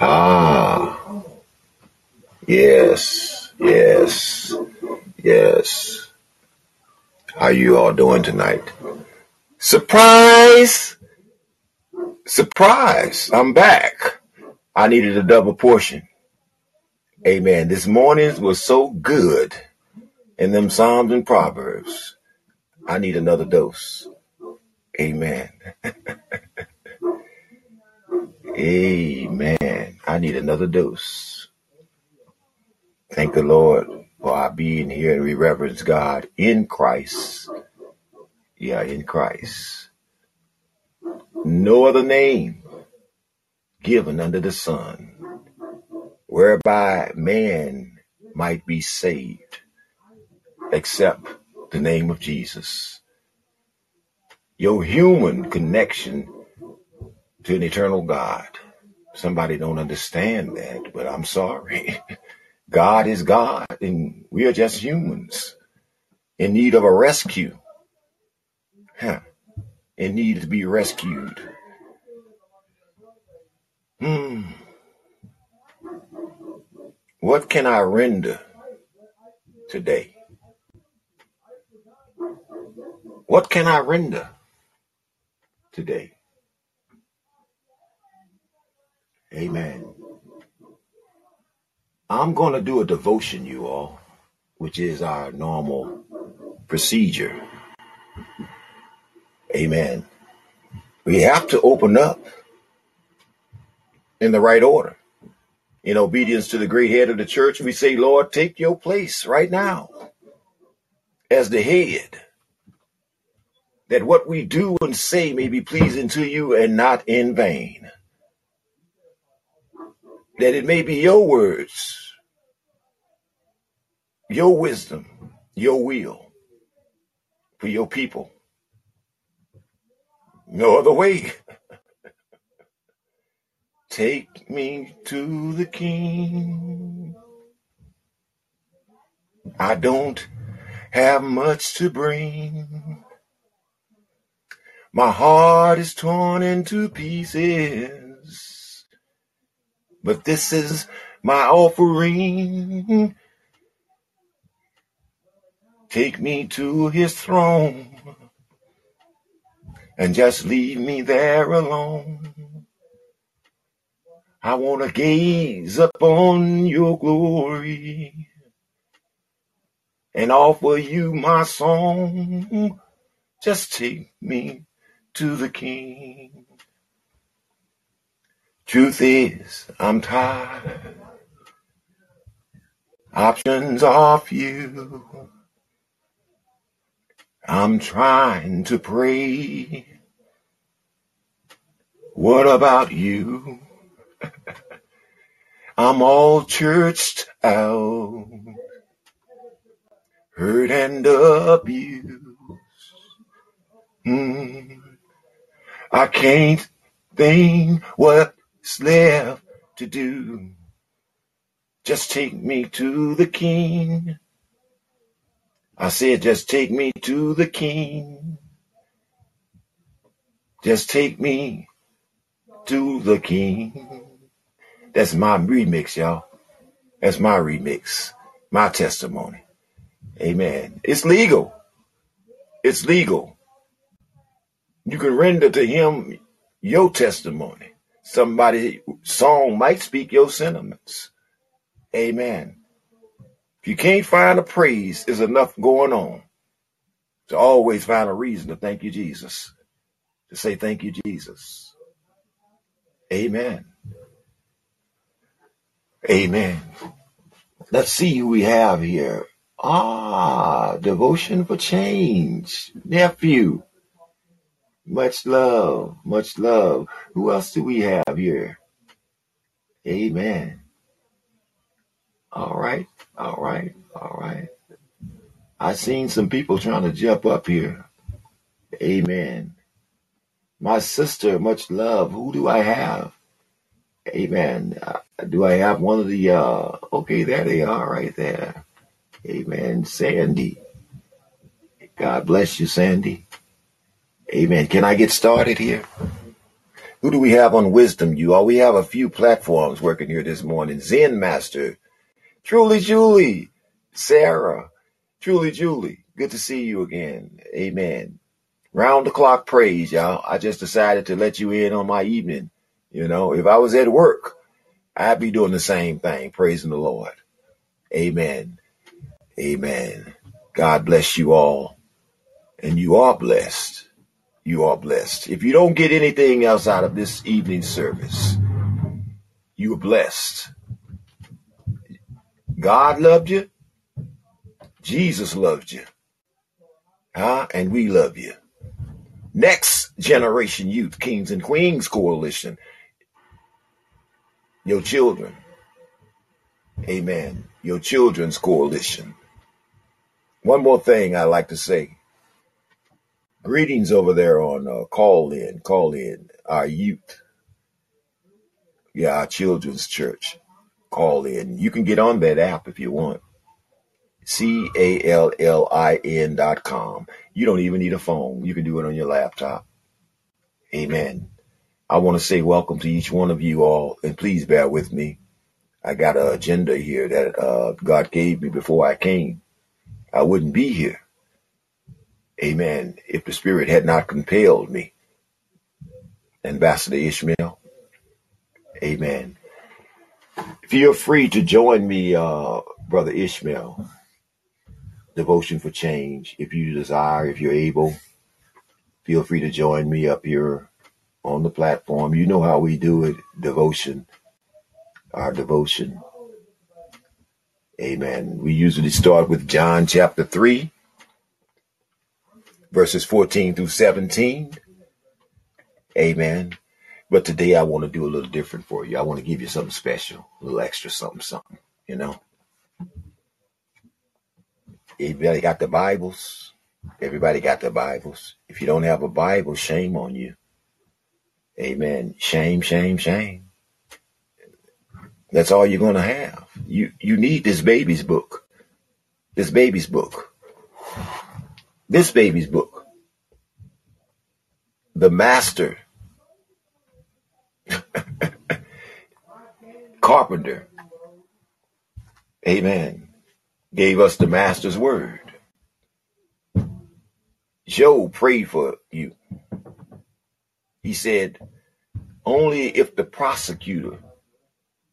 Ah, yes, yes, yes. How you all doing tonight? Surprise! Surprise! I'm back. I needed a double portion. Amen. This morning was so good in them Psalms and Proverbs. I need another dose. Amen. Amen. I need another dose. Thank the Lord for our being here and we reverence God in Christ. Yeah, in Christ. No other name given under the sun whereby man might be saved except the name of Jesus. Your human connection to an eternal God. Somebody don't understand that, but I'm sorry. God is God and we are just humans in need of a rescue. Huh. In need to be rescued. Hmm. What can I render today? What can I render today? Amen. I'm going to do a devotion, you all, which is our normal procedure. Amen. We have to open up in the right order. In obedience to the great head of the church, we say, Lord, take your place right now as the head, that what we do and say may be pleasing to you and not in vain. That it may be your words, your wisdom, your will for your people. No other way. Take me to the King. I don't have much to bring. My heart is torn into pieces, but this is my offering. Take me to his throne and just leave me there alone. I want to gaze upon your glory and offer you my song. Just take me to the King. Truth is, I'm tired. Options are few. I'm trying to pray. What about you? I'm all churched out, hurt and abused. Mm, I can't think what's left to do. Just take me to the King. I said, just take me to the King. Just take me to the King. That's my remix, y'all. That's my remix, my testimony. Amen. It's legal. It's legal. You can render to him your testimony. Somebody song might speak your sentiments. Amen. You can't find a praise, there's enough going on to always find a reason to thank you, Jesus. To say thank you, Jesus. Amen. Amen. Let's see who we have here. Ah, devotion for change. Nephew. Much love. Much love. Who else do we have here? Amen. All right. All right. All right. I seen some people trying to jump up here. Amen. My sister, much love. Who do I have? Amen. Uh, do I have one of the, uh, okay, there they are right there. Amen. Sandy. God bless you, Sandy. Amen. Can I get started here? Who do we have on Wisdom You all? We have a few platforms working here this morning. Zen Master, Truly Julie, Sarah, Truly Julie. Good to see you again. Amen. Round the clock praise, y'all. I just decided to let you in on my evening. You know, if I was at work, I'd be doing the same thing, praising the Lord. Amen. Amen. God bless you all. And you are blessed you are blessed. If you don't get anything else out of this evening service, you are blessed. God loved you. Jesus loved you. Huh? And we love you. Next Generation Youth Kings and Queens Coalition. Your children. Amen. Your children's coalition. One more thing I like to say. Greetings over there on uh, Callin, Call In, our youth. Yeah, our children's church. Callin. You can get on that app if you want. C A L L I N dot com. You don't even need a phone. You can do it on your laptop. Amen. I want to say welcome to each one of you all, and please bear with me. I got an agenda here that uh, God gave me before I came. I wouldn't be here Amen. If the Spirit had not compelled me. Ambassador Ishmael. Amen. Feel free to join me, uh, Brother Ishmael. Devotion for Change. If you desire, if you're able, feel free to join me up here on the platform. You know how we do it. Devotion. Our devotion. Amen. We usually start with John chapter 3 verses 14 through 17. Amen. But today I want to do a little different for you. I want to give you something special, a little extra something, something, you know. Everybody got the Bibles. Everybody got the Bibles. If you don't have a Bible, shame on you. Amen. Shame, shame, shame. That's all you're going to have. You you need this baby's book. This baby's book this baby's book. The master carpenter, amen, gave us the master's word. Job prayed for you. He said, only if the prosecutor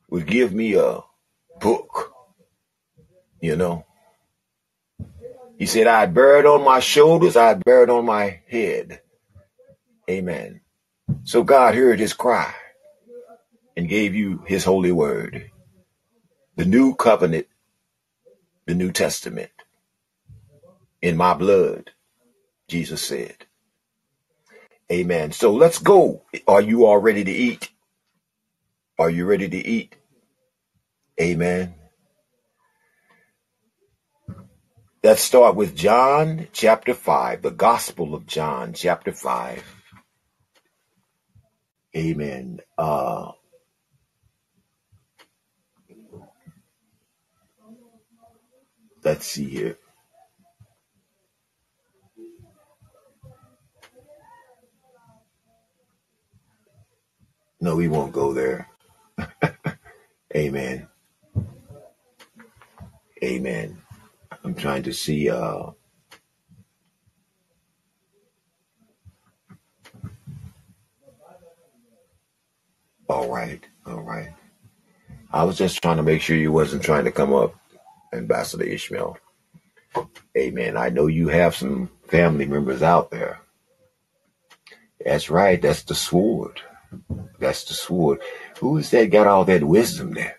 would give me a book, you know, he said, I bear it on my shoulders, I bear it on my head. Amen. So God heard his cry and gave you his holy word, the new covenant, the New Testament. In my blood, Jesus said. Amen. So let's go. Are you all ready to eat? Are you ready to eat? Amen. Let's start with John chapter 5, the Gospel of John chapter 5. Amen. Uh, let's see here. No, we won't go there. Amen. Amen. I'm trying to see. Uh, all right, all right. I was just trying to make sure you wasn't trying to come up, Ambassador Ishmael. Amen. I know you have some family members out there. That's right. That's the sword. That's the sword. Who is that got all that wisdom there?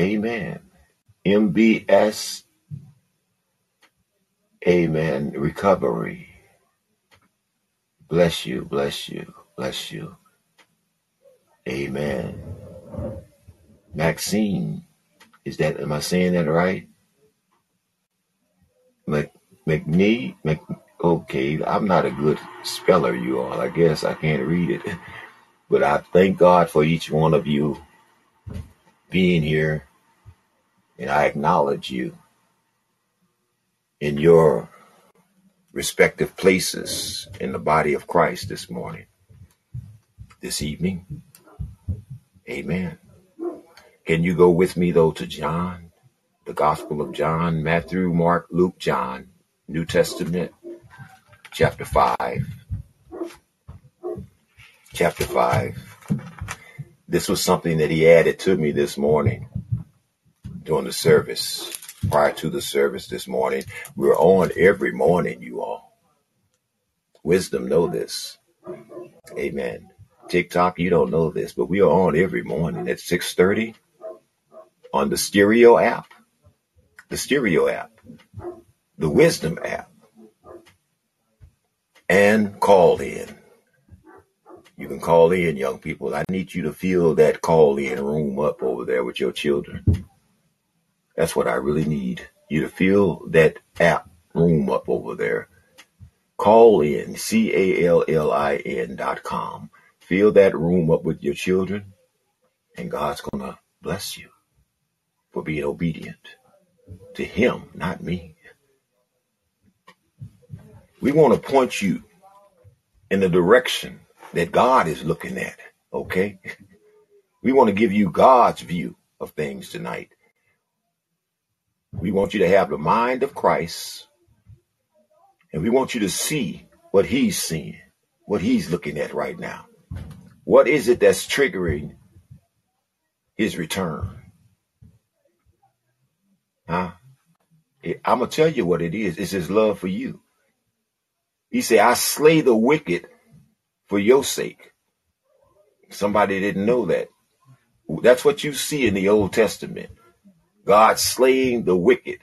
Amen. MBS Amen. Recovery. Bless you, bless you, bless you. Amen. Maxine, is that, am I saying that right? Mc, McNee, Mc, Okay, I'm not a good speller, you all. I guess I can't read it. But I thank God for each one of you being here, and I acknowledge you in your respective places in the body of Christ this morning, this evening. Amen. Can you go with me, though, to John, the Gospel of John, Matthew, Mark, Luke, John, New Testament, chapter 5. Chapter 5. This was something that he added to me this morning during the service, prior to the service this morning. We're on every morning, you all. Wisdom know this. Amen. TikTok, you don't know this, but we are on every morning at 6:30 on the stereo app. The stereo app. The wisdom app. And call in. You can call in, young people. I need you to fill that call in room up over there with your children. That's what I really need. You to fill that app room up over there. Call in, C A L L I N dot com. Fill that room up with your children, and God's going to bless you for being obedient to Him, not me. We want to point you in the direction that God is looking at, okay? We want to give you God's view of things tonight. We want you to have the mind of Christ, and we want you to see what He's seeing, what He's looking at right now. What is it that's triggering His return? Huh? I'm going to tell you what it is. It's His love for you. He said, I slay the wicked for your sake. Somebody didn't know that. That's what you see in the Old Testament. God slaying the wicked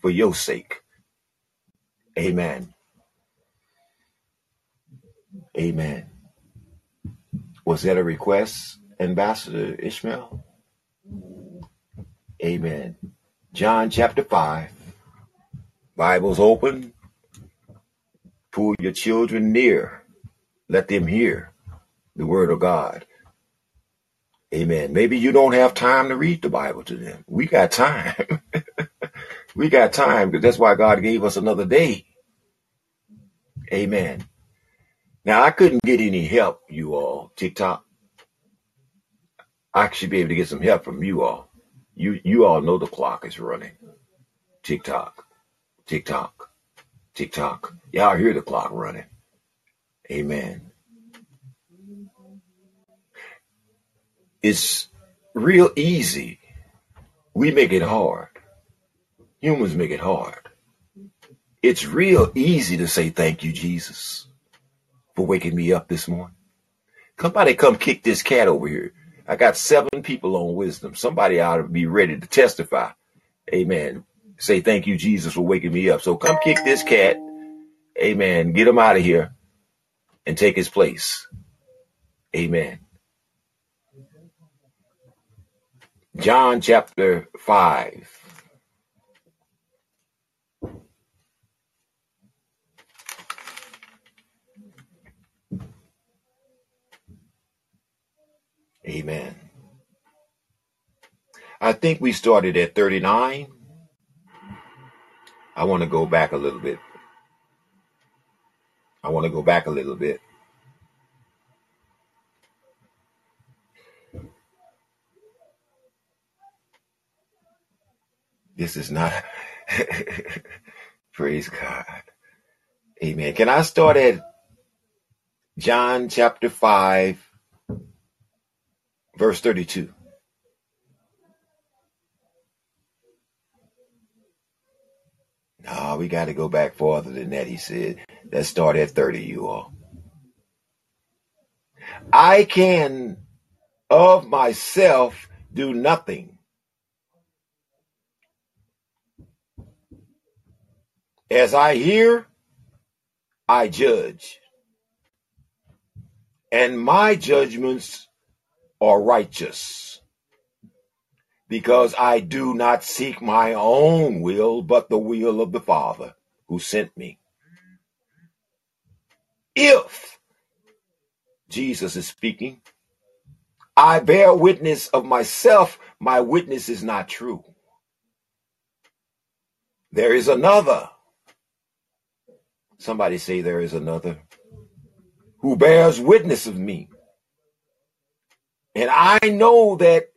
for your sake. Amen. Amen. Was that a request, Ambassador Ishmael? Amen. John chapter 5. Bibles open. Pull your children near. Let them hear the word of God. Amen. Maybe you don't have time to read the Bible to them. We got time. we got time because that's why God gave us another day. Amen. Now I couldn't get any help, you all, TikTok. I should be able to get some help from you all. You you all know the clock is running. Tick tock, tick tock, tick tock. Y'all hear the clock running. Amen. It's real easy. We make it hard. Humans make it hard. It's real easy to say thank you, Jesus, for waking me up this morning. Somebody come kick this cat over here. I got seven people on wisdom. Somebody ought to be ready to testify. Amen. Say thank you, Jesus, for waking me up. So come kick this cat. Amen. Get him out of here and take his place. Amen. John chapter 5. Amen. I think we started at 39. I want to go back a little bit. I want to go back a little bit. This is not. Praise God. Amen. Can I start at John chapter 5, verse 32? No, we got to go back farther than that, he said. Let's start at 30, you all. I can of myself do nothing. As I hear, I judge. And my judgments are righteous because I do not seek my own will, but the will of the Father who sent me. If Jesus is speaking, I bear witness of myself, my witness is not true. There is another. Somebody say there is another who bears witness of me. And I know that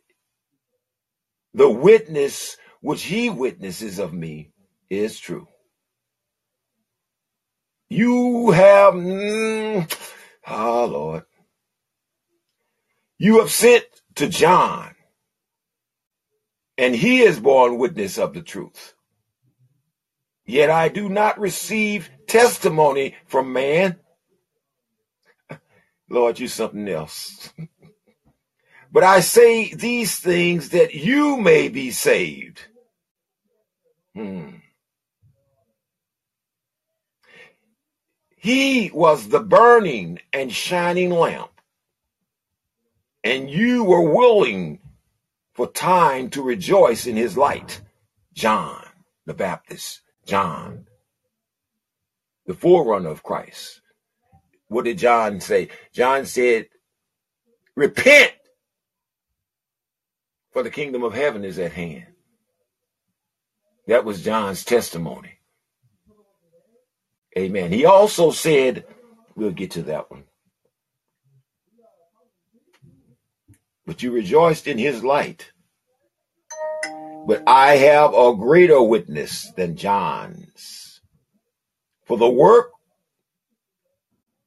the witness which he witnesses of me is true. You have, mm, oh Lord, you have sent to John, and he is borne witness of the truth. Yet I do not receive testimony from man. Lord, you something else. but I say these things that you may be saved. Hmm. He was the burning and shining lamp, and you were willing for time to rejoice in his light. John the Baptist, John, the forerunner of Christ. What did John say? John said, Repent, for the kingdom of heaven is at hand. That was John's testimony. Amen. He also said, we'll get to that one. But you rejoiced in his light. But I have a greater witness than John's. For the work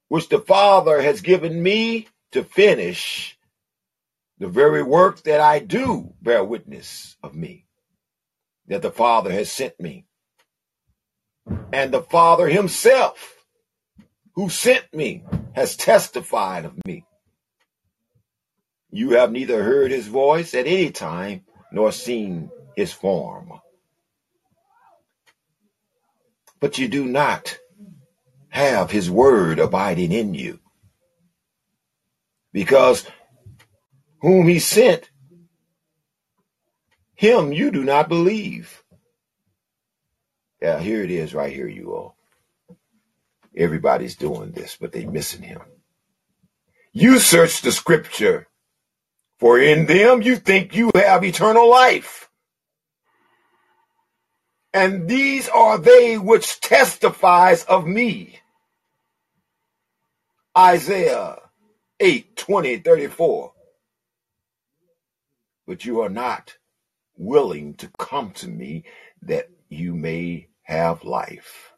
which the Father has given me to finish, the very work that I do bear witness of me, that the Father has sent me and the Father himself who sent me has testified of me. You have neither heard his voice at any time nor seen his form. But you do not have his word abiding in you. Because whom he sent, him you do not believe. Yeah, here it is right here, you all. Everybody's doing this, but they're missing him. You search the scripture, for in them you think you have eternal life. And these are they which testifies of me. Isaiah 8, 20, 34. But you are not willing to come to me that you may have life.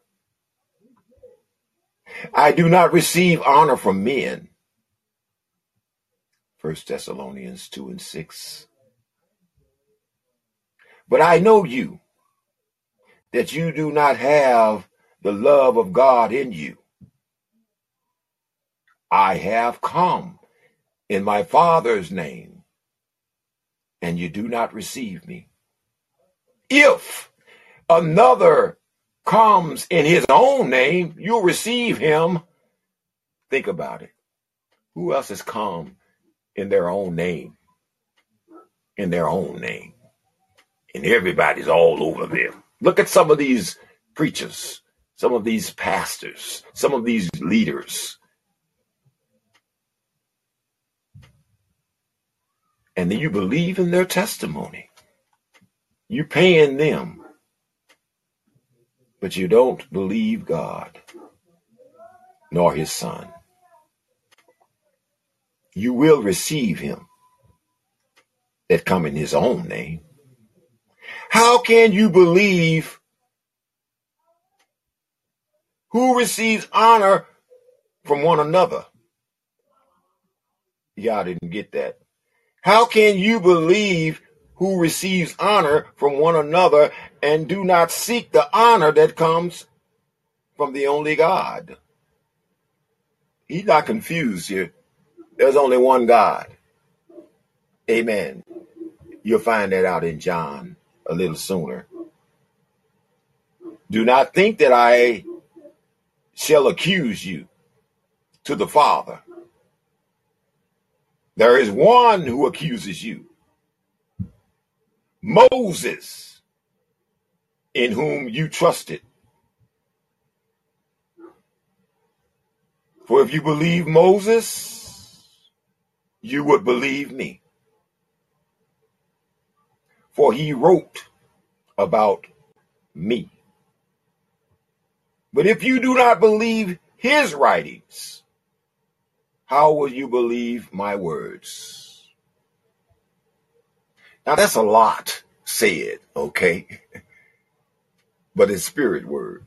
I do not receive honor from men. 1 Thessalonians 2 and 6. But I know you, that you do not have the love of God in you. I have come in my Father's name, and you do not receive me. If another comes in his own name, you'll receive him. Think about it. Who else has come in their own name? In their own name. And everybody's all over them. Look at some of these preachers, some of these pastors, some of these leaders. And then you believe in their testimony. You paying them but you don't believe God nor his son, you will receive him that come in his own name. How can you believe who receives honor from one another? Y'all didn't get that. How can you believe who receives honor from one another and do not seek the honor that comes from the only God. He's not confused here. There's only one God. Amen. You'll find that out in John a little sooner. Do not think that I shall accuse you to the Father. There is one who accuses you Moses, in whom you trusted. For if you believe Moses, you would believe me. For he wrote about me. But if you do not believe his writings, how will you believe my words? Now that's a lot said, okay? But it's spirit word.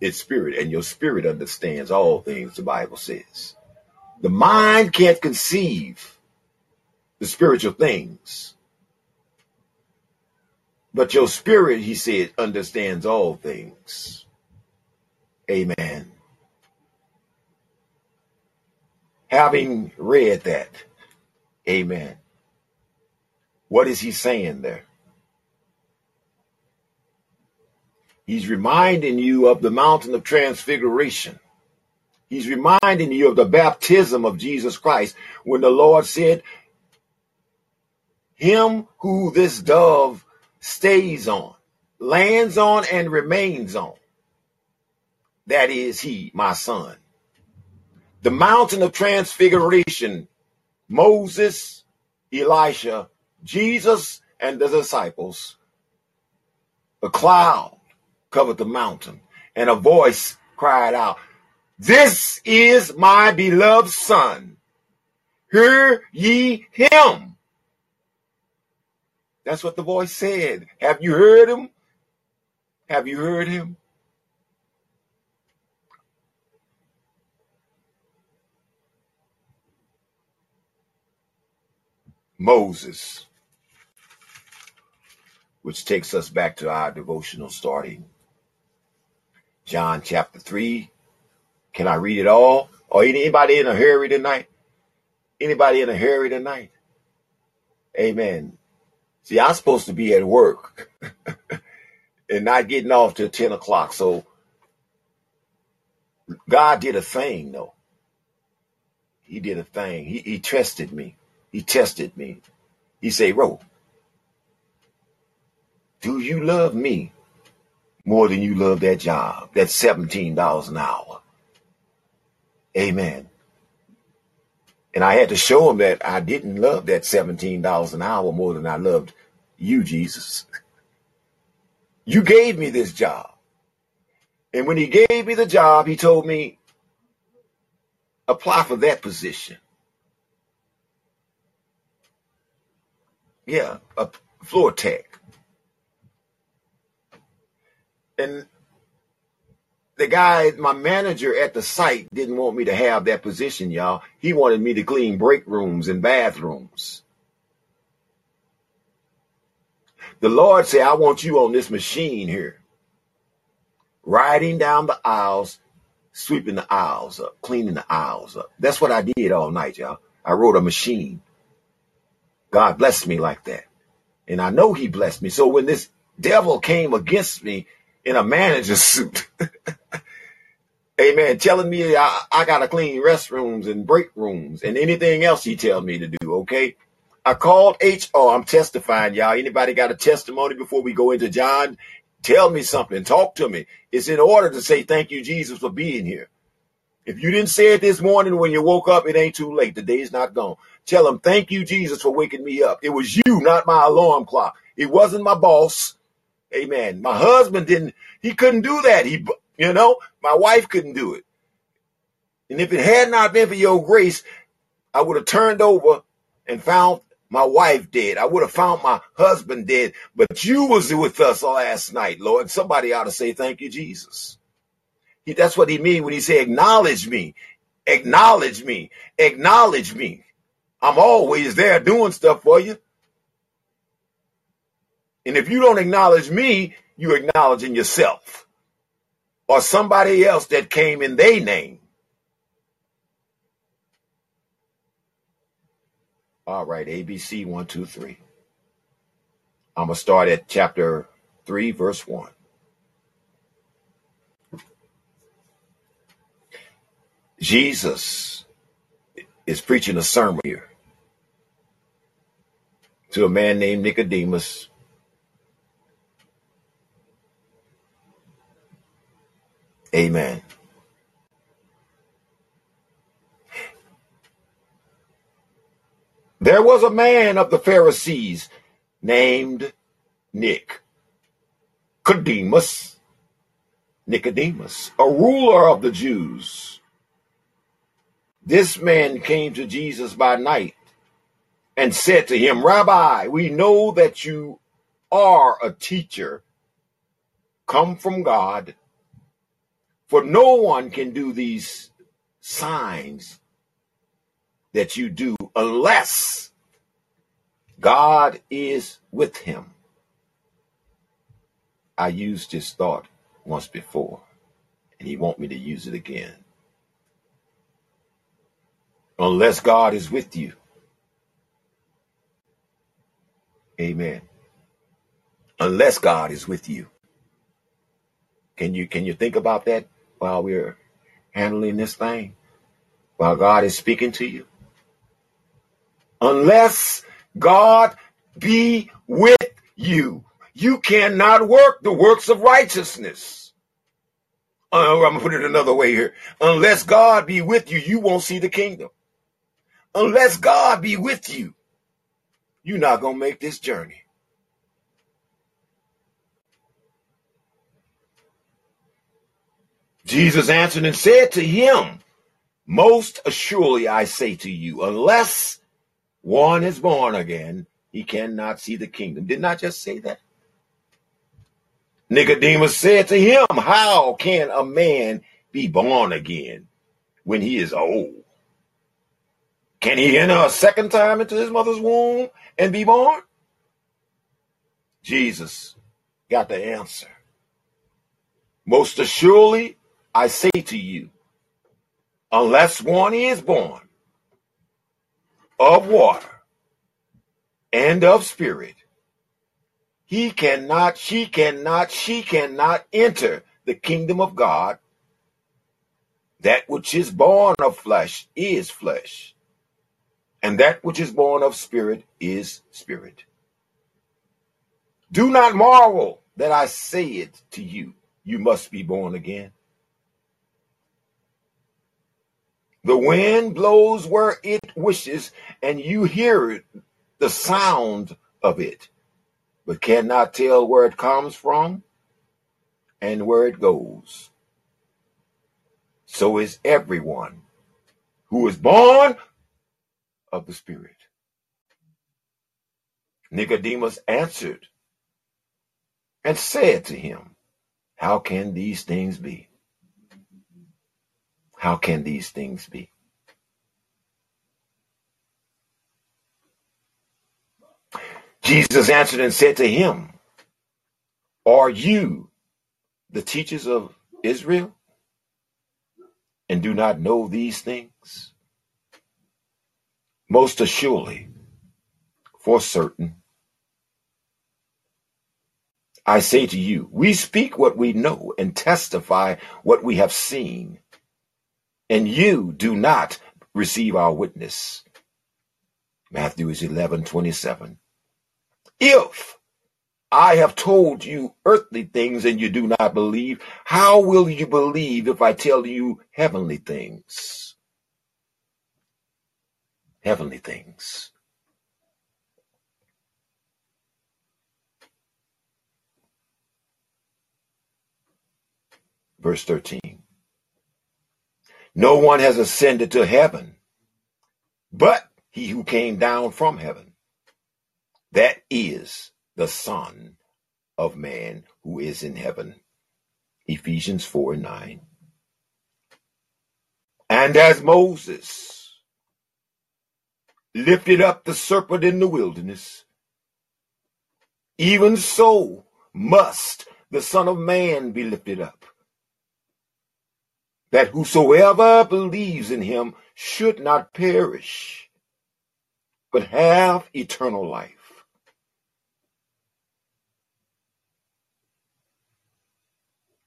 It's spirit, and your spirit understands all things, the Bible says. The mind can't conceive the spiritual things. But your spirit, he said, understands all things. Amen. Having read that, amen. What is he saying there? He's reminding you of the mountain of transfiguration. He's reminding you of the baptism of Jesus Christ when the Lord said, Him who this dove stays on, lands on, and remains on, that is He, my son. The mountain of transfiguration, Moses, Elisha, Jesus, and the disciples, A cloud covered the mountain, and a voice cried out, This is my beloved Son. Hear ye him. That's what the voice said. Have you heard him? Have you heard him? Moses, which takes us back to our devotional starting. John chapter 3. Can I read it all? Or anybody in a hurry tonight? Anybody in a hurry tonight? Amen. See, I'm supposed to be at work and not getting off till 10 o'clock. So God did a thing, though. He did a thing. He, he me. He tested me. He said, Ro, do you love me more than you love that job? That's $17 an hour. Amen. And I had to show him that I didn't love that $17 an hour more than I loved you, Jesus. You gave me this job. And when he gave me the job, he told me, apply for that position. Yeah, a floor tech. And the guy, my manager at the site, didn't want me to have that position, y'all. He wanted me to clean break rooms and bathrooms. The Lord said, I want you on this machine here, riding down the aisles, sweeping the aisles up, cleaning the aisles up. That's what I did all night, y'all. I rode a machine. God blessed me like that. And I know he blessed me. So when this devil came against me in a manager's suit, amen, telling me I, I got to clean restrooms and break rooms and anything else he tell me to do, okay? I called HR. I'm testifying, y'all. Anybody got a testimony before we go into John? Tell me something. Talk to me. It's in order to say thank you, Jesus, for being here. If you didn't say it this morning when you woke up, it ain't too late. The day's not gone. Tell him, thank you, Jesus, for waking me up. It was you, not my alarm clock. It wasn't my boss. Amen. My husband didn't, he couldn't do that. He, you know, my wife couldn't do it. And if it had not been for your grace, I would have turned over and found my wife dead. I would have found my husband dead. But you was with us last night, Lord. Somebody ought to say, thank you, Jesus. He, that's what he mean when he say, acknowledge me, acknowledge me, acknowledge me. I'm always there doing stuff for you. And if you don't acknowledge me, you're acknowledging yourself or somebody else that came in their name. All right, ABC 123. I'm going to start at chapter 3, verse 1. Jesus is preaching a sermon here to a man named Nicodemus. Amen. There was a man of the Pharisees named Nick. Nicodemus. Nicodemus, a ruler of the Jews. This man came to Jesus by night and said to him, Rabbi, we know that you are a teacher come from God, for no one can do these signs that you do unless God is with him. I used this thought once before, and he want me to use it again. Unless God is with you. Amen. Unless God is with you. Can you can you think about that while we're handling this thing? While God is speaking to you? Unless God be with you, you cannot work the works of righteousness. Uh, I'm gonna put it another way here. Unless God be with you, you won't see the kingdom. Unless God be with you, you're not gonna make this journey. Jesus answered and said to him, Most assuredly I say to you, unless one is born again, he cannot see the kingdom. Didn't I just say that? Nicodemus said to him, How can a man be born again when he is old? Can he enter a second time into his mother's womb and be born? Jesus got the answer. Most assuredly, I say to you, unless one is born of water and of spirit, he cannot, she cannot, she cannot enter the kingdom of God. That which is born of flesh is flesh, and that which is born of spirit is spirit. Do not marvel that I say it to you. You must be born again. The wind blows where it wishes, and you hear it, the sound of it, but cannot tell where it comes from and where it goes. So is everyone who is born of the Spirit. Nicodemus answered and said to him, How can these things be? How can these things be? Jesus answered and said to him, Are you the teachers of Israel and do not know these things? Most assuredly, for certain, I say to you, we speak what we know and testify what we have seen and you do not receive our witness. Matthew is 11, 27. If I have told you earthly things and you do not believe, how will you believe if I tell you heavenly things? Heavenly things. Verse 13. No one has ascended to heaven but he who came down from heaven. That is the Son of Man who is in heaven. Ephesians 4 and 9. And as Moses lifted up the serpent in the wilderness, even so must the Son of Man be lifted up that whosoever believes in him should not perish, but have eternal life.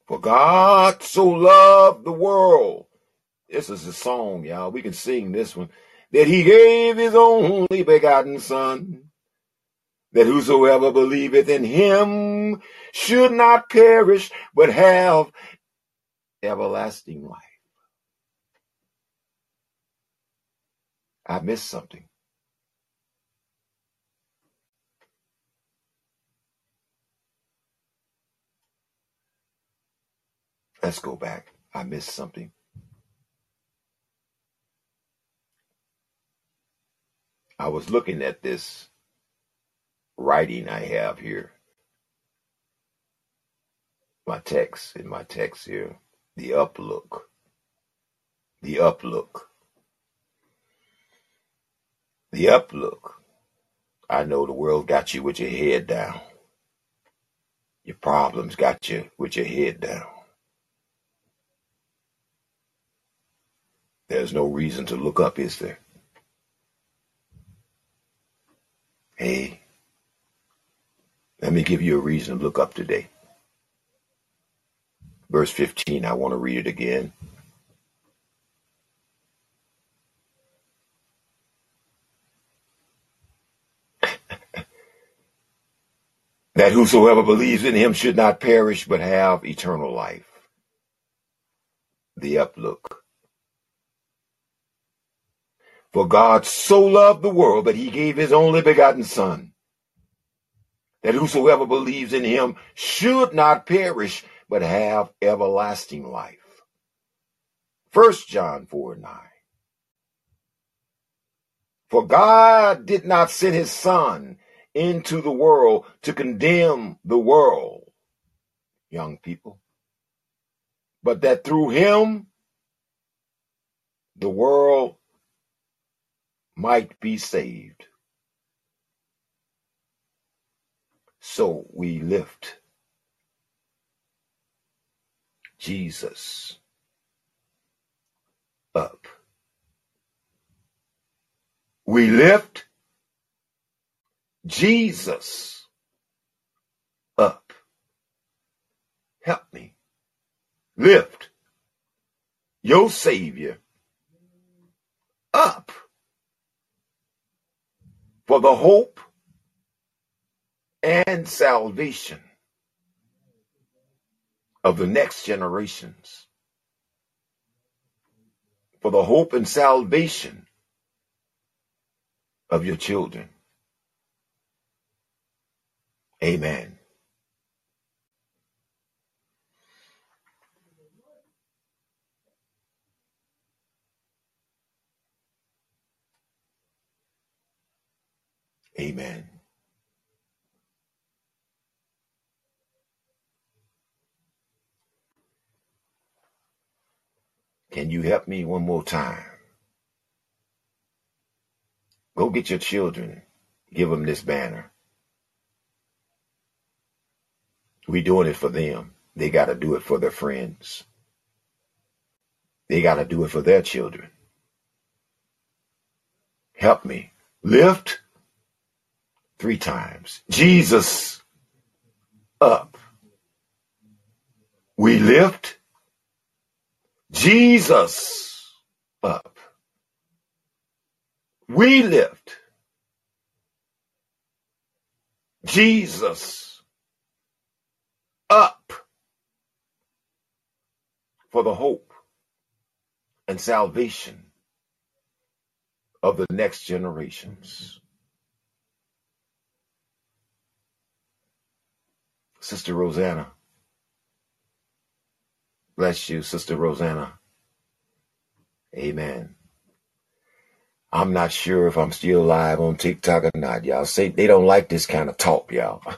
For God so loved the world. This is a song, y'all. We can sing this one that he gave his only begotten Son, that whosoever believeth in him should not perish, but have everlasting life. I missed something. Let's go back. I missed something. I was looking at this writing I have here. My text, in my text here. The uplook. The uplook. The uplook. I know the world got you with your head down. Your problems got you with your head down. There's no reason to look up, is there? Hey, let me give you a reason to look up today. Verse 15, I want to read it again. that whosoever believes in him should not perish but have eternal life. The uplook. For God so loved the world that he gave his only begotten Son, that whosoever believes in him should not perish but have everlasting life. First John 4 9. For God did not send his Son into the world to condemn the world, young people, but that through him the world might be saved. So we lift Jesus up. We lift Jesus up. Help me. Lift your Savior up for the hope and salvation of the next generations. For the hope and salvation of your children. Amen. Amen. Can you help me one more time? Go get your children. Give them this banner. We're doing it for them. They got to do it for their friends. They got to do it for their children. Help me. Lift three times. Jesus up. We lift Jesus up. We lift Jesus up for the hope and salvation of the next generations. Sister Rosanna. Bless you, Sister Rosanna. Amen. I'm not sure if I'm still live on TikTok or not. Y'all say they don't like this kind of talk, y'all.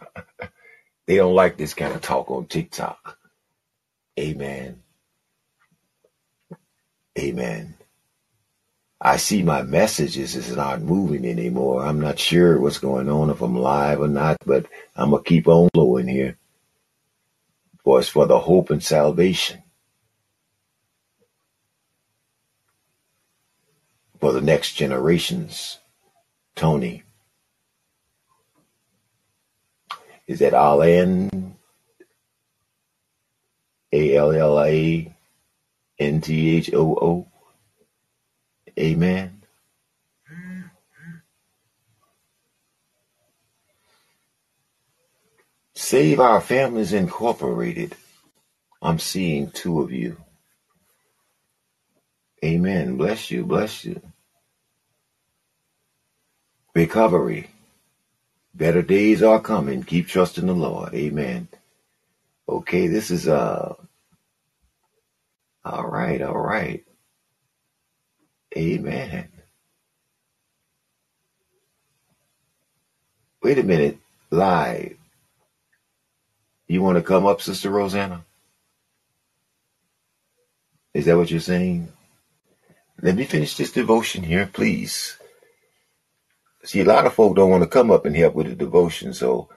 They don't like this kind of talk on TikTok. Amen. Amen. I see my messages is not moving anymore. I'm not sure what's going on if I'm live or not, but I'm gonna keep on flowing here. For it's for the hope and salvation. For the next generations. Tony. Is that Allen? A L L A N T H O O. Amen. Save Our Families Incorporated. I'm seeing two of you. Amen. Bless you. Bless you. Recovery. Better days are coming. Keep trusting the Lord. Amen. Okay, this is uh All right, all right. Amen. Wait a minute. Live. You want to come up, Sister Rosanna? Is that what you're saying? Let me finish this devotion here, please. See, a lot of folk don't want to come up and help with the devotion, so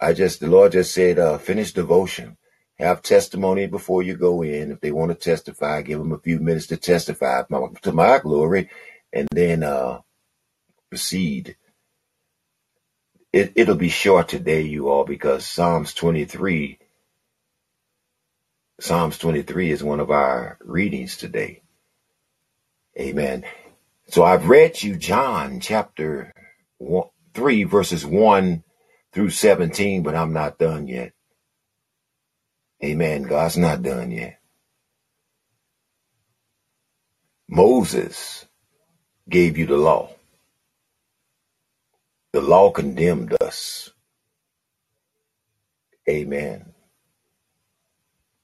I just, the Lord just said, uh, finish devotion. Have testimony before you go in. If they want to testify, give them a few minutes to testify to my glory, and then uh, proceed. It, it'll be short today, you all, because Psalms 23 Psalms 23 is one of our readings today. Amen. So I've read you John chapter one, 3 verses 1 through 17, but I'm not done yet. Amen. God's not done yet. Moses gave you the law. The law condemned us. Amen.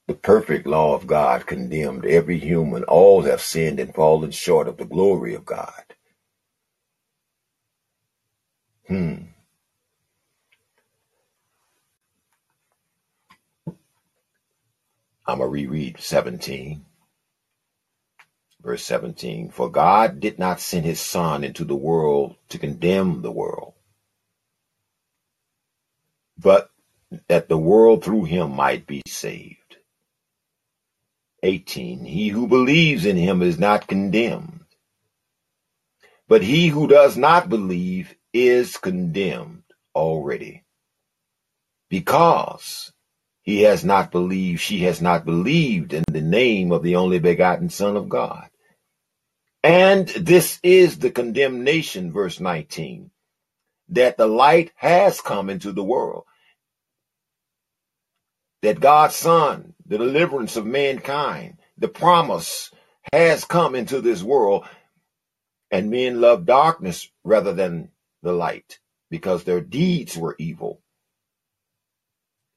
The perfect law of God condemned every human. All have sinned and fallen short of the glory of God. Hmm. I'm going to reread 17. Verse 17. For God did not send his Son into the world to condemn the world, but that the world through him might be saved. 18. He who believes in him is not condemned. But he who does not believe is condemned already. Because he has not believed, she has not believed in the name of the only begotten Son of God. And this is the condemnation, verse 19, that the light has come into the world. That God's Son the deliverance of mankind, the promise has come into this world, and men love darkness rather than the light because their deeds were evil.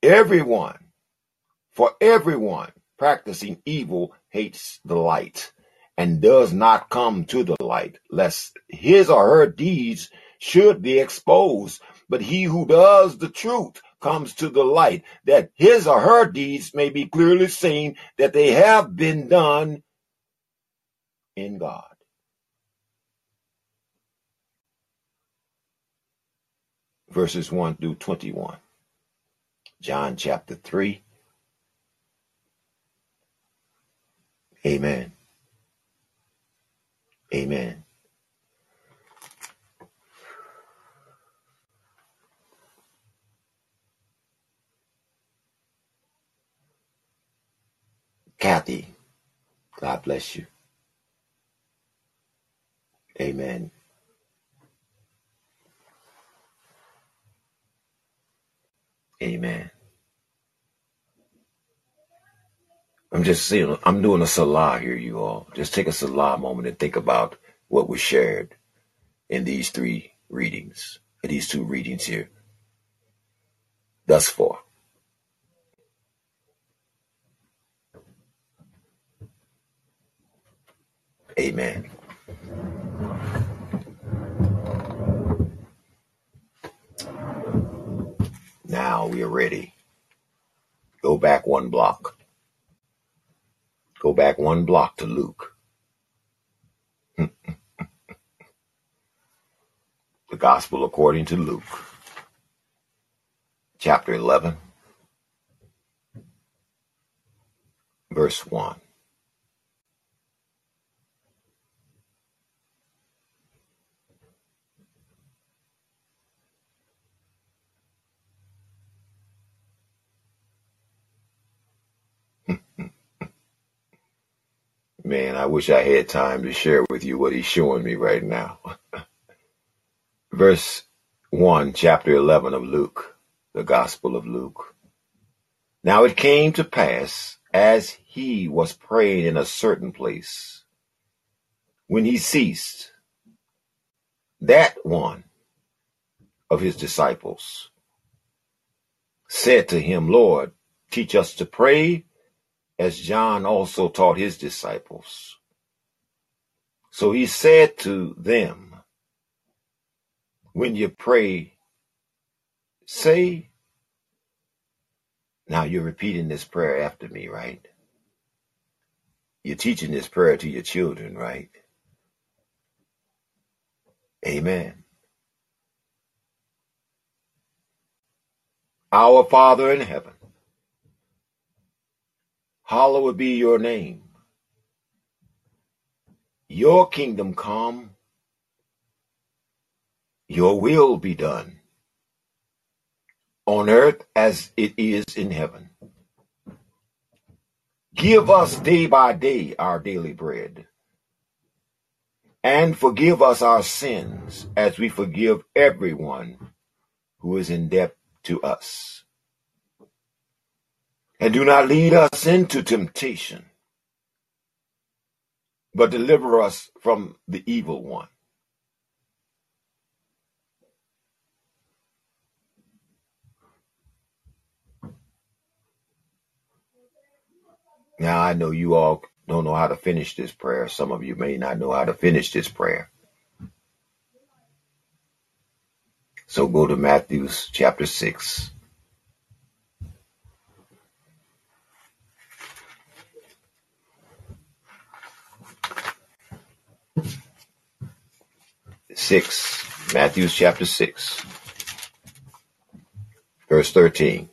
Everyone, for everyone practicing evil hates the light and does not come to the light, lest his or her deeds should be exposed. But he who does the truth comes to the light, that his or her deeds may be clearly seen that they have been done in God. Verses 1 through 21. John chapter 3. Amen. Amen. Kathy, God bless you. Amen. Amen. I'm just saying, I'm doing a selah here, you all. Just take a selah moment and think about what was shared in these three readings, in these two readings here, thus far. Amen. Now we are ready. Go back one block. Go back one block to Luke. the Gospel according to Luke, chapter 11, verse 1. Man, I wish I had time to share with you what he's showing me right now. Verse 1, chapter 11 of Luke, the Gospel of Luke. Now it came to pass as he was praying in a certain place, when he ceased, that one of his disciples said to him, Lord, teach us to pray as John also taught his disciples. So he said to them, when you pray, say, now you're repeating this prayer after me, right? You're teaching this prayer to your children, right? Amen. Our Father in heaven, hallowed be your name. Your kingdom come, your will be done on earth as it is in heaven. Give us day by day our daily bread and forgive us our sins as we forgive everyone who is in debt to us. And do not lead us into temptation, but deliver us from the evil one. Now I know you all don't know how to finish this prayer. Some of you may not know how to finish this prayer. So go to Matthew chapter 6. Six, Matthew chapter six, verse 13.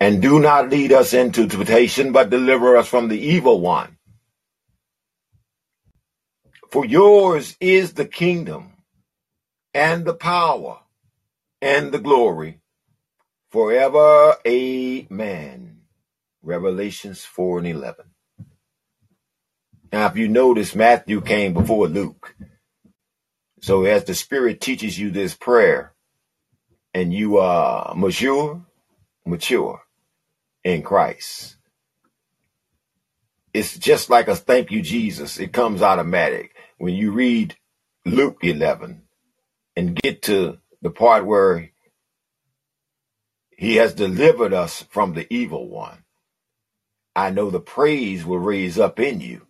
And do not lead us into temptation, but deliver us from the evil one. For yours is the kingdom and the power and the glory forever. Amen. Revelations 4 and 11. Now, if you notice, Matthew came before Luke. So as the Spirit teaches you this prayer and you are mature, mature, in Christ. It's just like a thank you, Jesus. It comes automatic. When you read Luke 11 and get to the part where he has delivered us from the evil one, I know the praise will raise up in you.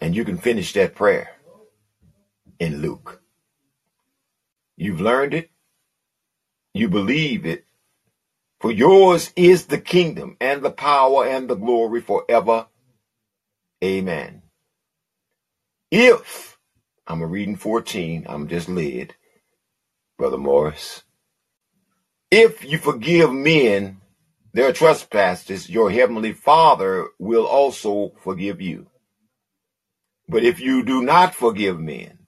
And you can finish that prayer in Luke. You've learned it. You believe it. For yours is the kingdom and the power and the glory forever. Amen. If, I'm reading 14, I'm just led, Brother Morris. If you forgive men their trespasses, your heavenly Father will also forgive you. But if you do not forgive men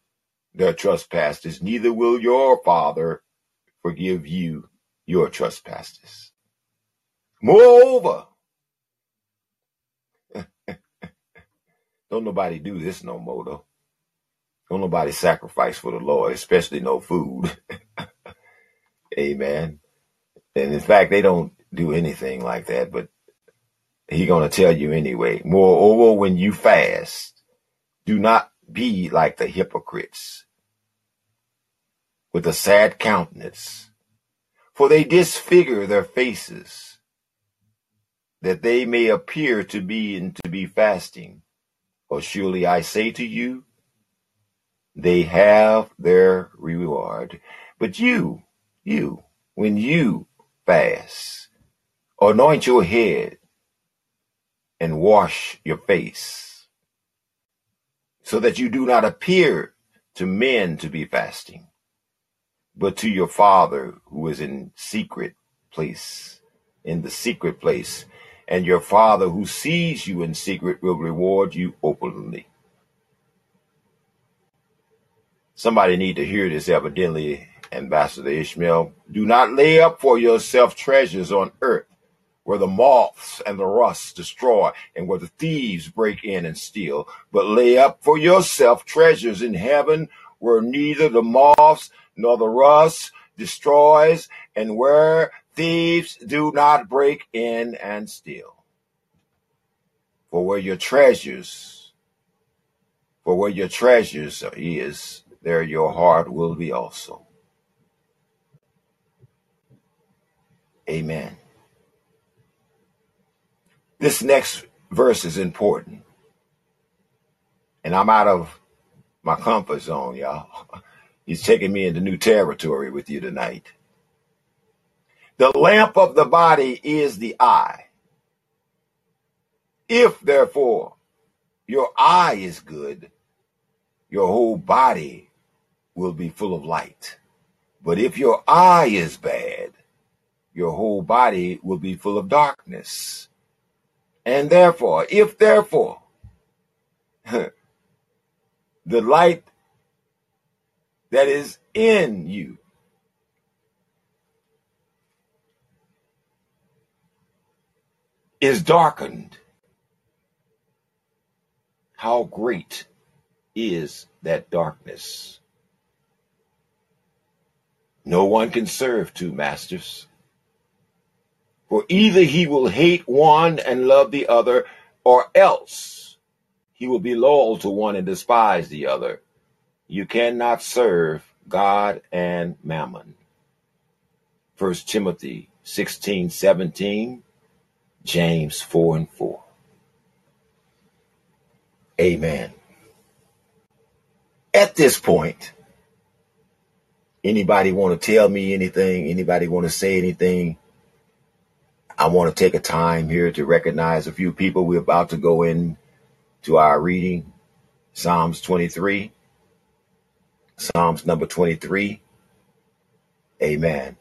their trespasses, neither will your Father forgive you your trespasses. Moreover, don't nobody do this no more though. Don't nobody sacrifice for the Lord, especially no food. Amen. And in fact, they don't do anything like that, but he gonna tell you anyway. Moreover, when you fast, do not be like the hypocrites with a sad countenance for they disfigure their faces, that they may appear to be and to be fasting. For surely I say to you, they have their reward. But you, you, when you fast, anoint your head and wash your face, so that you do not appear to men to be fasting, but to your Father who is in secret place, in the secret place. And your Father who sees you in secret will reward you openly. Somebody need to hear this evidently, Ambassador Ishmael. Do not lay up for yourself treasures on earth where the moths and the rust destroy and where the thieves break in and steal, but lay up for yourself treasures in heaven where neither the moths nor the rust destroys, and where thieves do not break in and steal. For where your treasures, for where your treasures is, there your heart will be also. Amen. This next verse is important. And I'm out of my comfort zone, y'all. He's taking me into new territory with you tonight. The lamp of the body is the eye. If therefore your eye is good, your whole body will be full of light. But if your eye is bad, your whole body will be full of darkness. And therefore, if therefore the light that is in you is darkened, how great is that darkness? No one can serve two masters. For either he will hate one and love the other, or else he will be loyal to one and despise the other. You cannot serve God and mammon. 1 Timothy 16, 17, James 4 and 4. Amen. At this point, anybody want to tell me anything? Anybody want to say anything? I want to take a time here to recognize a few people. We're about to go in to our reading. Psalms 23. Psalms number 23. Amen.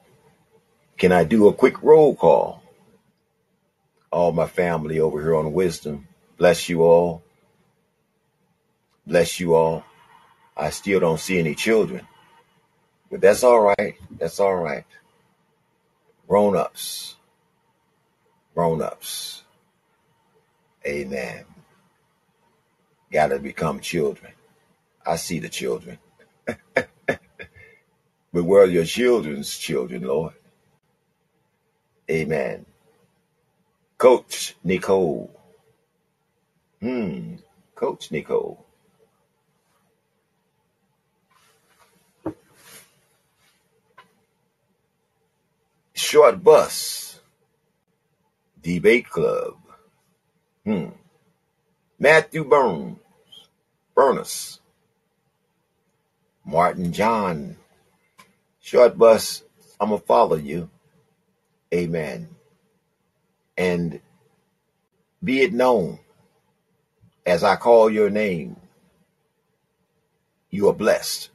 Can I do a quick roll call? All my family over here on Wisdom. Bless you all. Bless you all. I still don't see any children, but that's all right. That's all right. Grown ups. Grown ups. Amen. Got to become children. I see the children. but where are your children's children, Lord? Amen. Coach Nicole. Hmm. Coach Nicole. Short Bus, Debate Club, hmm. Matthew Burns, Burnus, Martin John, Short Bus, I'm going to follow you. Amen. And be it known as I call your name, you are blessed.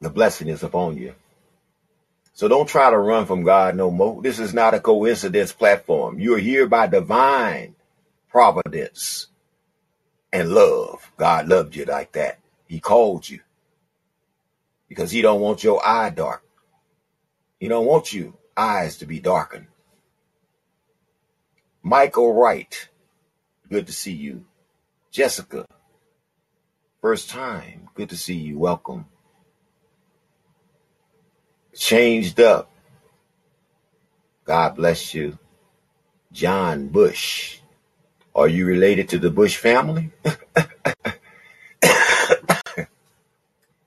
The blessing is upon you. So don't try to run from God no more. This is not a coincidence platform. You're here by divine providence and love. God loved you like that. He called you because he don't want your eye dark. He don't want you eyes to be darkened. Michael Wright, good to see you. Jessica, first time, good to see you. Welcome changed up. God bless you. John Bush. Are you related to the Bush family?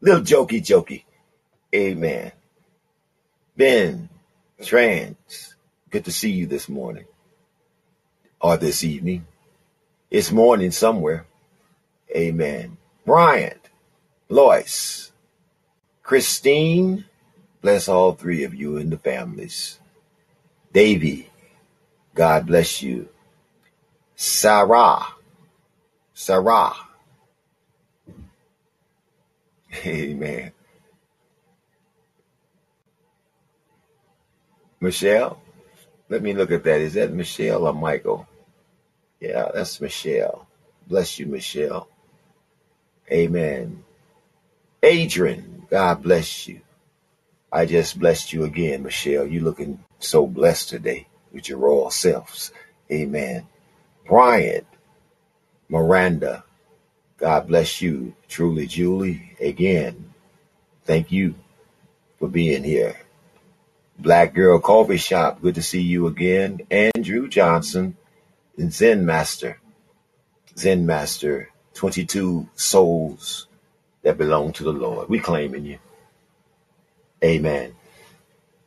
Little jokey jokey. Amen. Ben Trans, good to see you this morning or this evening. It's morning somewhere. Amen. Bryant, Lois, Christine, Bless all three of you and the families. Davy, God bless you. Sarah, Sarah. Amen. Michelle, let me look at that. Is that Michelle or Michael? Yeah, that's Michelle. Bless you, Michelle. Amen. Adrian, God bless you. I just blessed you again, Michelle. You looking so blessed today with your royal selves. Amen. Brian, Miranda, God bless you. Truly, Julie, again, thank you for being here. Black Girl Coffee Shop, good to see you again. Andrew Johnson, and Zen Master, Zen Master, 22 souls that belong to the Lord. We claiming you. Amen.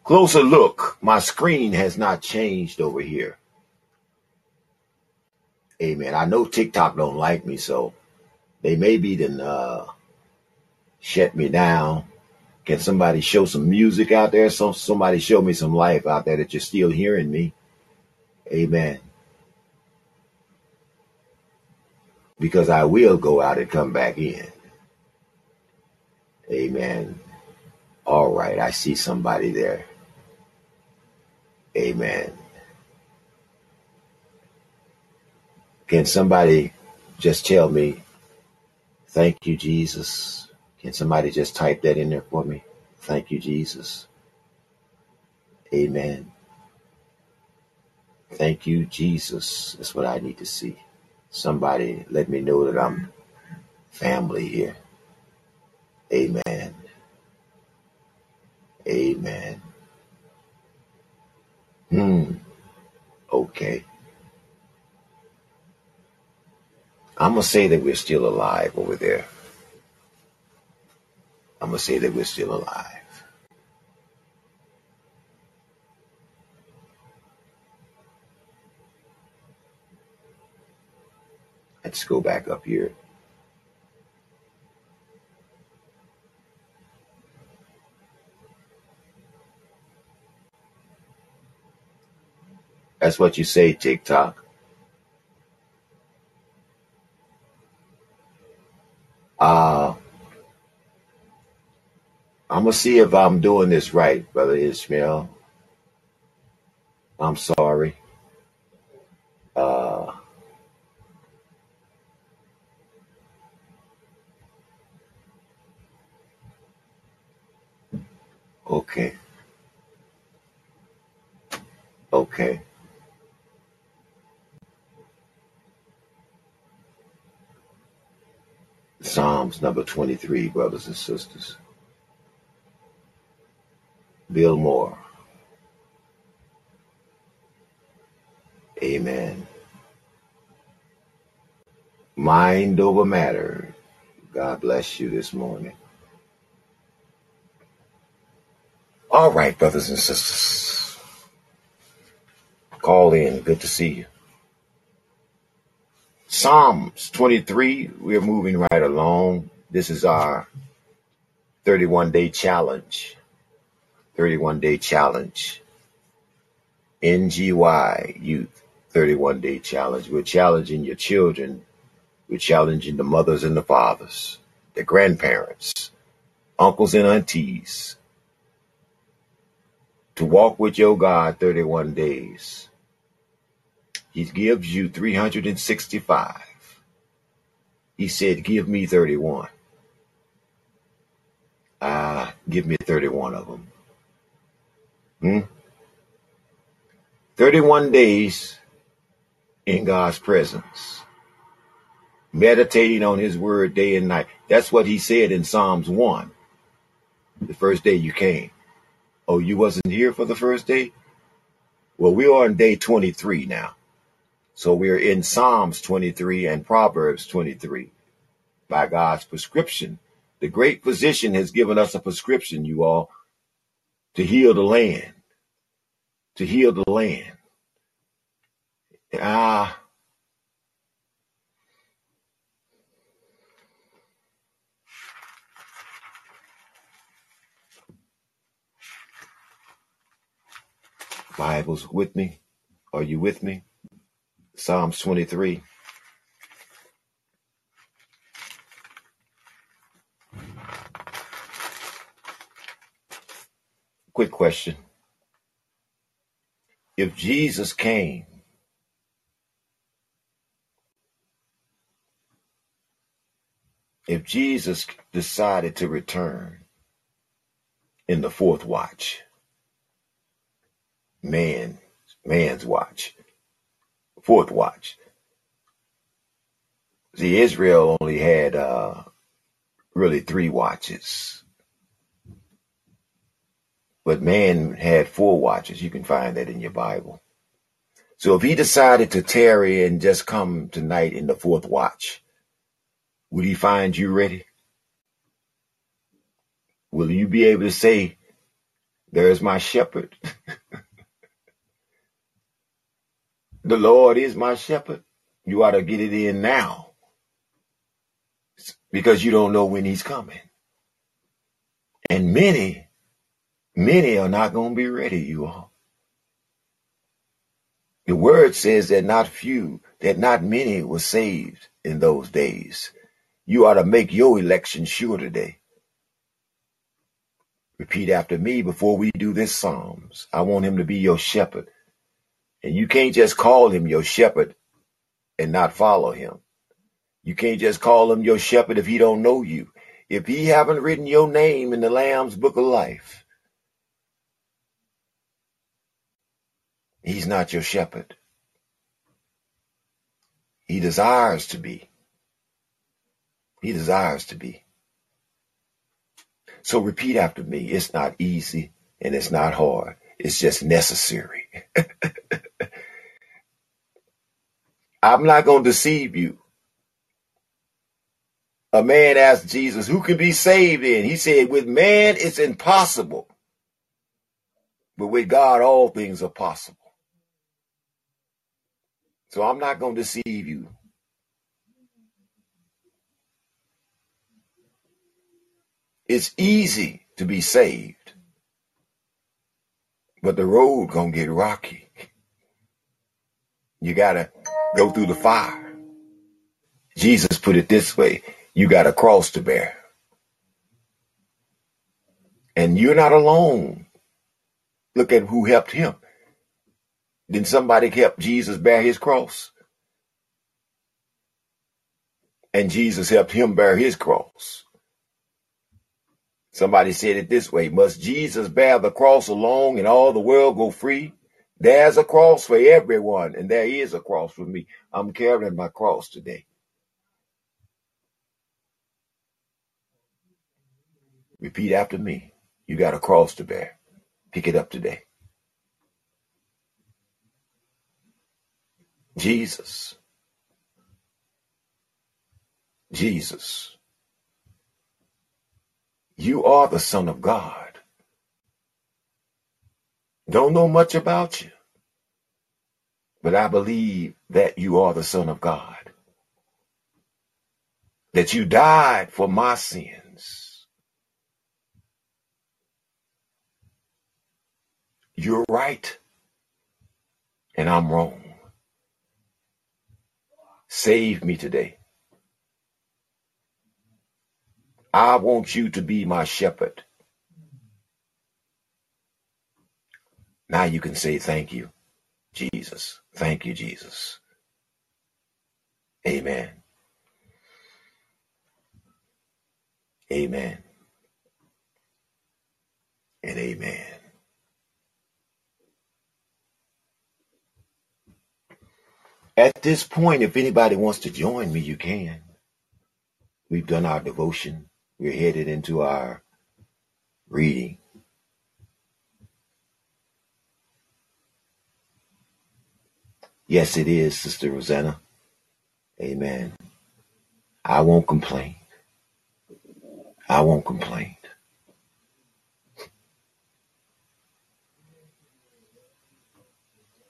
Closer look. My screen has not changed over here. Amen. I know TikTok don't like me, so they maybe then uh, shut me down. Can somebody show some music out there? So somebody show me some life out there that you're still hearing me. Amen. Because I will go out and come back in. Amen. All right, I see somebody there. Amen. Can somebody just tell me, thank you, Jesus? Can somebody just type that in there for me? Thank you, Jesus. Amen. Thank you, Jesus. That's what I need to see. Somebody let me know that I'm family here. Amen. Amen. Hmm. Okay. I'm going to say that we're still alive over there. I'm going to say that we're still alive. Let's go back up here. That's what you say, TikTok. Uh, I'm going to see if I'm doing this right, Brother Ishmael. I'm sorry. Uh, okay. Okay. Psalms number 23, brothers and sisters. Bill Moore. Amen. Mind over matter. God bless you this morning. All right, brothers and sisters. Call in. Good to see you. Psalms 23, we're moving right along. This is our 31 day challenge. 31 day challenge. NGY Youth 31 day challenge. We're challenging your children. We're challenging the mothers and the fathers, the grandparents, uncles and aunties to walk with your God 31 days. He gives you 365. He said, Give me 31. Ah, give me 31 of them. Hmm? 31 days in God's presence, meditating on His word day and night. That's what He said in Psalms 1, the first day you came. Oh, you wasn't here for the first day? Well, we are on day 23 now. So we're in Psalms 23 and Proverbs 23 by God's prescription. The great physician has given us a prescription, you all, to heal the land, to heal the land. Ah, Bibles with me? Are you with me? Psalms 23. Quick question. If Jesus came if Jesus decided to return in the fourth watch, man, man's watch, fourth watch. See, Israel only had uh, really three watches, but man had four watches. You can find that in your Bible. So if he decided to tarry and just come tonight in the fourth watch, would he find you ready? Will you be able to say, There is my shepherd. the Lord is my shepherd. You ought to get it in now because you don't know when he's coming. And many, many are not going to be ready, you all. The word says that not few, that not many were saved in those days. You ought to make your election sure today. Repeat after me before we do this Psalms. I want him to be your shepherd. And you can't just call him your shepherd and not follow him. You can't just call him your shepherd if he don't know you. If he haven't written your name in the Lamb's book of life, he's not your shepherd. He desires to be. He desires to be. So repeat after me. It's not easy and it's not hard. It's just necessary. I'm not going to deceive you. A man asked Jesus, who can be saved in? He said, with man it's impossible. But with God, all things are possible. So I'm not going to deceive you. It's easy to be saved, but the road gonna get rocky. You gotta go through the fire. Jesus put it this way, you got a cross to bear. And you're not alone. Look at who helped him. Then somebody help Jesus bear his cross. And Jesus helped him bear his cross. Somebody said it this way Must Jesus bear the cross alone and all the world go free? There's a cross for everyone, and there is a cross for me. I'm carrying my cross today. Repeat after me. You got a cross to bear. Pick it up today. Jesus. Jesus. You are the Son of God. Don't know much about you, but I believe that you are the Son of God. That you died for my sins. You're right, and I'm wrong. Save me today. I want you to be my shepherd. Now you can say, Thank you, Jesus. Thank you, Jesus. Amen. Amen. And amen. At this point, if anybody wants to join me, you can. We've done our devotion. We're headed into our reading. Yes, it is, Sister Rosanna. Amen. I won't complain. I won't complain.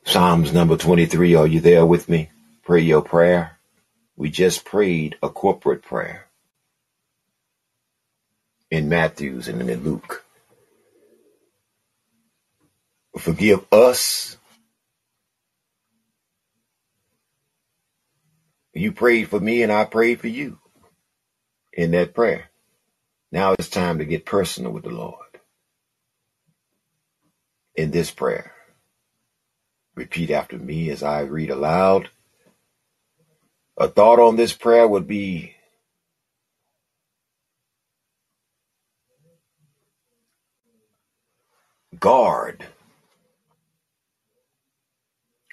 Psalms number 23. Are you there with me? Pray your prayer. We just prayed a corporate prayer in Matthew's and in Luke. Forgive us. You prayed for me and I prayed for you in that prayer. Now it's time to get personal with the Lord in this prayer. Repeat after me as I read aloud. A thought on this prayer would be guard,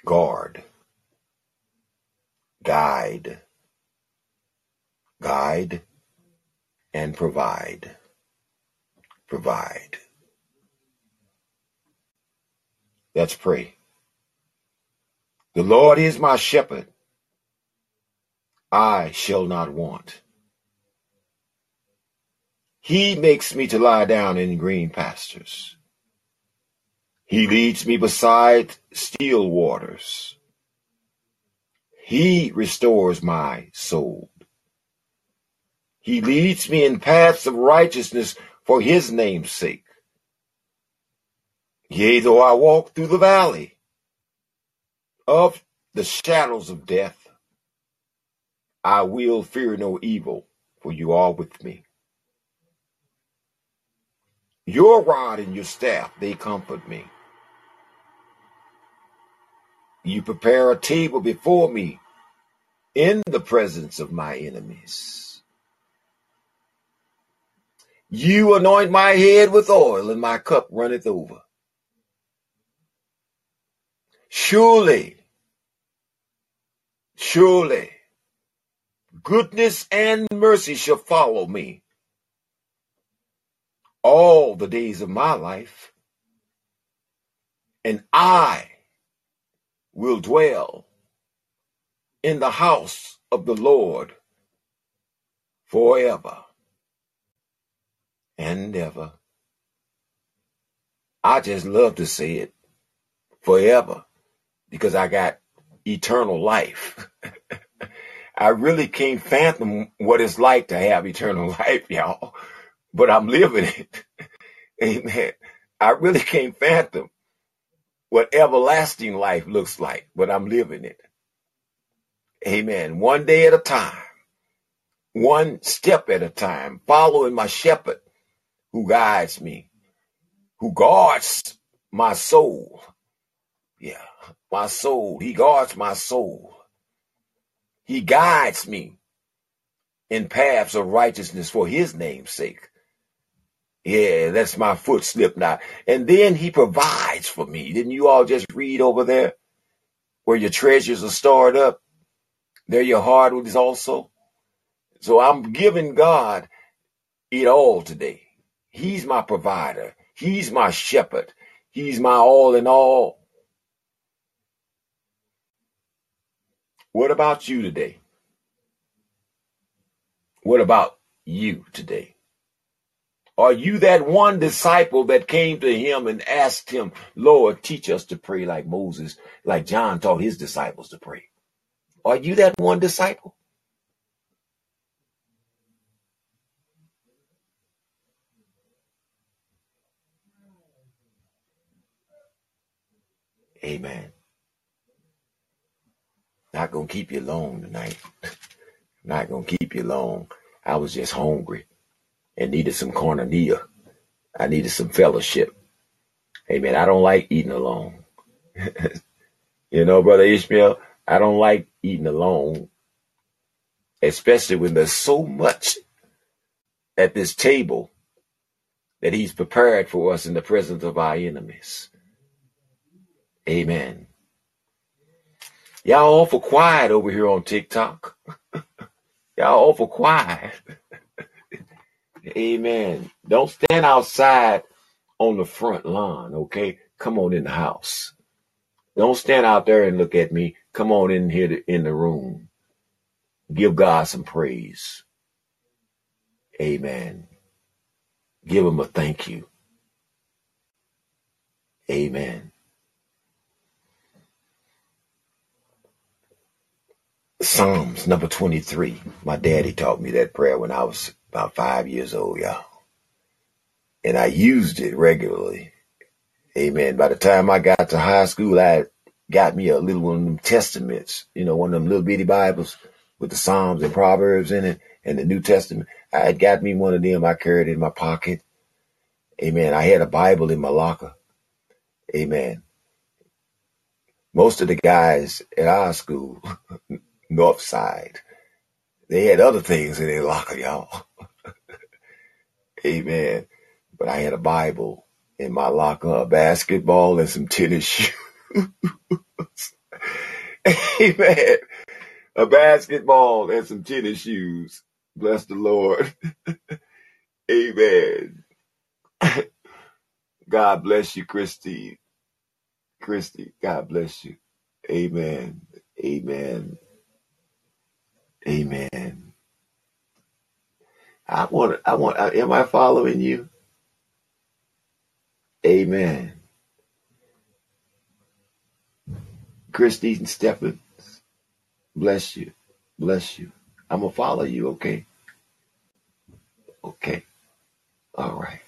guard, guide, guide, and provide, provide. Let's pray. The Lord is my shepherd. I shall not want. He makes me to lie down in green pastures. He leads me beside still waters. He restores my soul. He leads me in paths of righteousness for his name's sake. Yea, though I walk through the valley of the shadows of death, I will fear no evil, for you are with me. Your rod and your staff, they comfort me. You prepare a table before me in the presence of my enemies. You anoint my head with oil, and my cup runneth over. Surely, surely, goodness and mercy shall follow me all the days of my life, and I will dwell in the house of the Lord forever and ever. I just love to say it forever because I got eternal life. I really can't fathom what it's like to have eternal life, y'all, but I'm living it. Amen. I really can't fathom what everlasting life looks like, but I'm living it. Amen. One day at a time, one step at a time, following my shepherd who guides me, who guards my soul. Yeah, my soul. He guards my soul. He guides me in paths of righteousness for his name's sake. Yeah, that's my foot slip now. And then he provides for me. Didn't you all just read over there where your treasures are stored up? There your heart is also. So I'm giving God it all today. He's my provider. He's my shepherd. He's my all in all. What about you today? What about you today? Are you that one disciple that came to him and asked him, Lord, teach us to pray like Moses, like John taught his disciples to pray? Are you that one disciple? Amen. Not gonna keep you long tonight. Not gonna keep you long. I was just hungry and needed some koinonia. I needed some fellowship. Amen. I don't like eating alone. you know, brother Ishmael, I don't like eating alone, especially when there's so much at this table that he's prepared for us in the presence of our enemies. Amen. Y'all awful quiet over here on TikTok. Y'all awful quiet. Amen. Don't stand outside on the front lawn, okay? Come on in the house. Don't stand out there and look at me. Come on in here in the room. Give God some praise. Amen. Give him a thank you. Amen. Psalms number 23. My daddy taught me that prayer when I was about five years old, y'all. And I used it regularly. Amen. By the time I got to high school, I got me a little one of them testaments, you know, one of them little bitty Bibles with the Psalms and Proverbs in it and the New Testament. I had got me one of them. I carried in my pocket. Amen. I had a Bible in my locker. Amen. Most of the guys at our school north side. They had other things in their locker, y'all. Amen. But I had a Bible in my locker, a basketball, and some tennis shoes. Amen. A basketball and some tennis shoes. Bless the Lord. Amen. God bless you, Christy. Christy, God bless you. Amen. Amen. Amen. I want, I want, uh, am I following you? Amen. Christy and Stephen, bless you. Bless you. I'm going to follow you, okay? Okay. All right.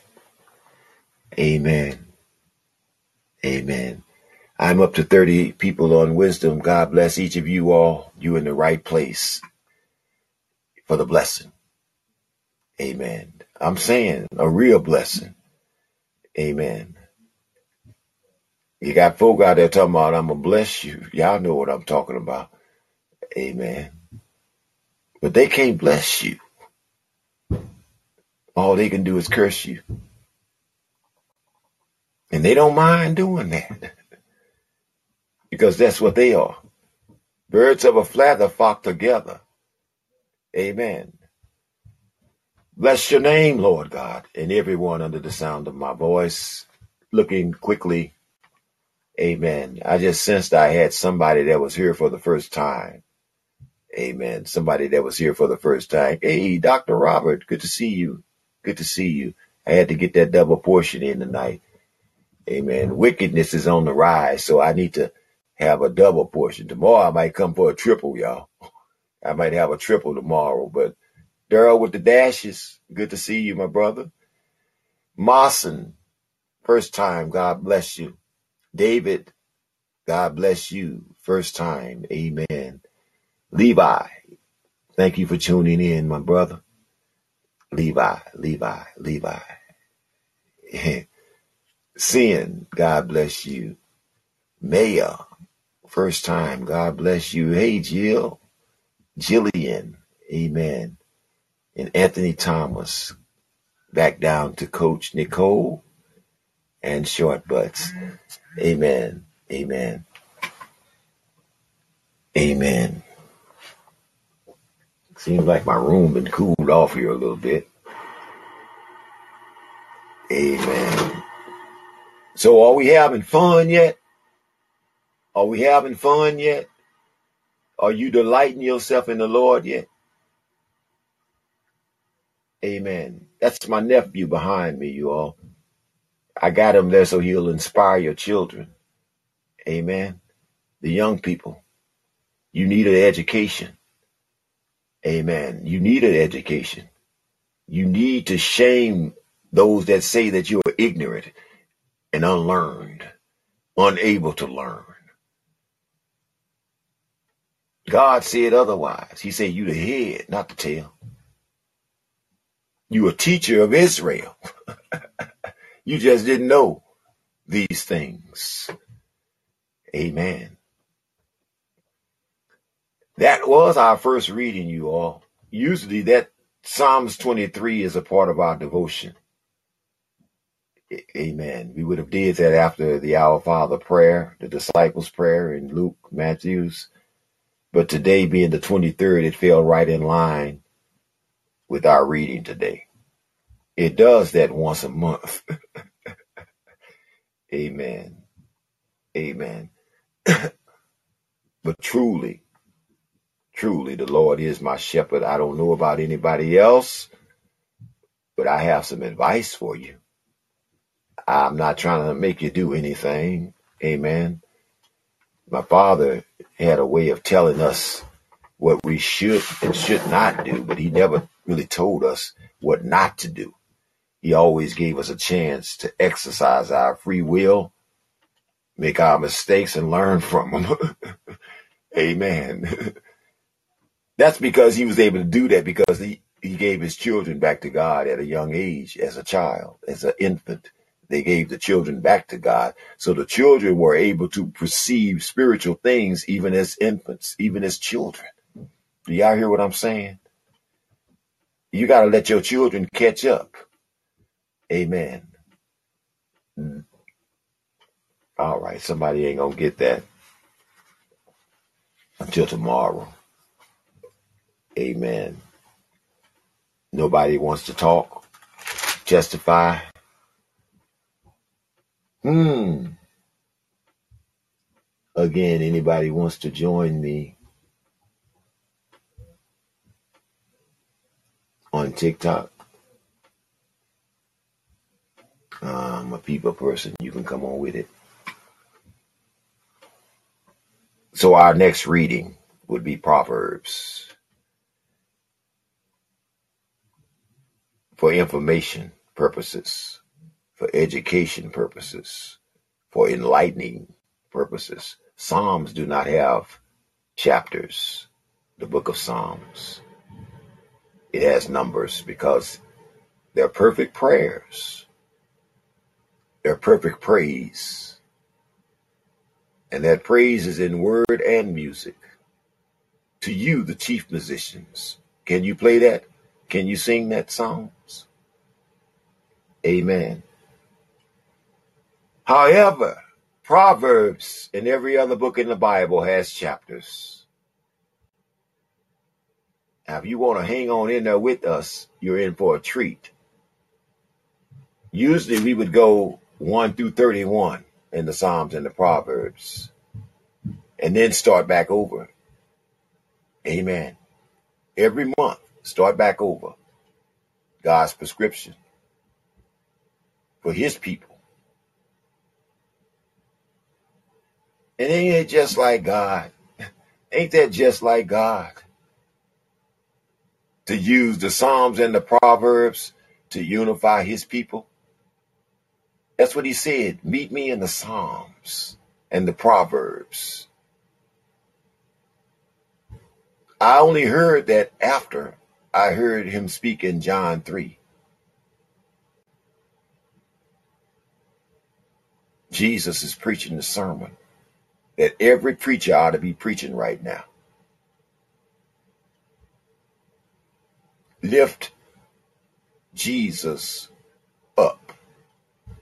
Amen. Amen. I'm up to 30 people on wisdom. God bless each of you all. You in the right place for the blessing. Amen. I'm saying a real blessing. Amen. You got folk out there talking about, I'm going to bless you. Y'all know what I'm talking about. Amen. But they can't bless you. All they can do is curse you. And they don't mind doing that because that's what they are. Birds of a feather flock together. Amen. Bless your name, Lord God, and everyone under the sound of my voice. Looking quickly. Amen. I just sensed I had somebody that was here for the first time. Amen. Somebody that was here for the first time. Hey, Dr. Robert, good to see you. Good to see you. I had to get that double portion in tonight. Amen. Wickedness is on the rise, so I need to have a double portion. Tomorrow I might come for a triple, y'all. I might have a triple tomorrow, but Daryl with the dashes, good to see you, my brother. Mawson, first time, God bless you. David, God bless you, first time, amen. Levi, thank you for tuning in, my brother. Levi, Levi, Levi. Sin, God bless you. Maya, first time, God bless you. Hey, Jill, Jillian, amen. And Anthony Thomas, back down to Coach Nicole and Short Butts. Amen, amen, amen. Seems like my room been cooled off here a little bit. Amen. So are we having fun yet? Are we having fun yet? Are you delighting yourself in the Lord yet? Amen. That's my nephew behind me, you all. I got him there so he'll inspire your children. Amen. The young people. You need an education. Amen. You need an education. You need to shame those that say that you are ignorant and unlearned, unable to learn. God said otherwise. He said, You the head, not the tail. You a teacher of Israel. you just didn't know these things. Amen. That was our first reading, you all. Usually that Psalms 23 is a part of our devotion. Amen. We would have did that after the Our Father prayer, the disciples prayer in Luke, Matthew's. But today being the 23rd, it fell right in line with our reading today. It does that once a month. Amen. Amen. but truly, truly, the Lord is my shepherd. I don't know about anybody else, but I have some advice for you. I'm not trying to make you do anything. Amen. My father had a way of telling us what we should and should not do, but he never really told us what not to do. He always gave us a chance to exercise our free will, make our mistakes, and learn from them. Amen. That's because he was able to do that because he, he gave his children back to God at a young age as a child, as an infant. They gave the children back to God. So the children were able to perceive spiritual things even as infants, even as children. Do y'all hear what I'm saying? You got to let your children catch up. Amen. All right, somebody ain't going to get that until tomorrow. Amen. Nobody wants to talk, justify. Hmm. Again, anybody wants to join me on TikTok? Uh, I'm a people person. You can come on with it. So our next reading would be Proverbs for information purposes, for education purposes, for enlightening purposes. Psalms do not have chapters, the book of Psalms. It has numbers because they're perfect prayers. They're perfect praise. And that praise is in word and music. To you, the chief musicians, can you play that? Can you sing that songs? Amen. However, Proverbs and every other book in the Bible has chapters. Now, if you want to hang on in there with us, you're in for a treat. Usually we would go 1 through 31 in the Psalms and the Proverbs and then start back over. Amen. Every month, start back over. God's prescription for his people. And ain't it just like God? Ain't that just like God? To use the Psalms and the Proverbs to unify his people? That's what he said. Meet me in the Psalms and the Proverbs. I only heard that after I heard him speak in John 3. Jesus is preaching the sermon that every preacher ought to be preaching right now. Lift Jesus up.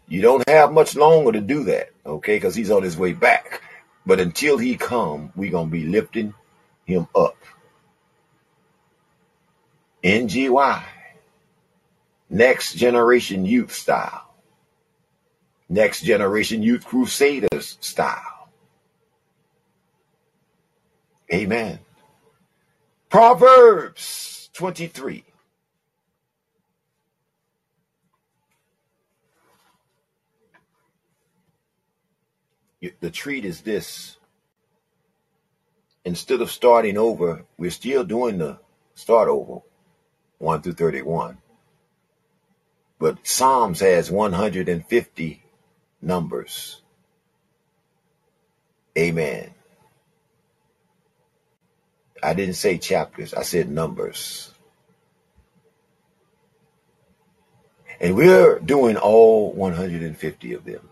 You don't have much longer to do that, okay? Because he's on his way back. But until he come, we're to be lifting him up. NGY. Next Generation Youth Style. Next Generation Youth Crusaders Style. Amen. Proverbs 23. The treat is this. Instead of starting over, we're still doing the start over 1 through 31. But Psalms has 150 numbers. Amen. I didn't say chapters, I said numbers. And we're doing all 150 of them.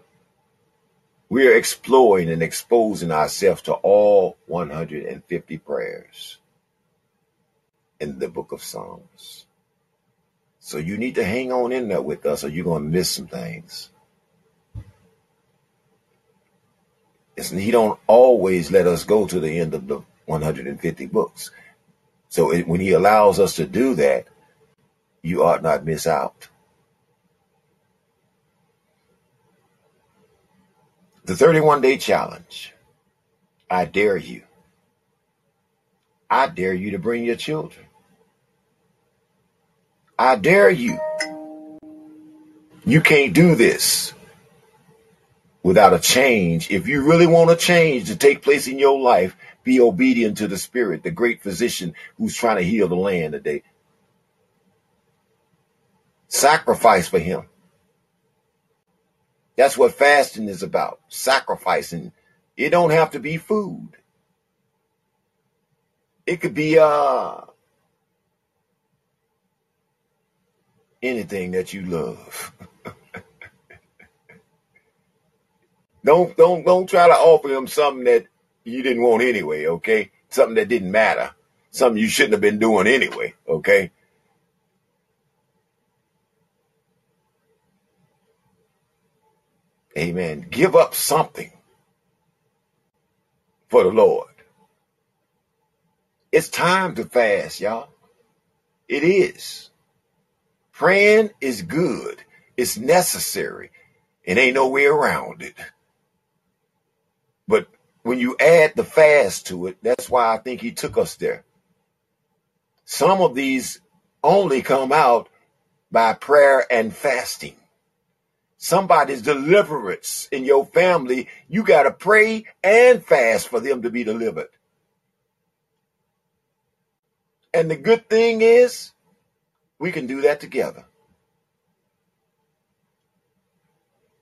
We are exploring and exposing ourselves to all 150 prayers in the book of Psalms. So you need to hang on in there with us or you're going to miss some things. He don't always let us go to the end of the 150 books. So it, when he allows us to do that, you ought not miss out. The 31 day challenge. I dare you. I dare you to bring your children. I dare you. You can't do this without a change. If you really want a change to take place in your life, be obedient to the Spirit, the great physician who's trying to heal the land today. Sacrifice for Him. That's what fasting is about. Sacrificing. It don't have to be food. It could be uh anything that you love. don't don't don't try to offer him something that you didn't want anyway, okay? Something that didn't matter. Something you shouldn't have been doing anyway, okay? Amen. Give up something for the Lord. It's time to fast, y'all. It is. Praying is good. It's necessary. And ain't no way around it. But when you add the fast to it, that's why I think he took us there. Some of these only come out by prayer and fasting. Somebody's deliverance in your family, you got to pray and fast for them to be delivered. And the good thing is, we can do that together.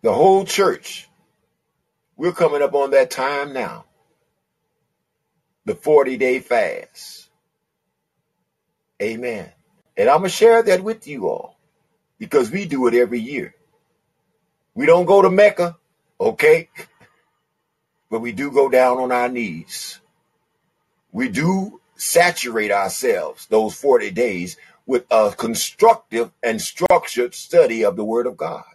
The whole church, we're coming up on that time now. The 40 day fast. Amen. And I'm going to share that with you all because we do it every year. We don't go to Mecca, okay? But we do go down on our knees. We do saturate ourselves those 40 days with a constructive and structured study of the Word of God.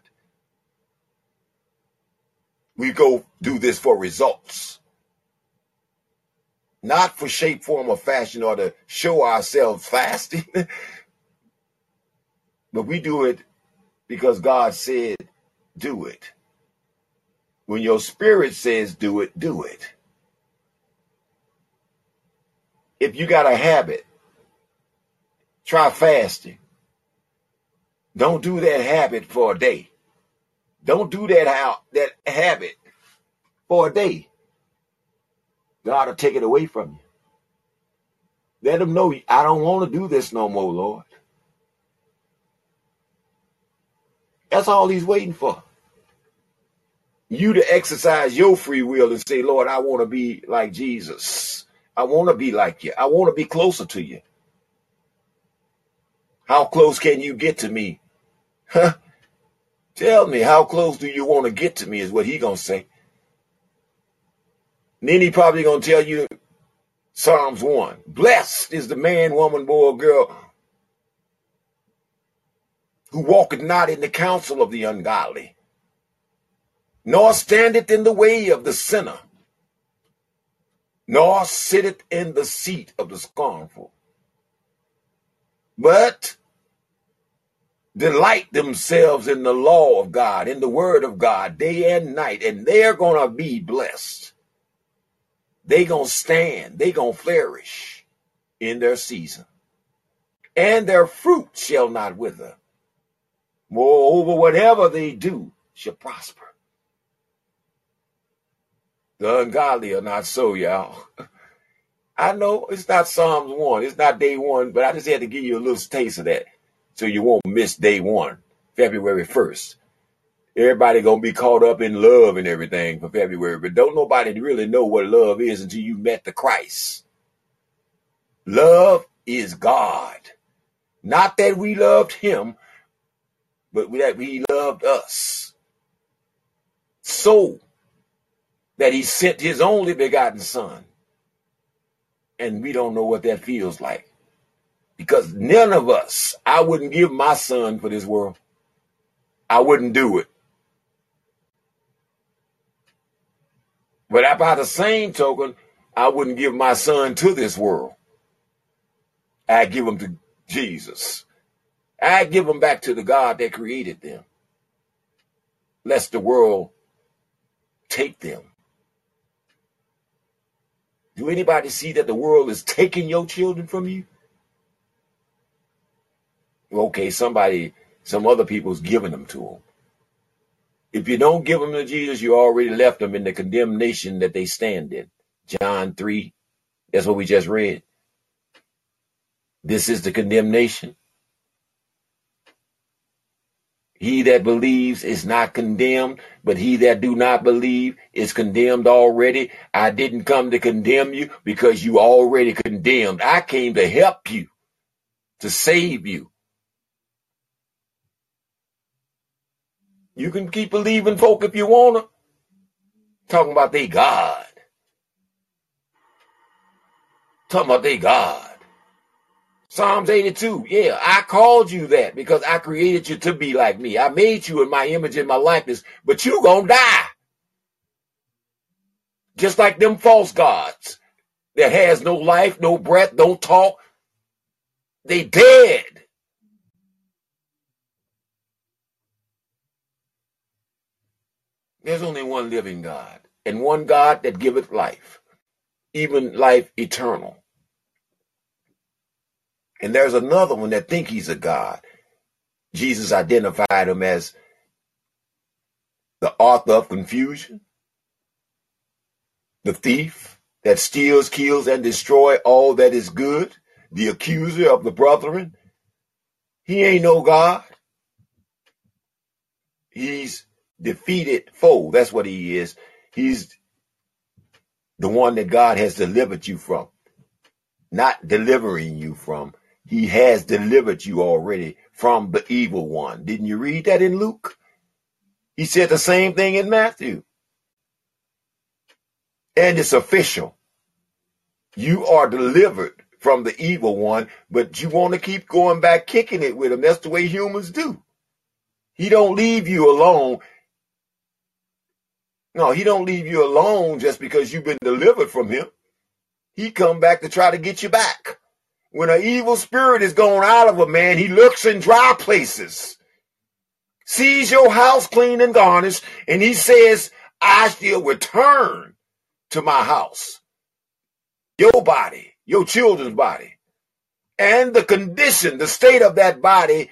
We go do this for results, not for shape, form, or fashion or to show ourselves fasting, but we do it because God said do it. When your spirit says do it, do it. If you got a habit, try fasting. Don't do that habit for a day. Don't do that how that habit for a day. God will take it away from you. Let him know I don't want to do this no more, Lord. That's all he's waiting for. You to exercise your free will and say, Lord, I want to be like Jesus. I want to be like you. I want to be closer to you. How close can you get to me? Huh? Tell me, how close do you want to get to me is what he going to say. And then he probably going to tell you Psalms 1. Blessed is the man, woman, boy, girl who walketh not in the counsel of the ungodly, nor standeth in the way of the sinner, nor sitteth in the seat of the scornful, but delight themselves in the law of God, in the word of God, day and night, and they're going to be blessed. They're going to stand. they're going to flourish in their season. And their fruit shall not wither. Moreover, whatever they do shall prosper. The ungodly are not so, y'all. I know it's not Psalms 1, it's not day one, but I just had to give you a little taste of that so you won't miss day one, February 1st. Everybody gonna be caught up in love and everything for February, but don't nobody really know what love is until you met the Christ. Love is God. Not that we loved him, but that he loved us so that he sent his only begotten son. And we don't know what that feels like. Because none of us, I wouldn't give my son for this world. I wouldn't do it. But by the same token, I wouldn't give my son to this world. I'd give him to Jesus. I'd give them back to the God that created them, lest the world take them. Do anybody see that the world is taking your children from you? Okay, somebody, some other people's giving them to them. If you don't give them to Jesus, you already left them in the condemnation that they stand in. John 3, that's what we just read. This is the condemnation he that believes is not condemned, but he that do not believe is condemned already. I didn't come to condemn you because you already condemned. I came to help you, to save you. You can keep believing folk if you want to. Talking about they God. Talking about they God. Psalms 82. Yeah, I called you that because I created you to be like me. I made you in my image and my likeness, but you gonna die. Just like them false gods that has no life, no breath, don't talk. They dead. There's only one living God and one God that giveth life, even life eternal. And there's another one that think he's a God. Jesus identified him as the author of confusion, the thief that steals, kills, and destroy all that is good, the accuser of the brethren. He ain't no God. He's defeated foe. That's what he is. He's the one that God has delivered you from, not delivering you from. He has delivered you already from the evil one. Didn't you read that in Luke? He said the same thing in Matthew. And it's official. You are delivered from the evil one, but you want to keep going back kicking it with him. That's the way humans do. He don't leave you alone. No, he don't leave you alone just because you've been delivered from him. He come back to try to get you back. When an evil spirit is gone out of a man, he looks in dry places, sees your house clean and garnished, and he says, I shall return to my house. Your body, your children's body, and the condition, the state of that body,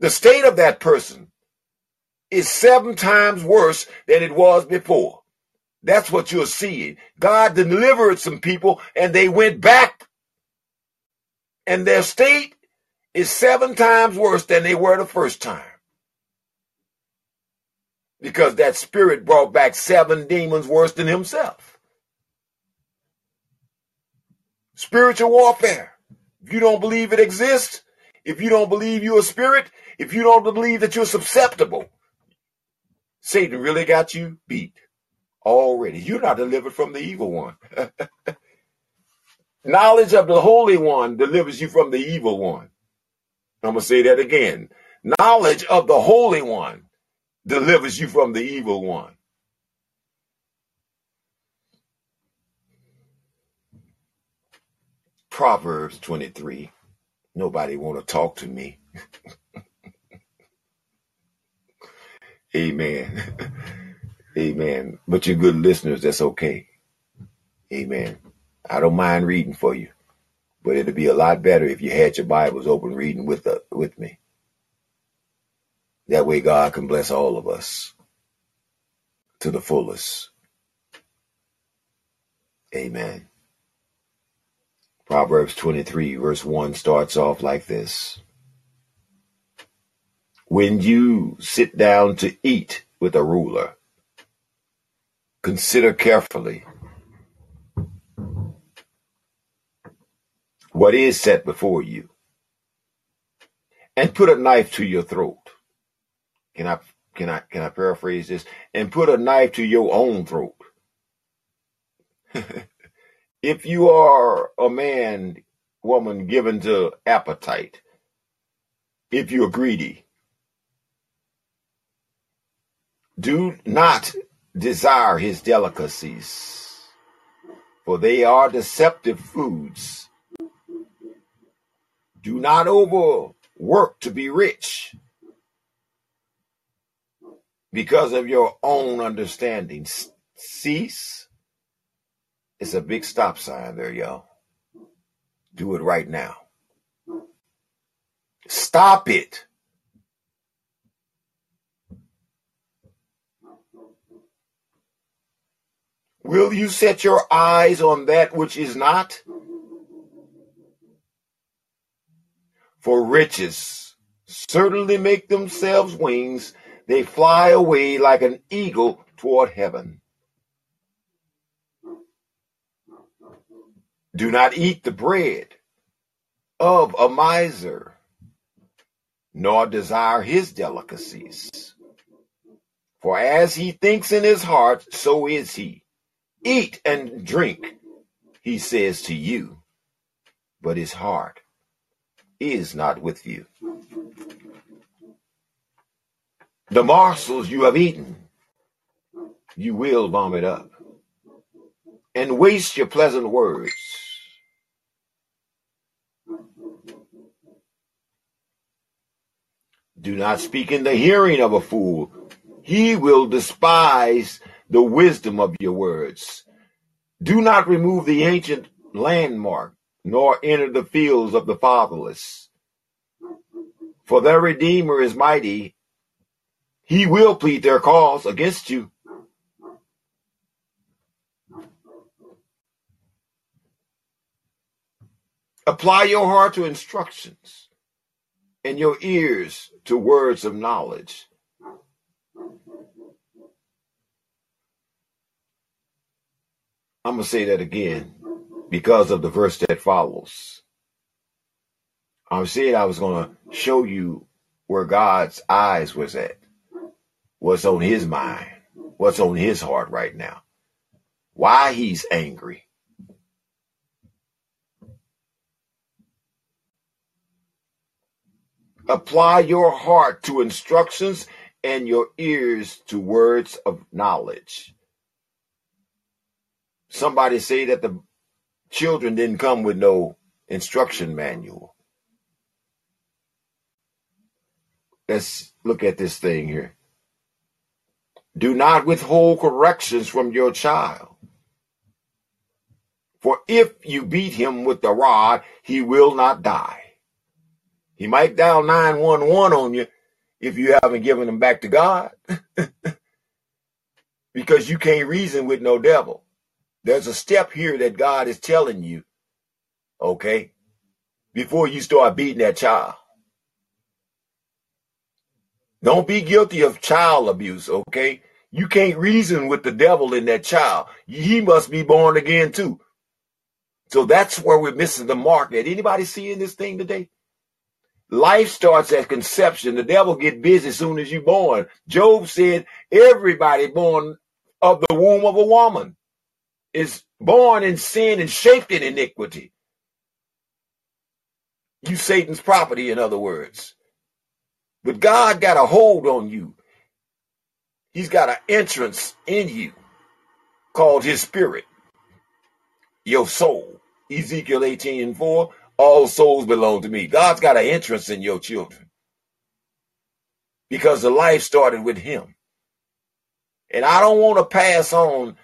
the state of that person is seven times worse than it was before. That's what you're seeing. God delivered some people and they went back and their state is seven times worse than they were the first time. Because that spirit brought back seven demons worse than himself. Spiritual warfare. If you don't believe it exists, if you don't believe you're a spirit, if you don't believe that you're susceptible, Satan really got you beat already. You're not delivered from the evil one. Knowledge of the Holy One delivers you from the evil one. I'm going to say that again. Knowledge of the Holy One delivers you from the evil one. Proverbs 23. Nobody want to talk to me. Amen. Amen. But you're good listeners, that's okay. Amen. I don't mind reading for you, but it'd be a lot better if you had your Bibles open reading with the, with me. That way God can bless all of us to the fullest. Amen. Proverbs 23 verse 1 starts off like this. When you sit down to eat with a ruler, consider carefully what is set before you, and put a knife to your throat. Can I can I can I paraphrase this? And put a knife to your own throat. if you are a man, woman given to appetite, if you're greedy, do not desire his delicacies, for they are deceptive foods do not overwork to be rich because of your own understanding. Cease. It's a big stop sign there, y'all. Do it right now. Stop it. Will you set your eyes on that which is not? For riches certainly make themselves wings. They fly away like an eagle toward heaven. Do not eat the bread of a miser, nor desire his delicacies. For as he thinks in his heart, so is he. Eat and drink, he says to you, but his heart is not with you. The morsels you have eaten, you will vomit up and waste your pleasant words. Do not speak in the hearing of a fool. He will despise the wisdom of your words. Do not remove the ancient landmark nor enter the fields of the fatherless. For their Redeemer is mighty. He will plead their cause against you. Apply your heart to instructions and your ears to words of knowledge. I'm going to say that again because of the verse that follows. I said I was going to show you where God's eyes was at, what's on his mind, what's on his heart right now, why he's angry. Apply your heart to instructions and your ears to words of knowledge. Somebody say that the children didn't come with no instruction manual. Let's look at this thing here. Do not withhold corrections from your child. For if you beat him with the rod, he will not die. He might dial 911 on you if you haven't given him back to God. because you can't reason with no devil. There's a step here that God is telling you, okay, before you start beating that child. Don't be guilty of child abuse, okay? You can't reason with the devil in that child. He must be born again too. So that's where we're missing the mark. Did anybody seeing this thing today? Life starts at conception. The devil get busy as soon as you're born. Job said everybody born of the womb of a woman is born in sin and shaped in iniquity. You Satan's property, in other words. But God got a hold on you. He's got an entrance in you called his spirit, your soul. Ezekiel 18 and 4 all souls belong to me. God's got an interest in your children because the life started with him. And I don't want to pass on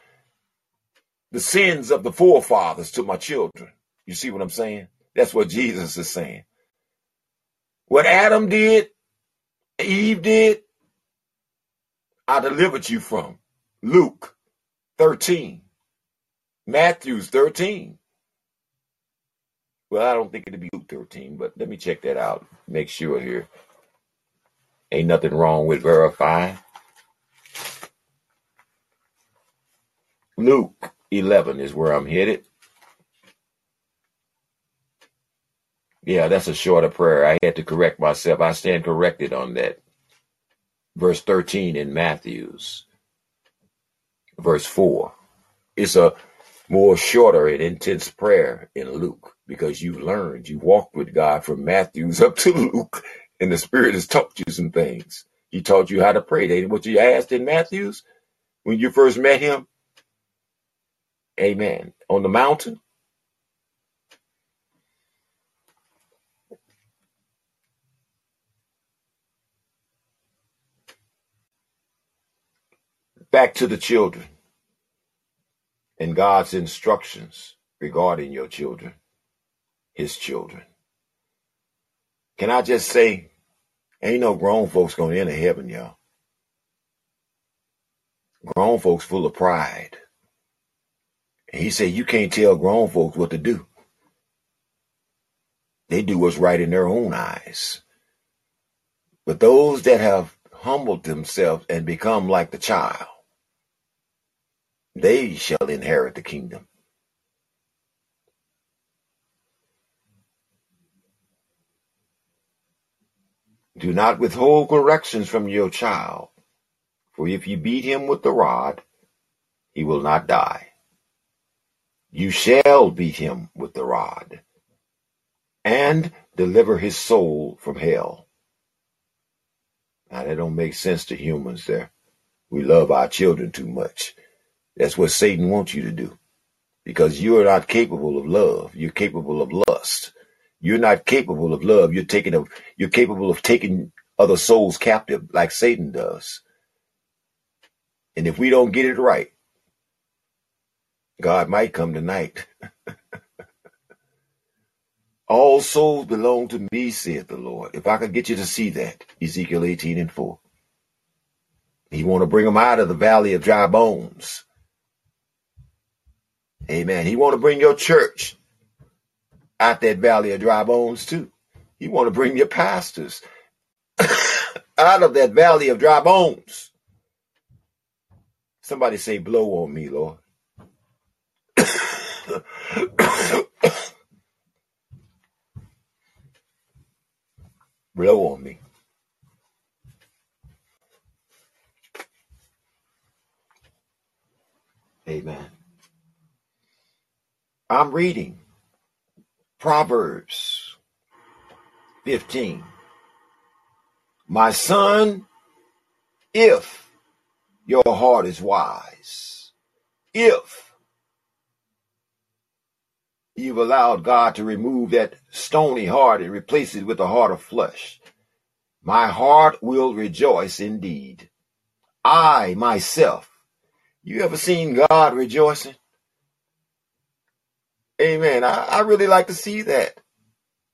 the sins of the forefathers to my children. You see what I'm saying? That's what Jesus is saying. What Adam did, Eve did, I delivered you from. Luke 13, Matthew's 13. Well, I don't think it'd be Luke 13, but let me check that out. Make sure here. Ain't nothing wrong with verifying. Luke 11 is where I'm headed. Yeah, that's a shorter prayer. I had to correct myself. I stand corrected on that. Verse 13 in Matthew's. Verse 4. It's a more shorter and intense prayer in Luke because you've learned, you walked with God from Matthews up to Luke, and the Spirit has taught you some things. He taught you how to pray. They what you asked in Matthews when you first met him. Amen. On the mountain. Back to the children and God's instructions regarding your children his children. Can I just say, ain't no grown folks gonna enter heaven, y'all. Grown folks full of pride. He said, you can't tell grown folks what to do. They do what's right in their own eyes. But those that have humbled themselves and become like the child, they shall inherit the kingdom. Do not withhold corrections from your child, for if you beat him with the rod, he will not die. You shall beat him with the rod, and deliver his soul from hell. Now that don't make sense to humans there. We love our children too much. That's what Satan wants you to do. Because you are not capable of love. You're capable of lust. You're not capable of love. You're taking a, you're capable of taking other souls captive like Satan does. And if we don't get it right, God might come tonight. All souls belong to me, saith the Lord. If I could get you to see that, Ezekiel 18 and 4. He want to bring them out of the valley of dry bones. Amen. He want to bring your church out that valley of dry bones too. He want to bring your pastors out of that valley of dry bones. Somebody say, blow on me, Lord. Blow on me. Amen. I'm reading Proverbs 15. My son, if your heart is wise, if you've allowed God to remove that stony heart and replace it with a heart of flesh, my heart will rejoice indeed. I myself you ever seen God rejoicing? Amen. I, I really like to see that.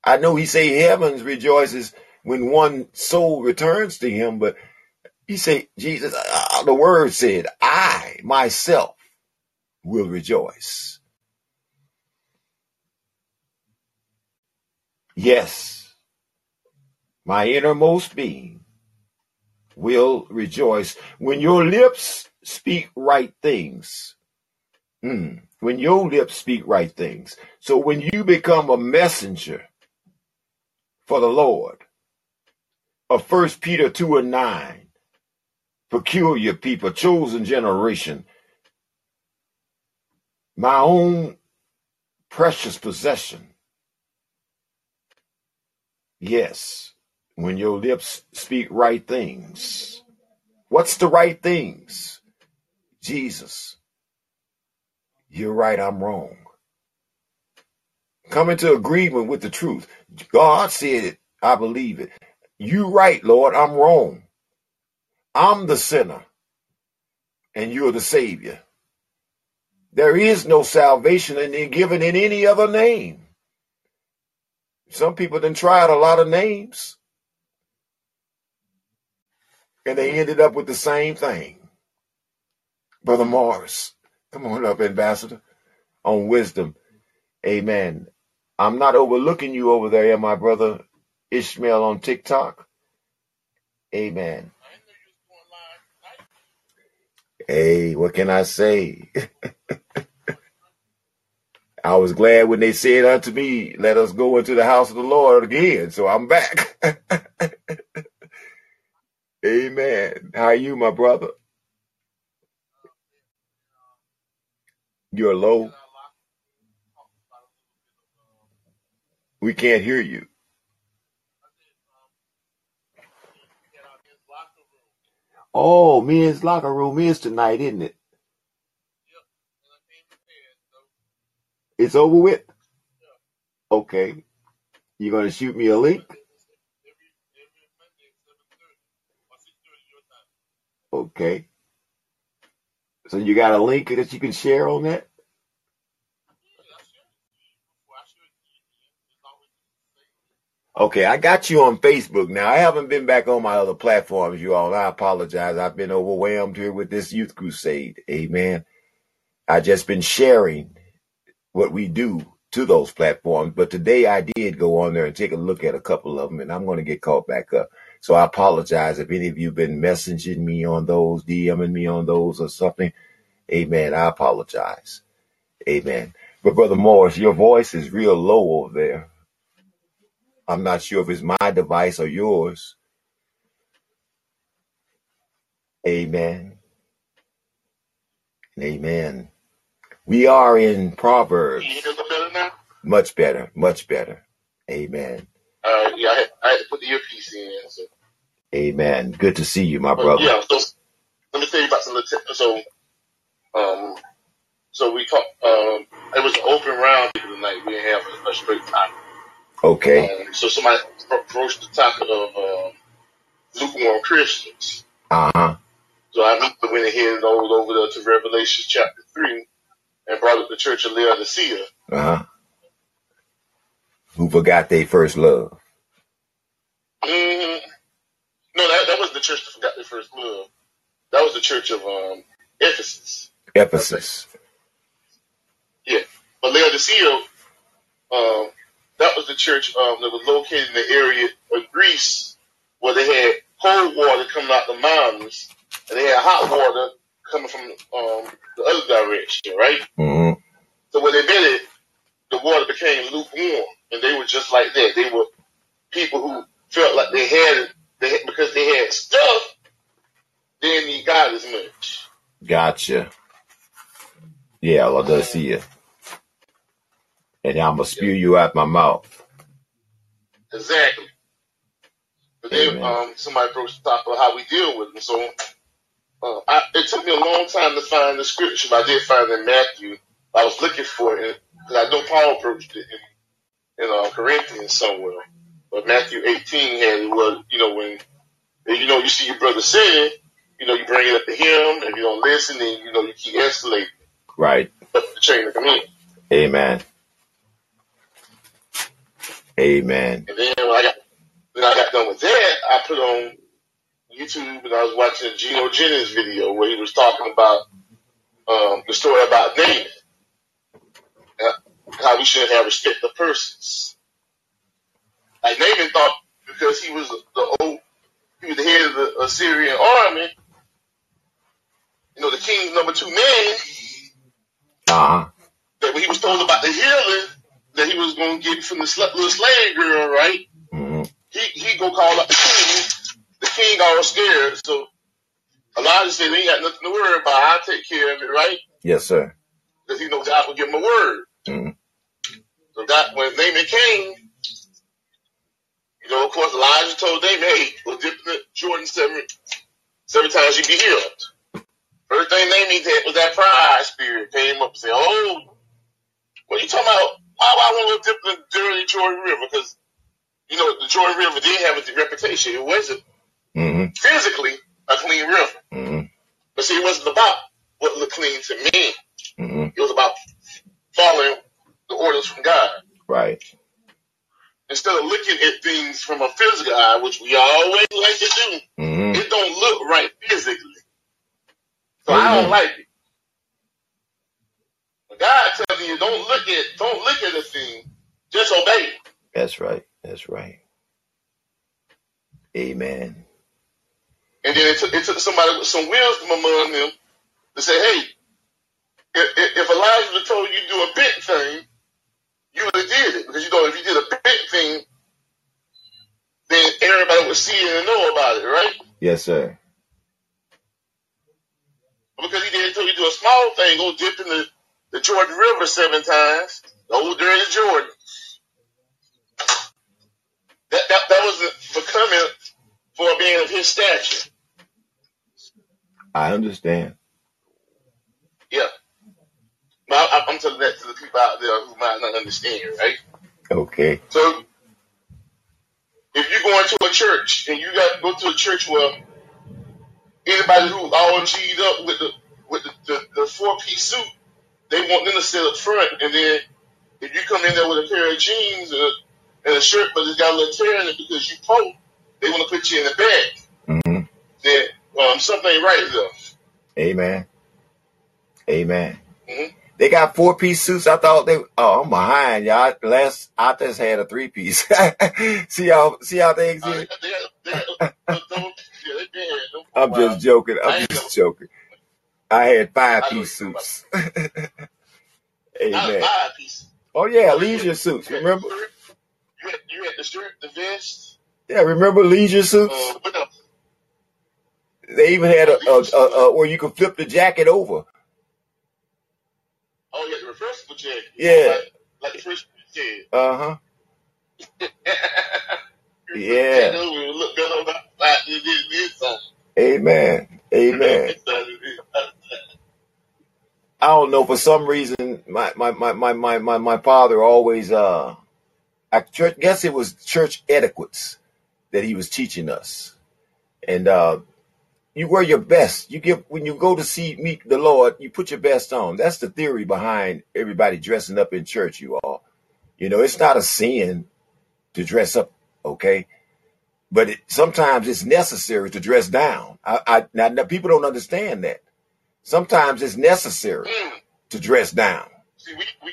I know he say heavens rejoices when one soul returns to him, but he say, Jesus, uh, the word said, I myself will rejoice. Yes, my innermost being will rejoice when your lips speak right things. Mm. When your lips speak right things. So when you become a messenger for the Lord, of First Peter 2 and 9, peculiar people, chosen generation, my own precious possession. Yes, when your lips speak right things. What's the right things? Jesus, you're right, I'm wrong. Come into agreement with the truth. God said it, I believe it. You're right, Lord, I'm wrong. I'm the sinner, and you're the Savior. There is no salvation in given in any other name. Some people done tried a lot of names, and they ended up with the same thing. Brother Morris. Come on up, Ambassador, on wisdom. Amen. I'm not overlooking you over there, my brother Ishmael on TikTok. Amen. Hey, what can I say? I was glad when they said unto me, Let us go into the house of the Lord again. So I'm back. Amen. How are you, my brother? You're low. We can't hear you. Oh, men's locker room is tonight, isn't it? It's over with? Okay. You're gonna shoot me a link? Okay. So you got a link that you can share on that? Okay, I got you on Facebook now. I haven't been back on my other platforms, you all. I apologize. I've been overwhelmed here with this youth crusade. Amen. I just been sharing what we do to those platforms. But today I did go on there and take a look at a couple of them and I'm going to get caught back up. So I apologize if any of you have been messaging me on those, DMing me on those or something. Amen. I apologize. Amen. But Brother Morris, your voice is real low over there. I'm not sure if it's my device or yours. Amen. Amen. We are in Proverbs. better Much better. Much better. Amen. Uh, yeah, I had, I had to put the earpiece in. So. Amen. Good to see you, my brother. yeah, so let me tell you about some. So, um, so we talked. Um, it was an open round tonight. We didn't have a, a straight topic. Okay. Um, so somebody approached the topic of um, lukewarm Christians. Uh huh. So I went ahead and rolled over to Revelation chapter three and brought up the church of Laodicea. Uh huh. Who forgot their first love? Mm-hmm. No, that, that was the church that forgot their first love. that was the church of um, Ephesus. Ephesus. Yeah, but Laodicea, um, that was the church um, that was located in the area of Greece where they had cold water coming out the mountains and they had hot water coming from um, the other direction, right? Mm-hmm. So when they did it, the water became lukewarm, and they were just like that. They were people who felt like they had they had, because they had stuff, they didn't need God as much. Gotcha. Yeah, Laodicea. And I'm gonna spew you out my mouth. Exactly. But then um, somebody broached the topic of how we deal with them. So uh, I, it took me a long time to find the scripture, but I did find it in Matthew. I was looking for it because I know Paul approached it in, in uh, Corinthians somewhere. But Matthew 18 had it was, you know, when you know you see your brother sin, you know, you bring it up to him, and you don't listen, then, you know you keep escalating Right. up the chain of command. Amen. Amen. And then when I got when I got done with that, I put on YouTube and I was watching a Gino Jennings video where he was talking about um, the story about Naaman, uh, how we shouldn't have respect for persons. Like Naaman thought because he was the old, he was the head of the Assyrian army, you know, the king's number two man, Uh huh. that when he was told about the healing that he was going to get from the little slave girl, right? Mm-hmm. he he go call up the king. All scared, so Elijah said, "They ain't got nothing to worry about. I'll take care of it, right?" Yes, sir. Because he know God will give him a word. Mhm. So God, when Naaman came, you know, of course, Elijah told Naaman, "Hey, go dip in the Jordan seven seven times, you be healed." First thing Naaman did was that pride spirit came up and said, "Oh, what are you talking about? Why, why I want to dip in the dirty Jordan River? Because you know the Jordan River did have a reputation. It wasn't hmm physically a clean river. hmm But see, it wasn't about what looked clean to me. hmm It was about following the orders from God. Right. Instead of looking at things from a physical eye, which we always like to do, hmm it don't look right physically. So I don't like it. But God tells you, don't look at don't look at a thing, just obey. That's right. That's right. Amen. And then it took, it took somebody with some wisdom among them to say, hey, if, if Elijah would have told you to do a big thing, you would have did it. Because you know, if you did a big thing, then everybody would see it and know about it, right? Yes, sir. Because he didn't tell you to do a small thing, go dip in the, the Jordan River seven times, the old dirty Jordan. That, that, that wasn't becoming for a man of his stature. I understand. Yeah. But I, I'm telling that to the people out there who might not understand, right? Okay. So if you go into a church and you got to go to a church where anybody who's all G'd up with the with the, the, the four piece suit, they want them to sit up front, and then if you come in there with a pair of jeans and a, and a shirt, but it's got a little tear in it because you poke, they want to put you in the back. hmm Then um, something ain't right there. Amen. Amen. Mhm. They got four piece suits. I thought they. Oh, I'm behind y'all. Last I just had a three piece. see how see how they. Them I'm for a while. just joking. I'm just joking. I had five piece suits. Amen. five piece. Oh yeah, Oh, leisure suits. Remember? you had, you had the shirt, the vest, Yeah, remember leisure suits? uh? They even had a, a, a, a where you could flip the jacket over. Oh, yeah, the reversible jacket. Yeah. Like, like the first jacket. Uh huh. Yeah. know, we look better on that side than this, this side. Amen. Amen. This side than this side. I don't know for some reason my my my my my my, my father always uh I church, guess it was church etiquettes that he was teaching us. And uh you wear your best. You give when you go to see meet the Lord, you put your best on. That's the theory behind everybody dressing up in church, you all. You know, it's not a sin to dress up, okay? but it, sometimes it's necessary to dress down. I, I now, now people don't understand that. Sometimes it's necessary Mm. to dress down. See, we, we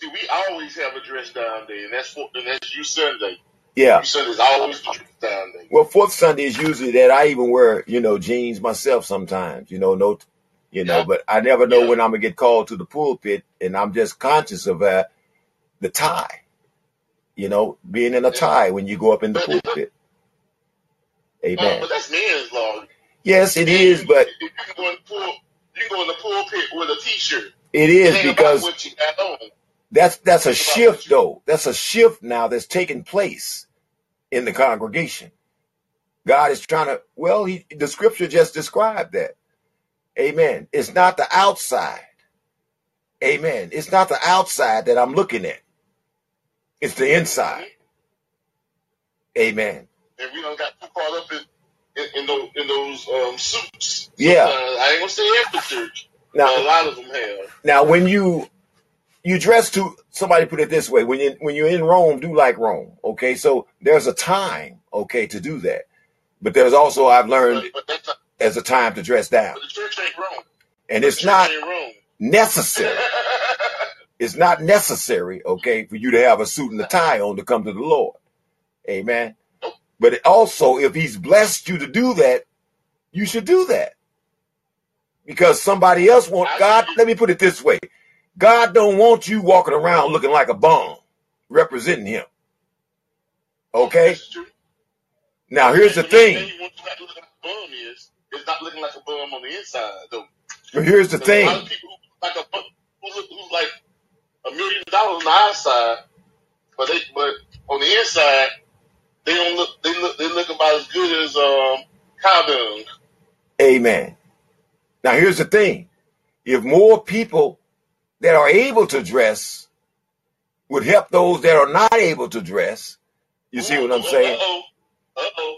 see we always have a dress down day, and that's for, and that's you Sunday. Yeah. Sunday's always down. Well, fourth Sunday is usually that I even wear, you know, jeans myself sometimes, you know, no, you know, Yeah. but I never know Yeah. when I'm gonna get called to the pulpit, and I'm just conscious of uh, the tie, you know, being in a tie when you go up in the pulpit. Amen. but that's men's law. Yes, it is, but you can go in the pool, you go in the pulpit with a t-shirt. it It is about because what you got on. that's that's a It's about what shift though. That's a shift now that's taking place in the congregation. God is trying to. Well, he, the scripture just described that. Amen. It's not the outside. Amen. It's not the outside that I'm looking at. It's the inside. Amen. And we don't got too caught up in in, in those in those um, suits. Yeah. Sometimes I ain't gonna say every church, Now, a lot of them have. now when you you dress to somebody put it this way when you when you're in Rome, do like Rome. Okay, so there's a time, okay, to do that. But there's also I've learned But but not, as a time to dress down, the church ain't wrong. and the it's not necessary. It's not necessary, okay, for you to have a suit and a tie on to come to the Lord. Amen. But it also, if He's blessed you to do that, you should do that because somebody else want I God. Let me put it this way: God don't want you walking around looking like a bum, representing Him. Okay. Now here's the thing. thing you want to not a bum is is not looking like a bum on the inside though. Here's the There's a lot thing. of people like a bum who look who's like a million dollars on the outside, but they but on the inside they don't look they look they look about as good as um cow dung. Amen. Now here's the thing. If more people that are able to dress would help those that are not able to dress, you see what I'm saying?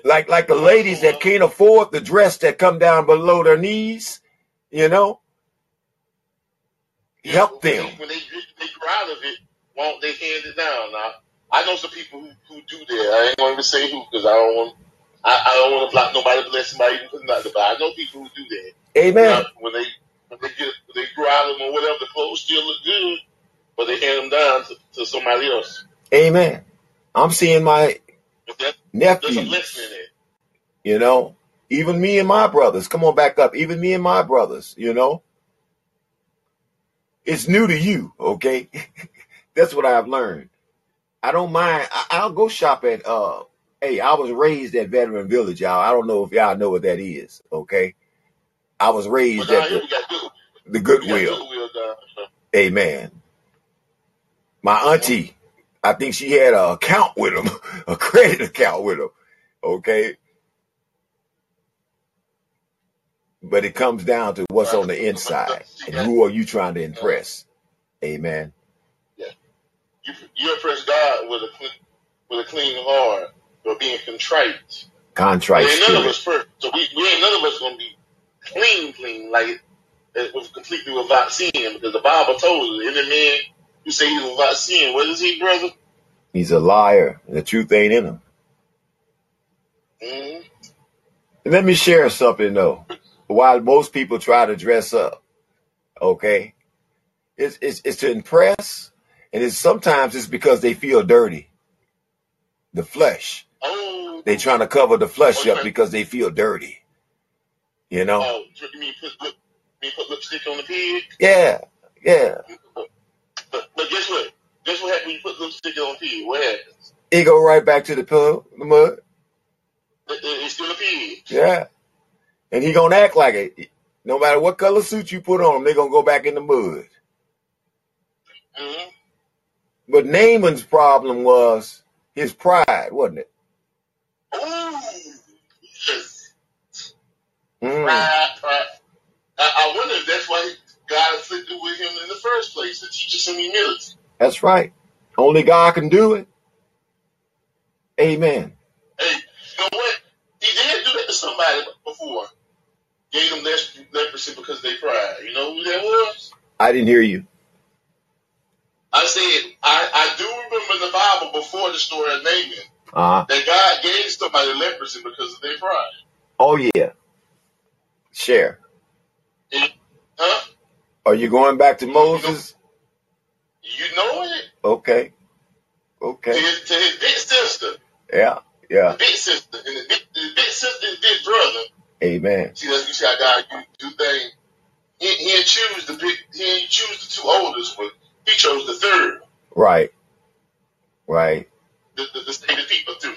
Like like the ladies that can't afford the dress that come down below their knees, you know, help them. when they they grow out of it, won't they hand it down? Now I know some people who, who do that. I ain't going to say who because I don't want I, I don't want to block nobody blessing by even putting out there. But I know people who do that. Amen. When they they get they grow out of them or whatever, the clothes still look good, but they hand them down to, to somebody else. Amen. I'm seeing my that, nephews, blessing in it. you know, even me and my brothers. Come on back up. Even me and my brothers, you know. It's new to you, okay? That's what I've learned. I don't mind. I, I'll go shop at. uh Hey, I was raised at Veteran Village, y'all. I don't know if y'all know what that is. Okay, I was raised down at the the Goodwill. goodwill. Amen. My auntie, I think she had an account with him, a credit account with him. Okay, but it comes down to what's on the inside and who are you trying to impress. Amen. yeah. You you impress God with a clean, with a clean heart or being contrite. Contrite Ain't none of us perfect, so we, we ain't none of us gonna be clean, clean like was completely without sin because the Bible told us any man who say he's without sin, what is he, brother? He's a liar, and the truth ain't in him. Mm-hmm. Let me share something though. While most people try to dress up, okay, it's it's, it's to impress, and it's sometimes it's because they feel dirty. The flesh. Oh, They trying to cover the flesh up because they feel dirty. You know? Oh, you mean you put lipstick on the pig? Yeah, yeah. But, but guess what? Guess what happens when you put lipstick on a pig? What happens? He go right back to the pillow, the mud. It- it- It's still a pig. Yeah. And he gonna act like it. No matter what color suit you put on him, they gonna go back in the mud. Mm-hmm. But Naaman's problem was his pride, wasn't it? Ooh, yes. Mm. Pride, pride. I, I wonder if that's why God afflicted with him in the first place to teach us some humility. That's right. Only God can do it. Amen. Hey, you know what? He did do that to somebody before. Gave them lep- leprosy because they pride. You know who that was? I didn't hear you. I said, I, I do remember in the Bible before the story of Naaman Uh that God gave the leprosy because of their pride. Oh yeah. Share. Huh? Are you going back to Moses? You know it. Okay. To Okay. his, to his big sister, Yeah. the Yeah. big sister, and the big, the big sister and big brother. Amen. See, that's you see how God do, do things. He, he didn't choose the big, he didn't choose the two oldest, but he chose the third, Right. Right. the, the, the state of people too.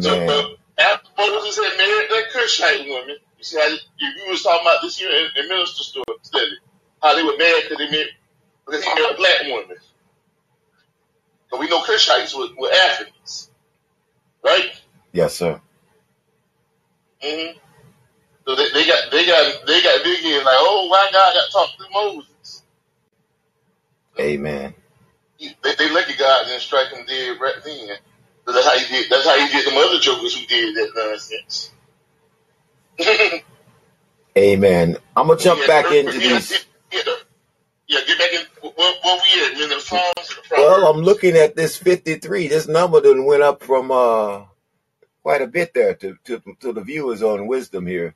So Amen. uh, after Moses had married that Cushite woman, you see how you, you was talking about this here in, in minister store study, how they were mad because they married because he married a black woman. So we know Cushites were, were Africans, right? Yes, sir. hmm So they, they got they got they got big in like, oh, why God got talked to Moses? Amen. He- They, they lucky God didn't strike him dead right then. That's how he did. That's how he did them other jokers who did that nonsense. Amen. I'm gonna jump Yeah, back yeah, into these. yeah, yeah, get back in. What, what we at? In the Psalms and the Well, I'm looking at this 53. This number done went up from uh quite a bit there to to, to the viewers on wisdom here.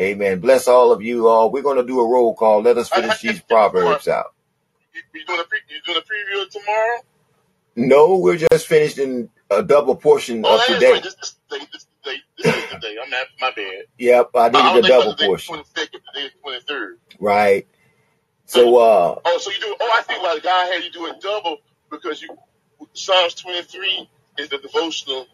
Amen. Bless all of you all. We're gonna do a roll call. Let us finish these proverbs out. You, doing a pre, you doing a preview tomorrow? No, we're just finishing a double portion Oh, of today. right. This is the day. This is the day. This is the day. I'm not, my bad. Yep, I needed a think double about the day portion. twenty second. The day twenty third. Right. So uh Oh, so you do? Oh, I think why God had you do it double because you Psalms twenty three is the devotional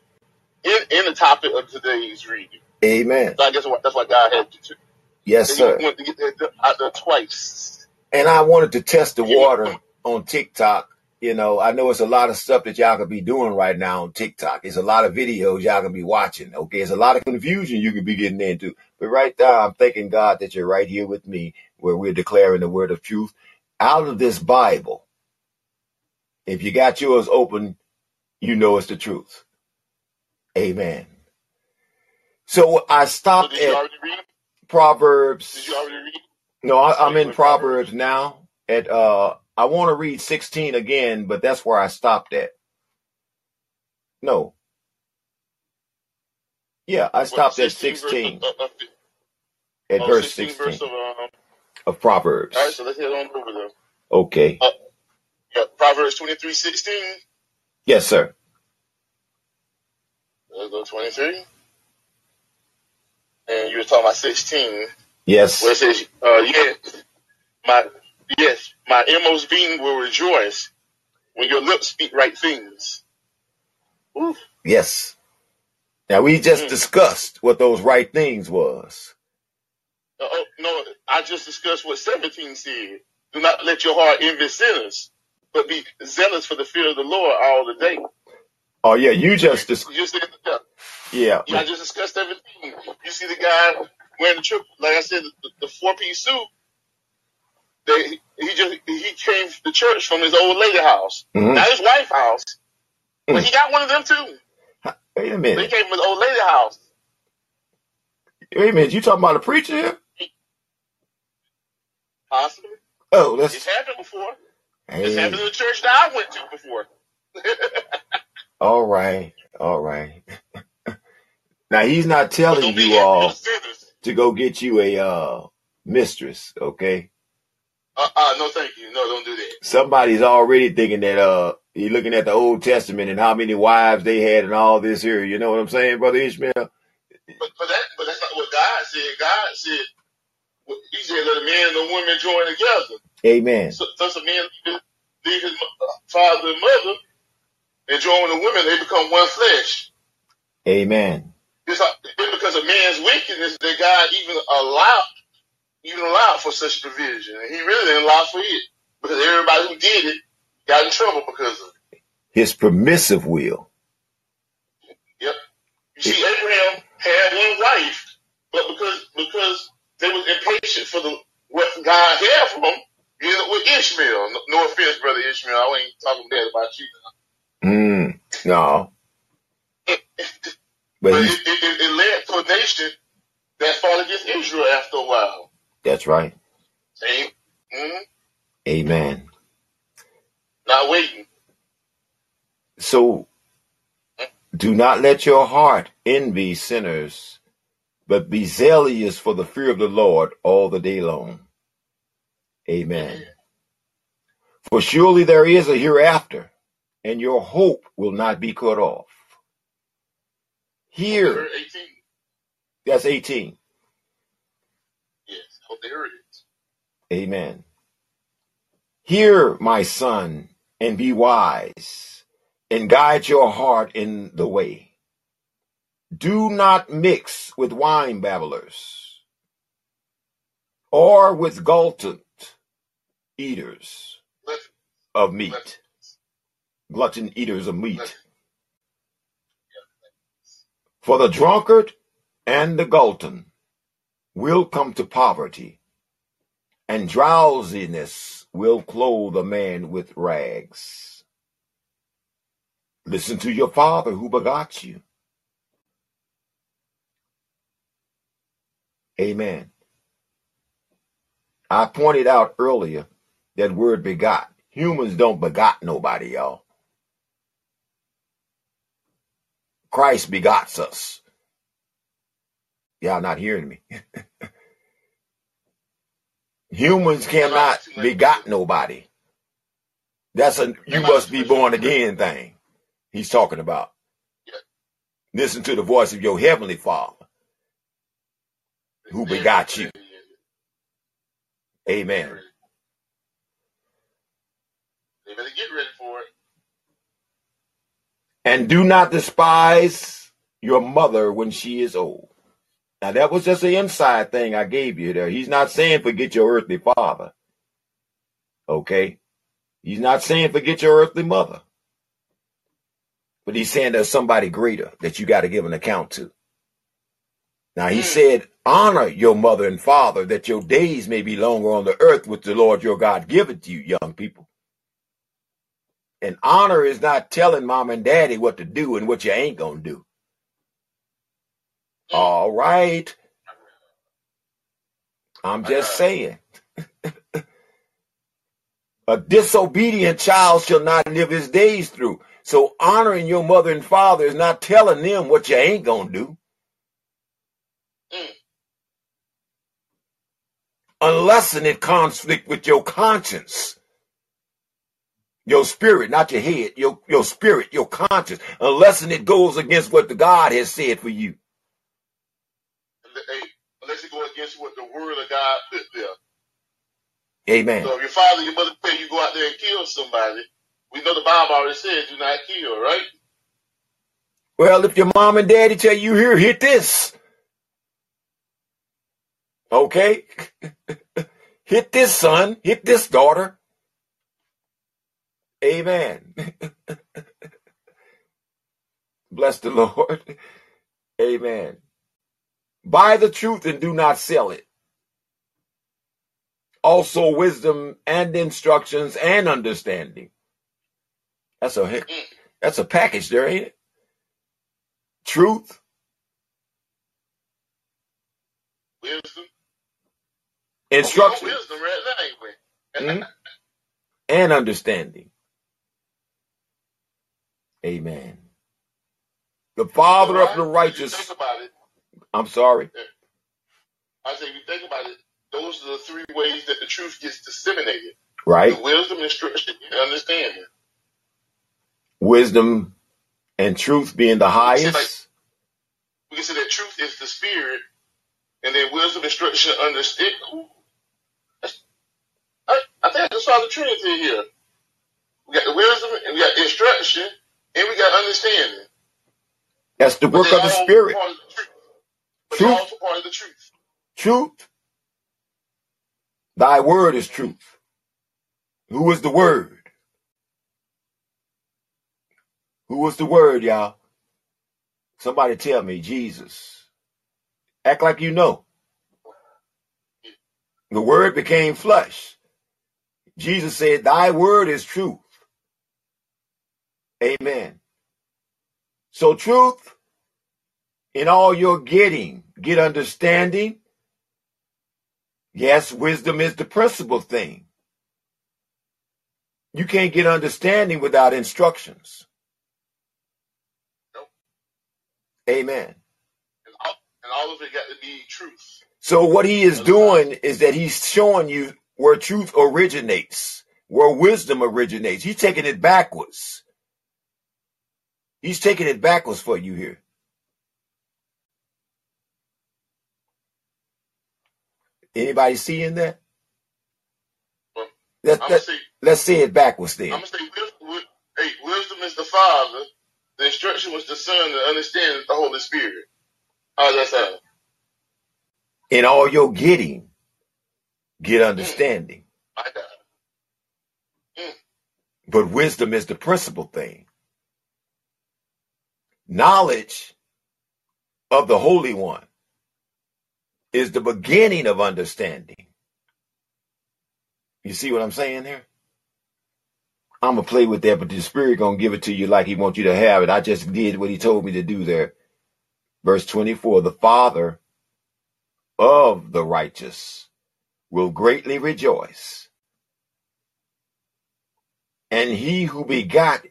in in the topic of today's reading. Amen. So I guess what- that's why God had you to. Yes, sir. wanted to get that out there twice. And I wanted to test the water on TikTok. You know, I know it's a lot of stuff that y'all could be doing right now on TikTok. It's a lot of videos y'all can be watching. Okay, it's a lot of confusion you could be getting into. But right now, I'm thanking God that you're right here with me, where we're declaring the word of truth out of this Bible. If you got yours open, you know it's the truth. Amen. So I stopped you at Proverbs. you already read? No, I, I'm in. Proverbs now. At uh, I want to read 16 again, but that's where I stopped at. No, yeah, I stopped at sixteen verse of, 16 of, of at oh, verse 16 verse of um. of All right, Proverbs. so let's head on over there. Okay, Uh, yeah, Proverbs twenty three sixteen. yes, sir. Let's go twenty three. And you were talking about sixteen. Yes. where it says, uh, yes, my, yes, my inmost being will rejoice when your lips speak right things. Ooh. yes. Now we just Mm. discussed what those right things was. Uh, oh, no, I just discussed what 17 said. Do not let your heart envy sinners, but be zealous for the fear of the Lord all the day. Oh yeah, you just discussed. You said, yeah, yeah, yeah, I just discussed 17. You see the guy wearing the triple, like I said, the, the four piece suit. They, he just, he came to church from his old lady house, Mhm. not his wife house, but Mm. he got one of them too. Wait a They minute, came from his old lady house. wait a minute. You talking about a preacher here? Possibly. Oh, It's that's happened before. It's happened in the church that I went to before. All right, all right. Now he's not telling you all to go get you a uh, mistress, okay? Uh, uh, no, thank you. No, don't do that. Somebody's already thinking that uh he looking at the Old Testament and how many wives they had and all this here. You know what I'm saying, brother Ishmael? But, but that, but that's not what God said. God said, He said, let a man and a woman join together. Amen. So, thus a man leave, his father and mother and join with a woman. They become one flesh. Amen. It's because of man's wickedness that God even allowed, even allowed for such provision. And He really didn't allow for it because everybody who did it got in trouble because of it. His permissive will. Yep. You see, Abraham had one wife, but because because they was impatient for the what God had for them, you up with Ishmael. No, no offense, brother Ishmael. I ain't talking bad about you. Mm, no. But But it, it, it led to a nation that fought against Israel after a while. That's right. See? hmm Amen. Not waiting. So Do not let your heart envy sinners, but be zealous for the fear of the Lord all the day long. Amen. For surely there is a hereafter, and your hope will not be cut off. Here, 18. that's 18. Hope they. Amen. Hear, my son, and be wise, and guide your heart in the way. Do not mix with wine babblers, or with glutton eaters of meat. Glutton eaters of meat. For the drunkard and the glutton will come to poverty, and drowsiness will clothe a man with rags. Listen to your father who begot you. Amen. I pointed out earlier that word begot. Humans don't begot nobody, y'all. Christ begots us. Y'all not hearing me. Humans cannot begot nobody. That's a you must be born again thing he's talking about. Listen to the voice of your heavenly father who begot you. Amen. They better get ready for it. And do not despise your mother when she is old. Now that was just an inside thing I gave you there. He's not saying forget your earthly father. Okay? He's not saying forget your earthly mother. But he's saying there's somebody greater that you got to give an account to. Now he Mm. said, honor your mother and father that your days may be longer on the earth which the Lord your God giveth to you, young people. And honor is not telling mom and daddy what to do and what you ain't gonna do. All right. I'm just saying. A disobedient child shall not live his days through. So honoring your mother and father is not telling them what you ain't gonna do. Mm. Unless in it conflict with your conscience. Your spirit, not your head, your, your spirit, your conscience. Unless in it goes against what the God has said for you. Hey, what the word of God put there. Amen. So if your father your mother tell you go out there and kill somebody, we know the Bible already said do not kill, right? Well, if your mom and daddy tell you here, hit this. Okay? hit this son, hit this daughter. Amen. Bless the Lord. Amen. Buy the truth and do not sell it. Also wisdom and instructions and understanding. That's a heck, that's a package there, ain't it? Truth, Wisdom. instruction, We wisdom right now? Mhm. and understanding. Amen. The father of the why? If you righteous. think about it, I'm sorry. I say if you think about it, those are the three ways that the truth gets disseminated. Right? The wisdom, instruction, and understanding. Wisdom and truth being the highest. We can say that truth is the spirit, and then wisdom, instruction, understanding. I, I think I just saw the Trinity here. We got the wisdom, and we got instruction, and we got understanding. That's the work of the spirit. part the truth. Part of the truth. truth. Thy word is truth. Who is the word? Who was the word, y'all? Somebody tell me, Jesus. Act like you know. The word became flesh. Jesus said, Thy word is truth. Amen. So, truth in all your getting, get understanding. Yes, wisdom is the principal thing. You can't get understanding without instructions. Amen. And all, and all of it got to be truth. So what he is doing is that he's showing you where truth originates, where wisdom originates. He's taking it backwards. He's taking it backwards for you here. Anybody seeing that? Well, Let, I'm let, gonna say, let's it backwards I'm then. gonna say, wisdom, hey, wisdom is the Father. The instruction was the Son. The understanding is the Holy Spirit. How does that sound? In all your getting, get mm. understanding. I got it. Mm. But wisdom is the principal thing. Knowledge of the Holy One is the beginning of understanding. You see what I'm saying here? I'm gonna play with that, but the Spirit gonna give it to you like He wants you to have it. I just did what He told me to do there. Verse 24: The Father of the righteous will greatly rejoice, and he who begot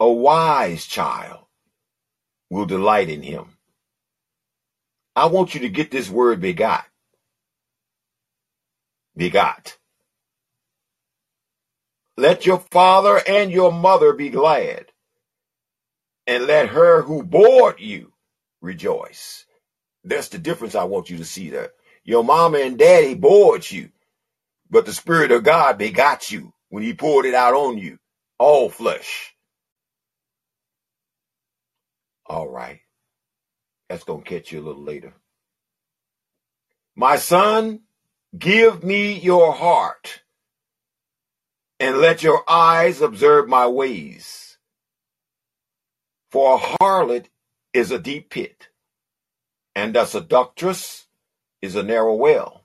a wise child will delight in him. I want you to get this word begot. Begot. Let your father and your mother be glad, and let her who bore you rejoice. That's the difference I want you to see there. Your mama and daddy bore you, but the Spirit of God begot you when He poured it out on you, all flesh. All right. That's going to catch you a little later. My son, give me your heart and let your eyes observe my ways. For a harlot is a deep pit, and a seductress is a narrow well.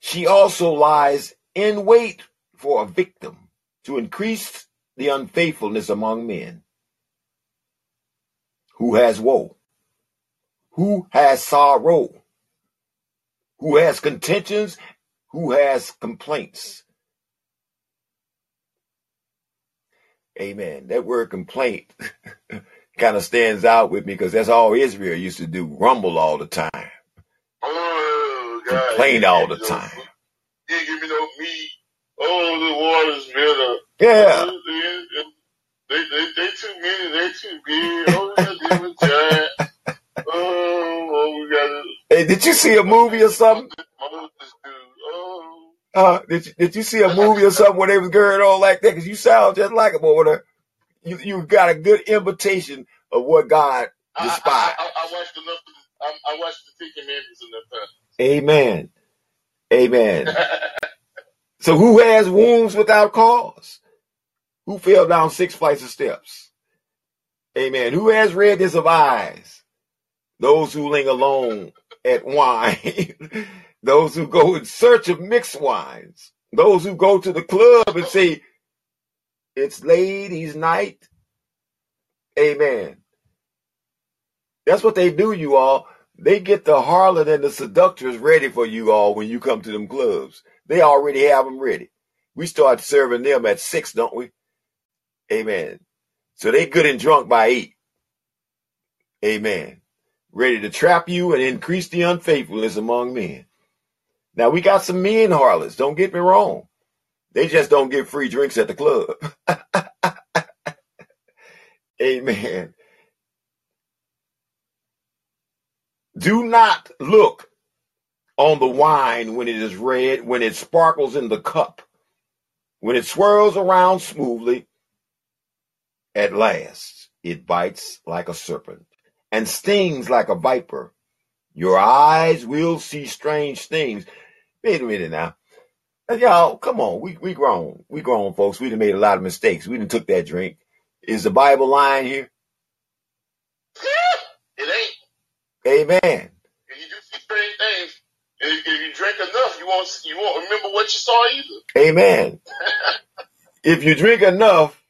She also lies in wait for a victim to increase the unfaithfulness among men. Who has woe? Who has sorrow? Who has contentions? Who has complaints? Amen. That word complaint kind of stands out with me because that's all Israel used to do rumble all the time, Oh, God. complain all the time. You ain't give me no meat. Oh, the water's bitter. Yeah. Oh, they, they, they too many. They too big. Oh, different time. Oh, oh, we got Hey, did you see a movie or something? Oh. Uh, did you, did you see a movie or something where they was going on like that? Because you sound just like over there. You you got a good imitation of what God I, I, despised. I, I watched enough. I, I watched the Ten Commandments enough Amen. Amen. So who has wounds without cause? Who fell down six flights of steps? Amen. Who has redness of eyes? Those who linger alone at wine. Those who go in search of mixed wines. Those who go to the club and say, it's ladies night. Amen. That's what they do, you all. They get the harlot and the seductress ready for you all when you come to them clubs. They already have them ready. We start serving them at six, don't we? Amen. So they good and drunk by eight. Amen. Ready to trap you and increase the unfaithfulness among men. Now we got some men harlots. Don't get me wrong. They just don't get free drinks at the club. Amen. Do not look on the wine when it is red, when it sparkles in the cup, when it swirls around smoothly. At last, it bites like a serpent and stings like a viper. Your eyes will see strange things. Wait a minute now. Y'all, come on. We we grown. We grown folks. We done made a lot of mistakes. We done took that drink. Is the Bible lying here? it ain't. Amen. If you do see strange things, if, if you drink enough, you won't you won't remember what you saw either. Amen. if you drink enough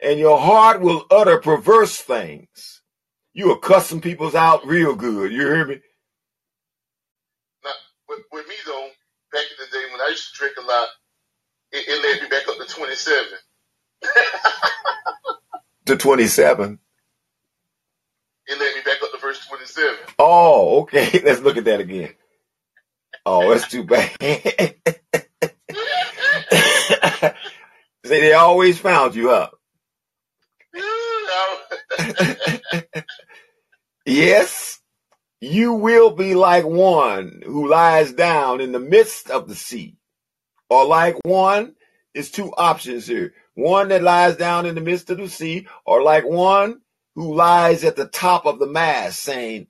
and your heart will utter perverse things, you will cuss some people's out real good. You hear me? Now, with, with me though, back in the day when I used to drink a lot, it, it led me back up to twenty seven. To 27. seven. Oh, okay. Let's look at that again. Oh, that's too bad. See, they always found you up. yes, you will be like one who lies down in the midst of the sea, or like one. It's two options here. One that lies down in the midst of the sea, or like one who lies at the top of the mast, saying,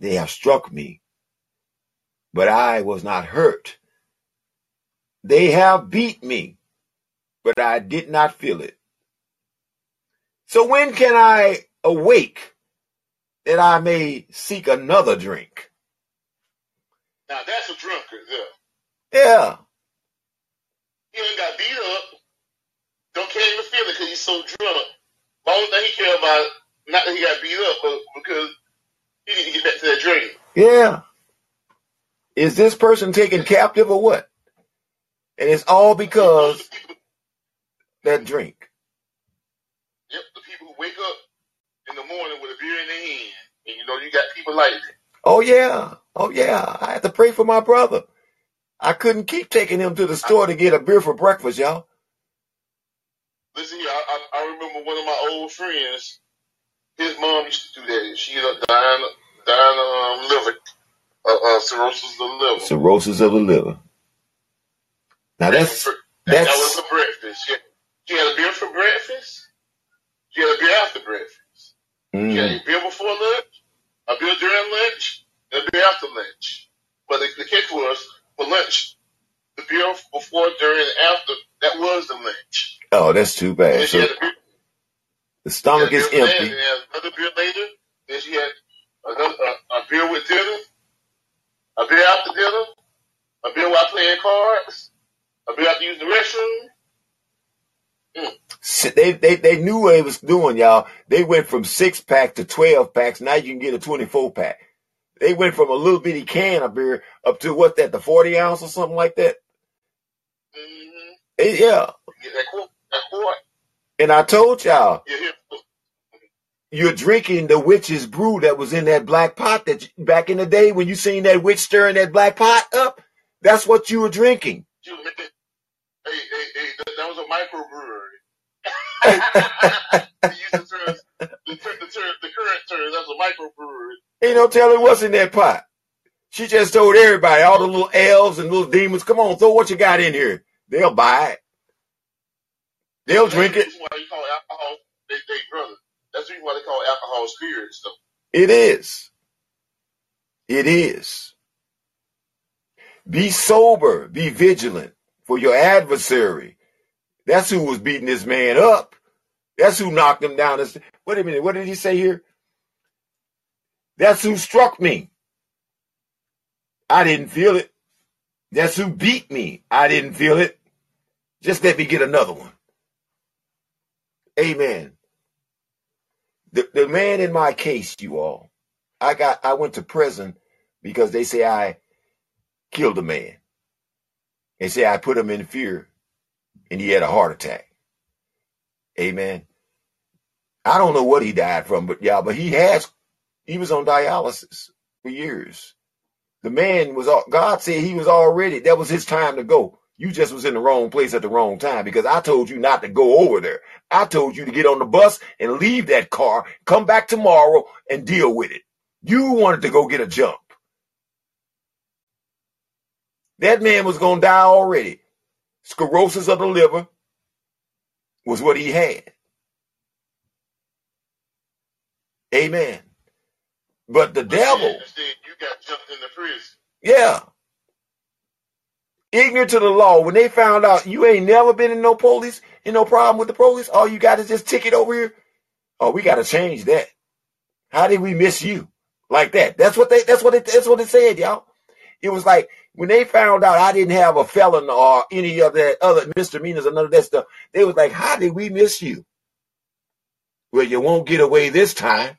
They have struck me, but I was not hurt. They have beat me, but I did not feel it. So when can I awake that I may seek another drink? Now that's a drunkard there. Yeah. He ain't got beat up. Don't care even feel it because he's so drunk. The only thing he care about, not that he got beat up, but because he need to get back to that drink. Yeah. Is this person taken captive or what? And it's all because that drink. Yep, the people who wake up in the morning with a beer in their hand, and you know you got people like that. Oh yeah, oh yeah. I had to pray for my brother. I couldn't keep taking him to the store to get a beer for breakfast, y'all. Listen here, I, I, I remember one of my old friends. His mom used to do that. She uh, dying, dying um, liver, uh, uh, cirrhosis of the liver. Cirrhosis of the liver. Now that's that, that's that was for breakfast. She had, she had a beer for breakfast. Had a beer after breakfast. mm, had a beer before lunch, a beer during lunch, and a beer after lunch. But the, the catch was for lunch, the beer before, during, and after, that was the lunch. oh, that's too bad. So beer, the stomach is for that, and empty. then another beer later. Then she had another a, a beer with dinner, a beer after dinner, a beer while playing cards, a beer after using the restroom. They, they they knew what they was doing, y'all. They went from six pack to twelve packs. Now you can get a twenty four pack. They went from a little bitty can of beer up to what's that, the forty ounce or something like that. Mm-hmm. Eh, yeah. And I told y'all, you're drinking the witch's brew that was in that black pot that you, back in the day when you seen that witch stirring that black pot up. That's what you were drinking. Hey, hey, hey, that, that was a microbrewery. They the term, the, the, term, the current term, that's a microbrewery. Ain't no telling what's in that pot. She just told everybody, all the little elves and little demons, come on, throw what you got in here. They'll buy it. They'll drink it. That's why you call alcohol, they, they brother. That's the reason why they call alcohol spirits, though. It is. It is. Be sober. Be vigilant for your adversary. That's who was beating this man up. That's who knocked him down. Wait a minute. What did he say here? That's who struck me. I didn't feel it. That's who beat me. I didn't feel it. Just let me get another one. Amen. The, the man in my case, you all, I got I went to prison because they say I killed a man. They say I put him in fear and he had a heart attack. Amen. I don't know what he died from, but yeah, but he has he was on dialysis for years. The man was God said he was already that was his time to go. You just was in the wrong place at the wrong time because I told you not to go over there. I told you to get on the bus and leave that car, come back tomorrow and deal with it. You wanted to go get a jump. That man was going to die already. Sclerosis of the liver was what he had. Amen. But the devil, you got jumped in the prison. yeah, ignorant to the law. When they found out you ain't never been in no police, in no problem with the police, all you got is this ticket over here. Oh, we got to change that. How did we miss you like that? That's what they. That's what it. That's what it said, y'all. It was like when they found out I didn't have a felon or any of that other misdemeanors or none of that stuff. They was like, "How did we miss you?" Well, you won't get away this time.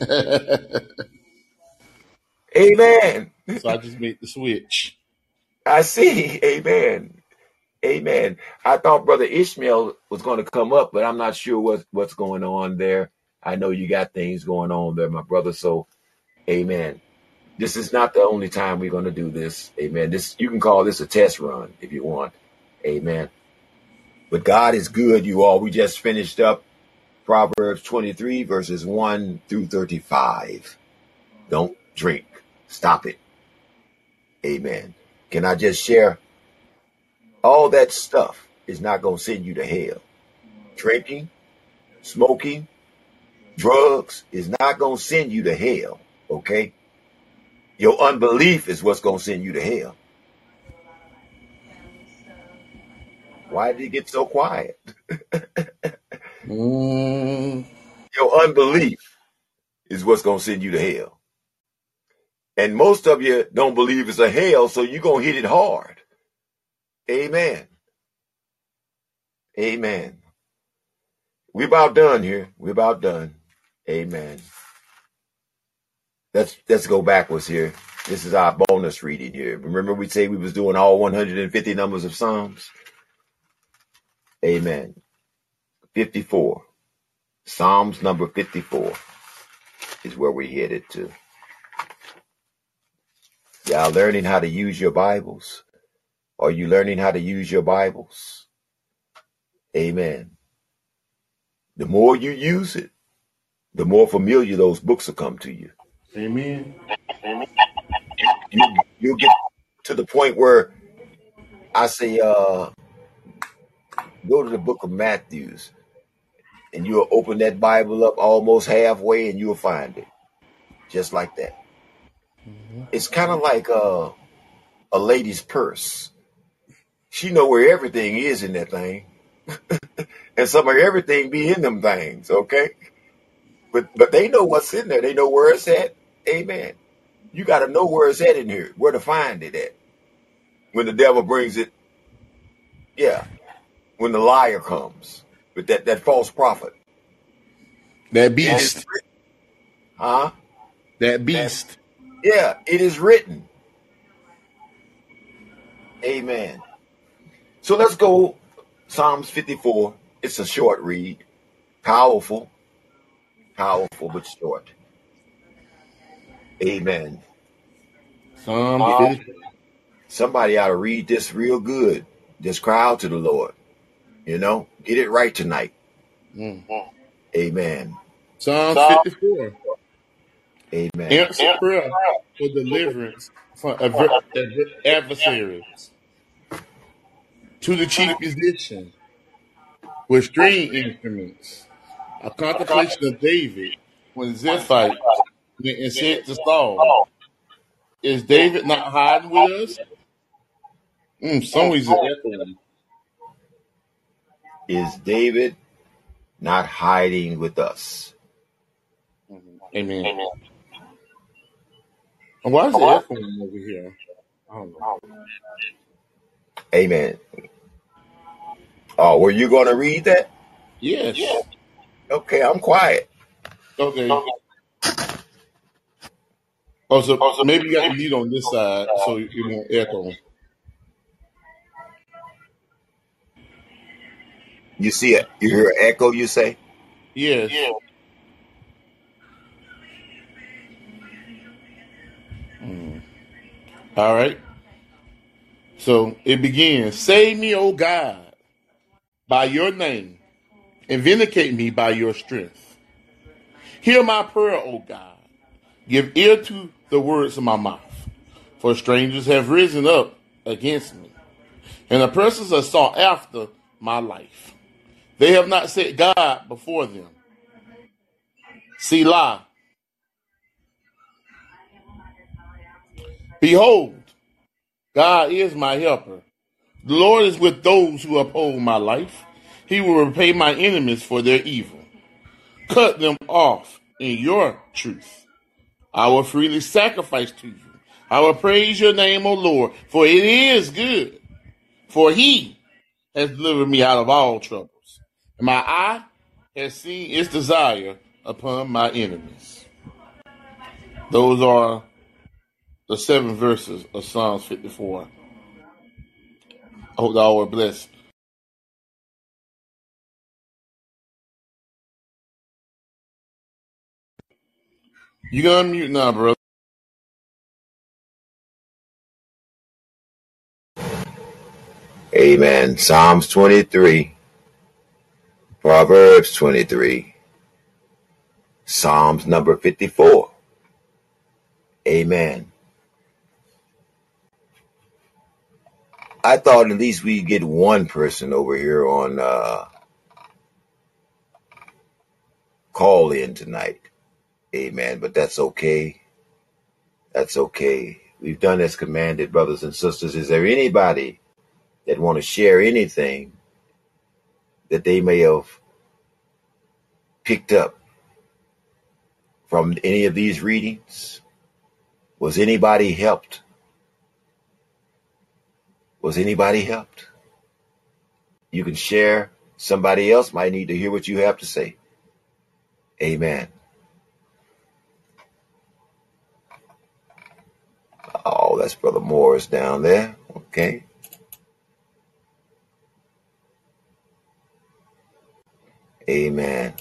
Amen. so I just made the switch. I see. Amen. Amen. I thought Brother Ishmael was going to come up, but I'm not sure what, what's going on there. I know you got things going on there, my brother. So Amen. This is not the only time we're going to do this. Amen. This you can call this a test run if you want. Amen. But God is good, you all. We just finished up Proverbs 23, verses 1 through 35. Don't drink. Stop it. Amen. Can I just share? All that stuff is not going to send you to hell. Drinking, smoking, drugs is not going to send you to hell. Okay? Your unbelief is what's going to send you to hell. Why did it get so quiet? Mm, Your unbelief is what's going to send you to hell. And most of you don't believe it's a hell, so you're going to hit it hard. Amen. Amen. We're about done here. We're about done. Amen. Let's let's go backwards here. This is our bonus reading here. Remember we say we was doing all 150 numbers of Psalms? Amen. 54. Psalms number 54 is where we're headed to. Y'all learning how to use your Bibles? Are you learning how to use your Bibles? Amen. The more you use it, the more familiar those books will come to you. Amen. You you'll get to the point where I say, uh, go to the book of Matthews, and you'll open that Bible up almost halfway, and you'll find it, just like that. It's kind of like uh, a lady's purse. She know where everything is in that thing, and some of everything be in them things. Okay, but but they know what's in there. They know where it's at. Amen. You got to know where it's at in here, where to find it at. When the devil brings it, yeah. When the liar comes with that that false prophet, That beast. huh? That beast. Yeah, it is written. Amen. So let's go Psalms 54. It's a short read, powerful, powerful but short. Amen. Psalm Uh, somebody ought to read this real good. Just cry out to the Lord. You know, get it right tonight. Mm. Amen. Psalm 54. Amen. Answer prayer for deliverance from adver- adver- adversaries. To the chief musician with string instruments. A contemplation of David when Ziphites went and said to Saul, Is David not hiding with us? Mm, somebody's echoing. Is David not hiding with us? Amen. And why is it echoing over here? I don't know. Amen. Oh, were you going to read that? Yes. Okay, I'm quiet. Okay. Oh, so maybe you got to lead on this side so it won't echo. You see it? You hear an echo, you say? Yes. Mm. All right. So it begins Save me, O God, by your name, and vindicate me by your strength. Hear my prayer, O God. Give ear to the words of my mouth. For strangers have risen up against me, and oppressors are sought after my life. They have not set God before them. Selah. Behold, God is my helper. The Lord is with those who uphold my life. He will repay my enemies for their evil. Cut them off in your truth. I will freely sacrifice to you. I will praise your name, O Lord, for it is good. For he has delivered me out of all troubles. And my eye has seen its desire upon my enemies. Those are the seven verses of Psalms 54. I hope y'all were blessed. You gonna mute now, bro? Amen. Psalms 23, Proverbs 23, Psalms number 54. Amen. I thought at least we get one person over here on uh, Callin tonight. Amen. But that's okay. That's okay. We've done as commanded, brothers and sisters. Is there anybody that want to share anything that they may have picked up from any of these readings? Was anybody helped? Was anybody helped? You can share. Somebody else might need to hear what you have to say. Amen. Oh, that's Brother Morris down there. Okay. Amen.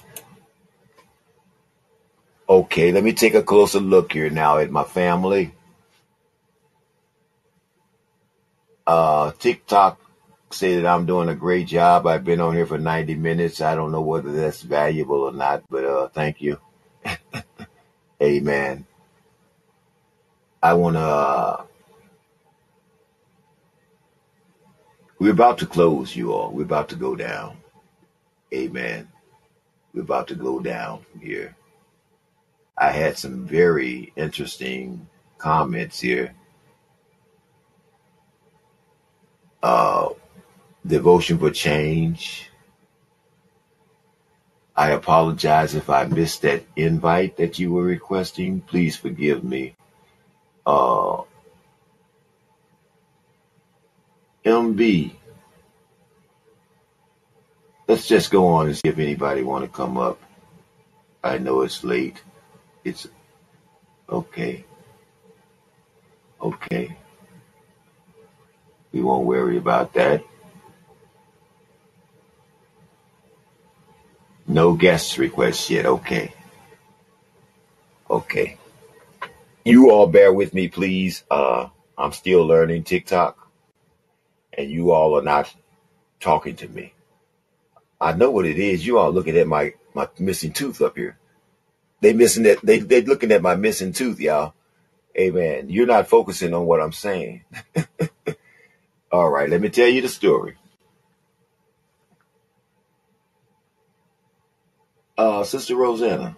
Okay, let me take a closer look here now at my family. Uh, TikTok say that I'm doing a great job. I've been on here for 90 minutes. I don't know whether that's valuable or not, but uh, thank you. Amen. I. Uh, we're about to close, you all. We're about to go down. Amen. We're about to go down from here. I had some very interesting comments here. Uh, devotion for change. I apologize if I missed that invite that you were requesting. Please forgive me. Uh, MB, let's just go on and see if anybody want to come up. I know it's late. It's okay. Okay. We won't worry about that. No guest requests yet. Okay. Okay. You all bear with me, please. Uh, I'm still learning TikTok, and you all are not talking to me. I know what it is. You all looking at my my missing tooth up here. They missing that. They they looking at my missing tooth, y'all. Amen. You're not focusing on what I'm saying. all right. Let me tell you the story. Uh, Sister Rosanna,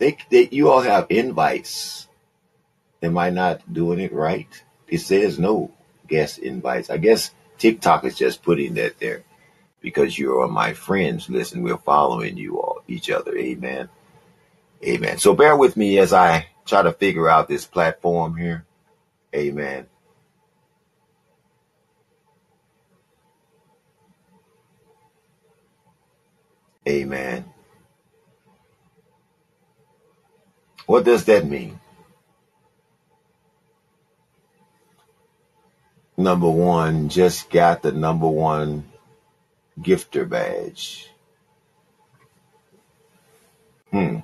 they, they you all have invites. Am I not doing it right? It says no guest invites. I guess TikTok is just putting that there because you are my friends. Listen, we're following you all, each other. Amen. Amen. So bear with me as I try to figure out this platform here. Amen. Amen. What does that mean? Number one, just got the number one gifter badge. Hmm.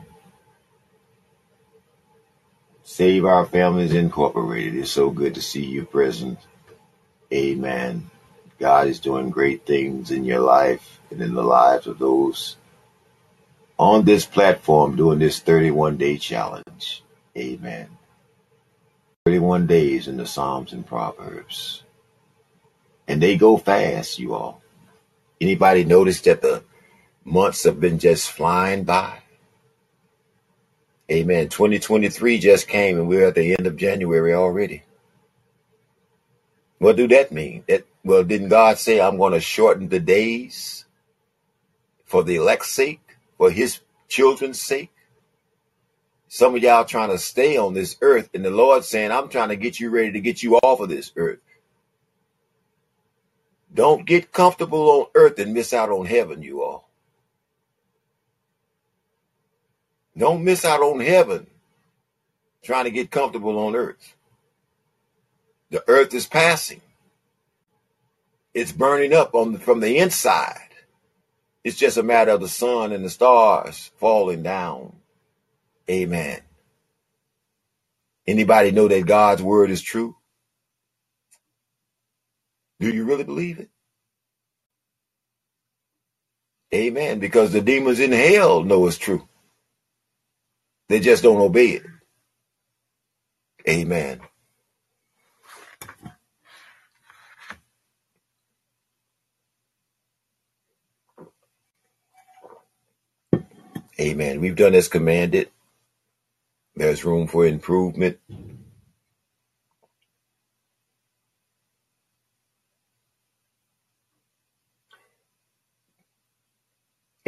Save Our Families Incorporated. It's so good to see you present. Amen. God is doing great things in your life and in the lives of those on this platform doing this 31 day challenge. Amen. 31 days in the Psalms and Proverbs. And they go fast, you all. Anybody notice that the months have been just flying by? Amen. 2023 just came and we're at the end of January already. What do that mean? That well, didn't God say I'm going to shorten the days for the elect's sake, for his children's sake? Some of y'all trying to stay on this earth, and the Lord saying, I'm trying to get you ready to get you off of this earth. Don't get comfortable on earth and miss out on heaven, you all. Don't miss out on heaven trying to get comfortable on earth. The earth is passing. It's burning up on the, from the inside. It's just a matter of the sun and the stars falling down. Amen. Anybody know that God's word is true? Do you really believe it? Amen. Because the demons in hell know it's true. They just don't obey it. Amen. Amen. We've done as commanded. There's room for improvement.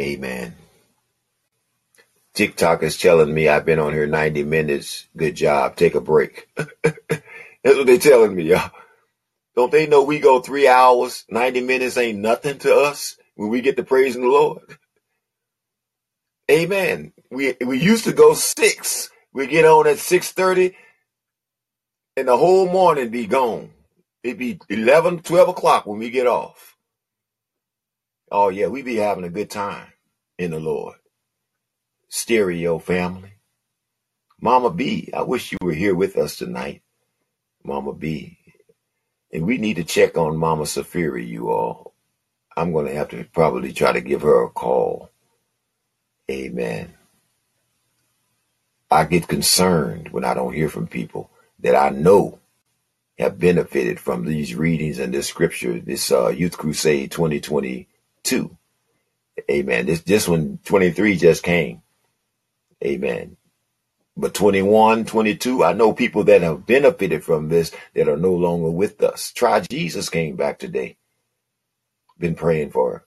Amen. TikTok is telling me I've been on here 90 minutes. Good job. Take a break. That's what they're telling me, y'all. Don't they know we go three hours, 90 minutes ain't nothing to us when we get to praising the Lord? Amen. We we used to go six. We get on at 6.30 and the whole morning be gone. It'd be 11, 12 o'clock when we get off. Oh yeah, we be having a good time in the Lord. Stereo family. Mama B, I wish you were here with us tonight. Mama B. And we need to check on Mama Safiri, you all. I'm going to have to probably try to give her a call. Amen. I get concerned when I don't hear from people that I know have benefited from these readings and this scripture, this uh, Youth Crusade 2022. Amen. This this one 23 just came. Amen. But 21, 22, I know people that have benefited from this that are no longer with us. Try Jesus came back today. Been praying for her.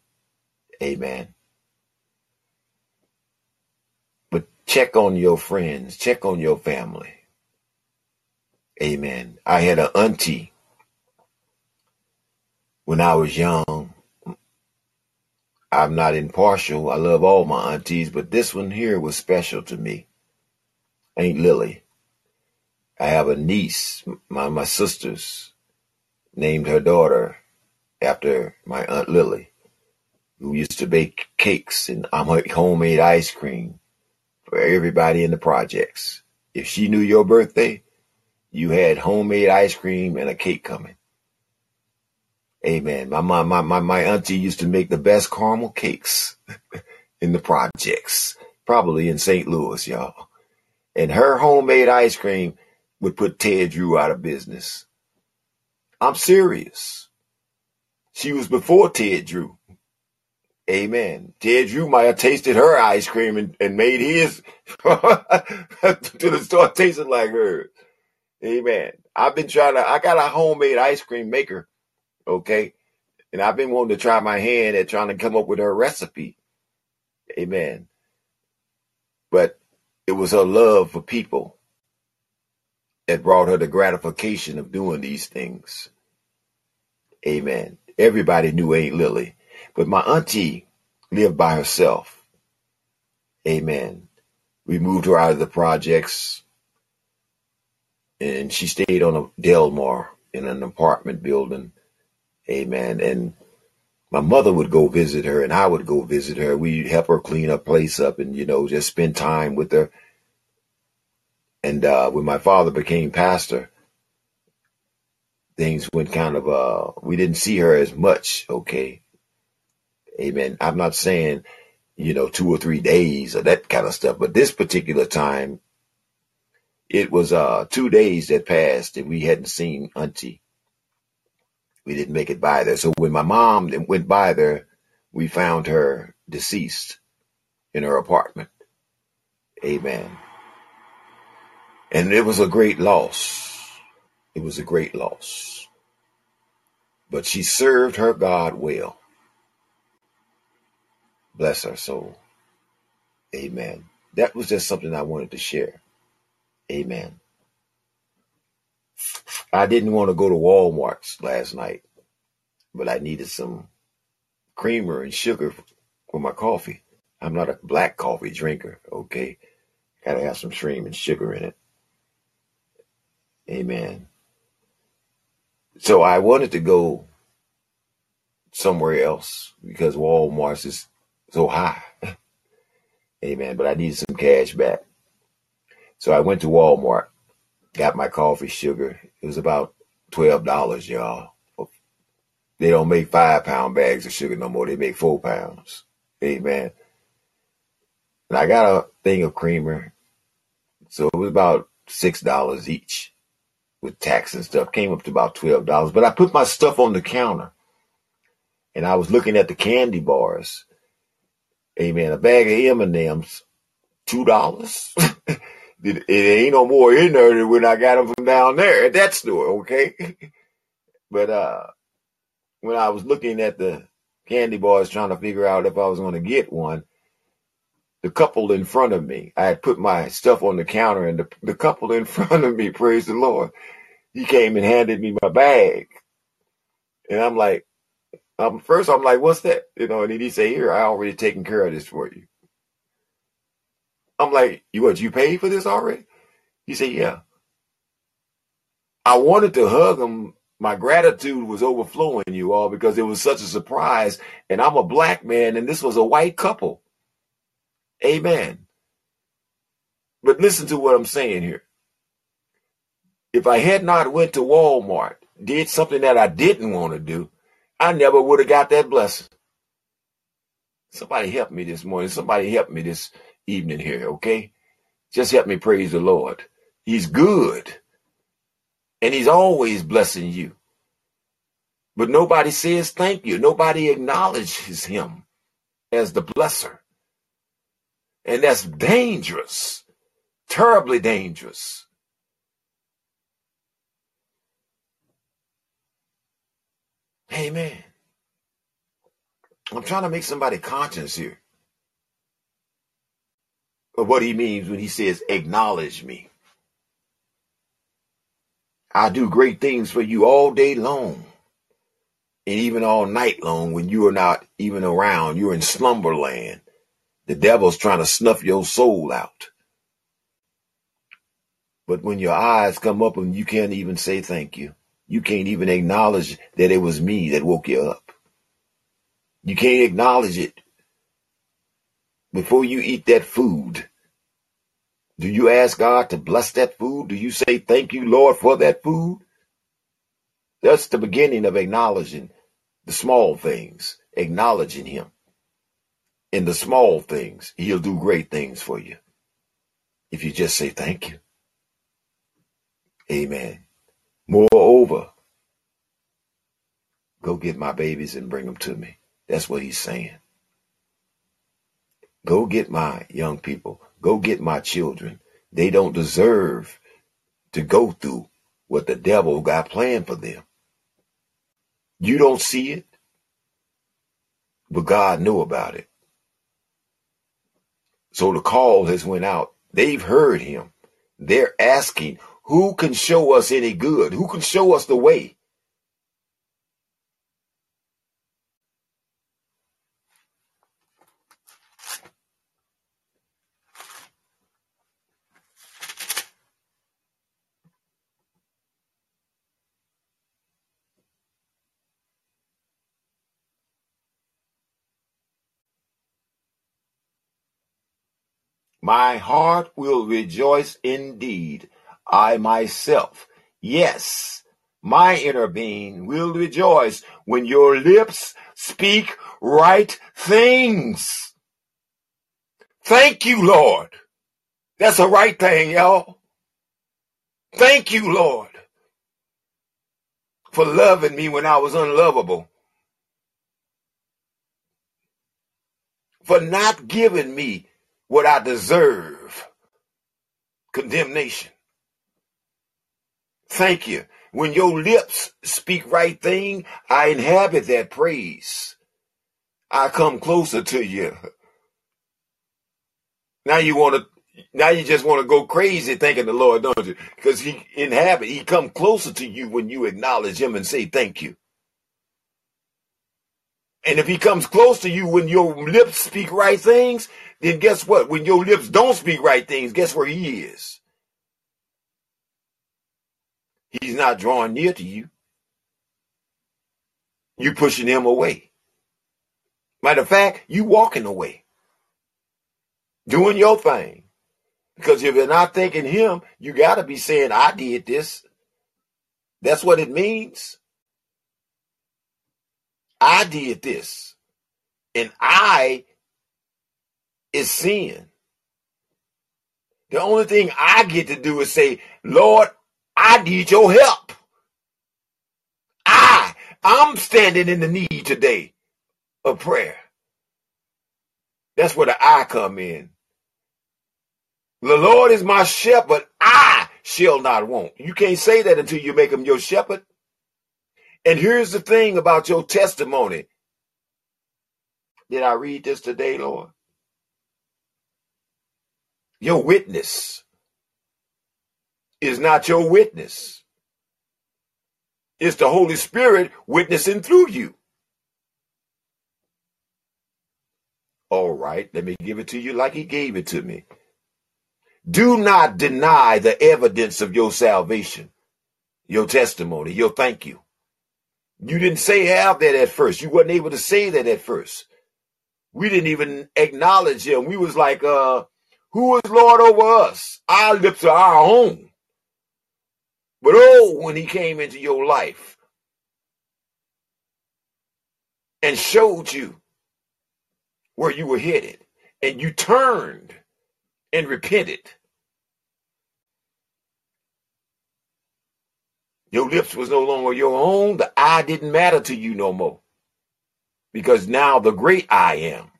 Amen. But check on your friends, check on your family. Amen. I had an auntie when I was young. I'm not impartial. I love all my aunties, but this one here was special to me. Aunt Lily. I have a niece, my my sisters named her daughter after my aunt Lily, who used to bake cakes and homemade ice cream for everybody in the projects. If she knew your birthday, you had homemade ice cream and a cake coming. Amen. My my my my, my auntie used to make the best caramel cakes in the projects, probably in St. Louis, y'all. And her homemade ice cream would put Ted Drewes out of business. I'm serious. She was before Ted Drewes. Amen. Might have tasted her ice cream and, and made his to the store tasting like hers. Amen. I've been trying to, I got a homemade ice cream maker. Okay. And I've been wanting to try my hand at trying to come up with her recipe. Amen. But it was her love for people that brought her the gratification of doing these things. Amen. Everybody knew Aunt Lily, but my auntie lived by herself. Amen. We moved her out of the projects and she stayed on a Delmar in an apartment building. Amen. And my mother would go visit her and I would go visit her. We'd help her clean her place up and, you know, just spend time with her. And uh, when my father became pastor, things went kind of, uh, we didn't see her as much, okay? Amen. I'm not saying, you know, two or three days or that kind of stuff, but this particular time, it was uh, two days that passed and we hadn't seen Auntie we didn't make it by there. So when my mom went by there, we found her deceased in her apartment. Amen. And it was a great loss. It was a great loss. But she served her God well. Bless her soul. Amen. That was just something I wanted to share. Amen. I didn't want to go to Walmart's last night, but I needed some creamer and sugar for my coffee. I'm not a black coffee drinker, okay? Gotta have some cream and sugar in it. Amen. So I wanted to go somewhere else because Walmart's is so high. Amen. But I needed some cash back. So I went to Walmart got my coffee sugar. It was about twelve dollars, y'all, They don't make five pound bags of sugar no more. They make four pounds. Amen. And I got a thing of creamer. So it was about six dollars each with tax and stuff. Came up to about twelve dollars. But I put my stuff on the counter and I was looking at the candy bars. Amen. A bag of M&Ms, two dollars. it, it ain't no more in there than when I got them from down there at that store. Okay. but, uh, when I was looking at the candy bars trying to figure out if I was going to get one, the couple in front of me, I had put my stuff on the counter and the, the couple in front of me, praise the Lord, he came and handed me my bag. And I'm like, um, first I'm like, what's that? You know, and he say, here, I already taken care of this for you. I'm like, you what, you paid for this already? He said, yeah. I wanted to hug him. My gratitude was overflowing, you all, because it was such a surprise. And I'm a black man, and this was a white couple. Amen. But listen to what I'm saying here. If I had not went to Walmart, did something that I didn't want to do, I never would have got that blessing. Somebody help me this morning. Somebody help me this evening here, okay? Just help me praise the Lord. He's good. And he's always blessing you. But nobody says thank you. Nobody acknowledges him as the blesser. And that's dangerous, terribly dangerous. Amen. I'm trying to make somebody conscious here of what he means when he says, acknowledge me. I do great things for you all day long and even all night long when you are not even around. You're in slumberland. The devil's trying to snuff your soul out. But when your eyes come up and you can't even say thank you, you can't even acknowledge that it was me that woke you up. You can't acknowledge it before you eat that food. Do you ask God to bless that food? Do you say, Thank you, Lord, for that food? That's the beginning of acknowledging the small things, acknowledging Him. In the small things, He'll do great things for you. If you just say thank you. Amen. Moreover, go get my babies and bring them to me. That's what he's saying. Go get my young people. Go get my children. They don't deserve to go through what the devil got planned for them. You don't see it, but God knew about it. So the call has went out. They've heard him. They're asking, who can show us any good? Who can show us the way? My heart will rejoice indeed I myself. Yes, my inner being will rejoice when your lips speak right things. Thank you, Lord. That's a right thing, y'all. Thank you, Lord, for loving me when I was unlovable. For not giving me what I deserve. Condemnation. Thank you. When your lips speak right thing, I inhabit that praise. I come closer to you. Now you want to, now you just want to go crazy thanking the Lord, don't you? Because he inhabit, he come closer to you when you acknowledge him and say thank you. And if he comes close to you when your lips speak right things, then guess what? When your lips don't speak right things, guess where he is? He's not drawing near to you. You pushing him away. Matter of fact, you walking away. Doing your thing. Because if you're not thinking him, you gotta be saying, I did this. That's what it means. I did this. And I is sin. The only thing I get to do is say, Lord, I need your help. I, I'm standing in the need today of prayer. That's where the I come in. The Lord is my shepherd. I shall not want. You can't say that until you make him your shepherd. And here's the thing about your testimony. Did I read this today, Lord? Your witness is not your witness. It's the Holy Spirit witnessing through you. All right, let me give it to you like he gave it to me. Do not deny the evidence of your salvation, your testimony, your thank you. You didn't say have that at first. You wasn't able to say that at first. We didn't even acknowledge him. We was like, uh, who is Lord over us? Our lips are our own. But oh, when he came into your life and showed you where you were headed and you turned and repented, your lips was no longer your own. The I didn't matter to you no more because now the great I am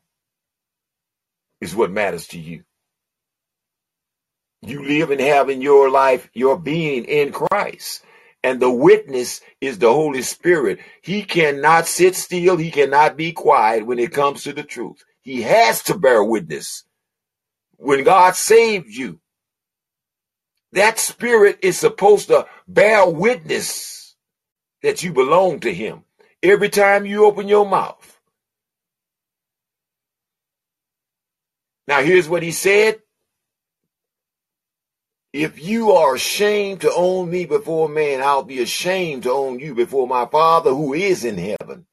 is what matters to you. You live and have in your life your being in Christ. And the witness is the Holy Spirit. He cannot sit still. He cannot be quiet when it comes to the truth. He has to bear witness. When God saved you, that spirit is supposed to bear witness that you belong to him every time you open your mouth. Now, here's what he said if you are ashamed to own me before man, I'll be ashamed to own you before my Father who is in heaven.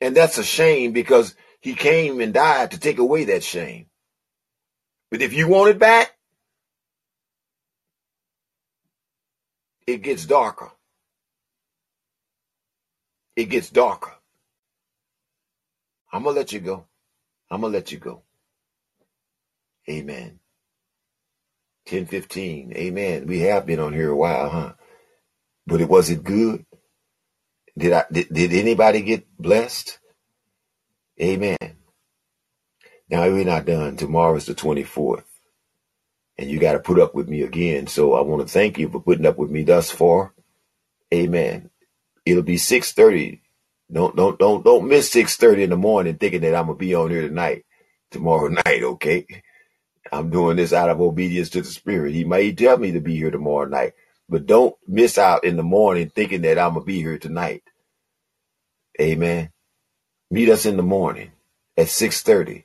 And that's a shame because he came and died to take away that shame. But if you want it back, it gets darker. It gets darker. I'm going to let you go. I'm going to let you go. Amen. 1015. Amen. We have been on here a while, huh? But it was it good? Did I did, did anybody get blessed? Amen. Now we're not done. Tomorrow's the 24th. And you got to put up with me again. So I want to thank you for putting up with me thus far. Amen. It'll be 6:30. Don't don't don't don't miss 6:30 in the morning thinking that I'm gonna be on here tonight, tomorrow night, okay? I'm doing this out of obedience to the Spirit. He may tell me to be here tomorrow night, but don't miss out in the morning thinking that I'm going to be here tonight. Amen. Meet us in the morning at 6.30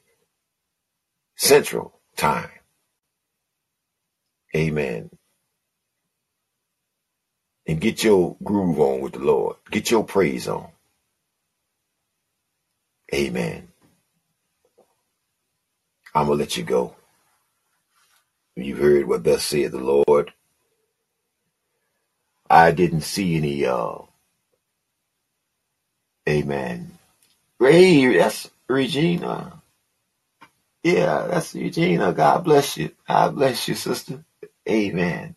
Central Time. Amen. And get your groove on with the Lord. Get your praise on. Amen. I'm going to let you go. You've heard what thus saith the Lord. I didn't see any, uh, amen. Hey, that's Regina. Yeah, that's Regina. God bless you. God bless you, sister. Amen.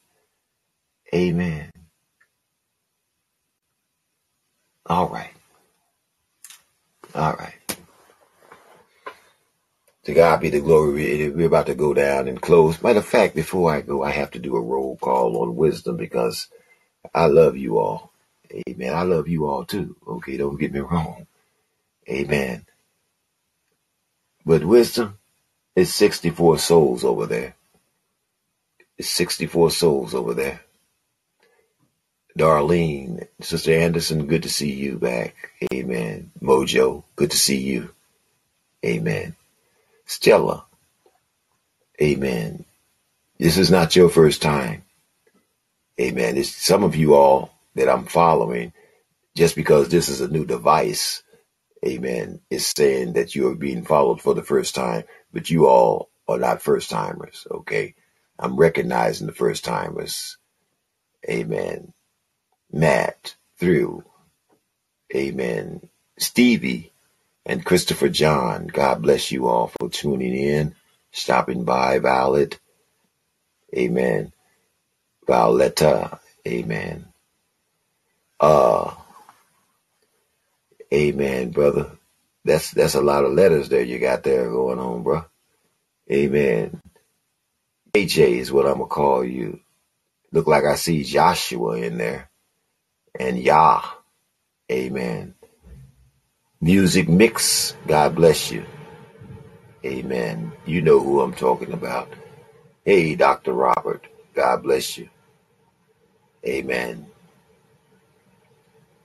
Amen. All right. All right. To God be the glory. We're about to go down and close. Matter of fact, before I go, I have to do a roll call on wisdom because I love you all. Amen. I love you all too. Okay, don't get me wrong. Amen. But wisdom is 64 souls over there. It's 64 souls over there. Darlene, Sister Anderson, good to see you back. Amen. Mojo, good to see you. Amen. Stella. Amen. This is not your first time. Amen. It's some of you all that I'm following just because this is a new device. Amen. Is saying that you are being followed for the first time, but you all are not first timers. Okay. I'm recognizing the first timers. Amen. Matt through. Amen. Stevie and Christopher John, God bless you all for tuning in, stopping by. Violet, Amen. Violetta, Amen. Uh, Amen, brother. That's that's a lot of letters there you got there going on, bro. Amen. AJ is what I'm gonna call you. Look like I see Joshua in there. And Yah. Amen. Music mix. God bless you. Amen. You know who I'm talking about. Hey, Dr. Robert. God bless you. Amen.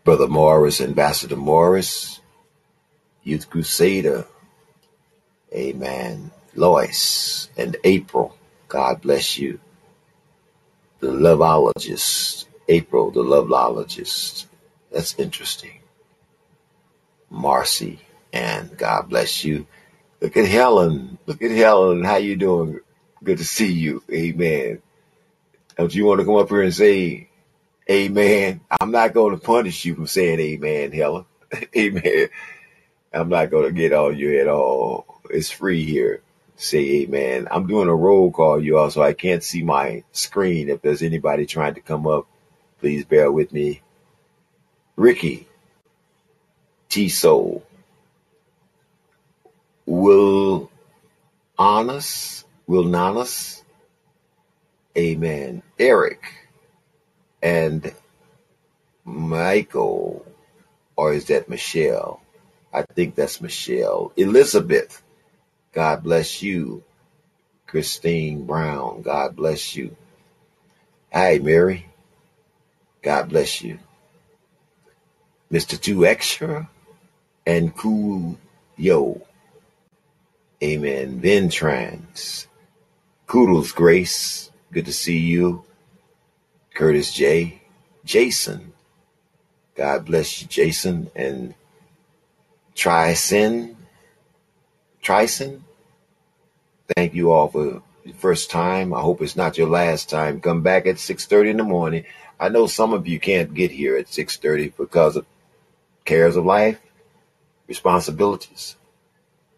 Brother Morris, Ambassador Morris, Youth Crusader. Amen. Lois and April. God bless you. The loveologist. April, the loveologist. That's interesting. Marcy, and God bless you. Look at Helen. Look at Helen. How you doing? Good to see you. Amen. Don't you want to come up here and say amen? I'm not going to punish you for saying amen, Helen. amen. I'm not going to get on you at all. It's free here. Say amen. I'm doing a roll call, you all, so I can't see my screen. If there's anybody trying to come up, please bear with me. Ricky, T Soul, Will Honest, Will Nanas, Amen. Eric and Michael, or is that Michelle? I think that's Michelle. Elizabeth, God bless you. Christine Brown, God bless you. Hi, Mary. God bless you. Mr. Two Extra and Cool Yo. Amen. Then Trans. Kudos Grace. Good to see you. Curtis J. Jason. God bless you, Jason. And Trison. Trison. Thank you all for the first time. I hope it's not your last time. Come back at 6.30 in the morning. I know some of you can't get here at 6.30 because of cares of life, responsibilities.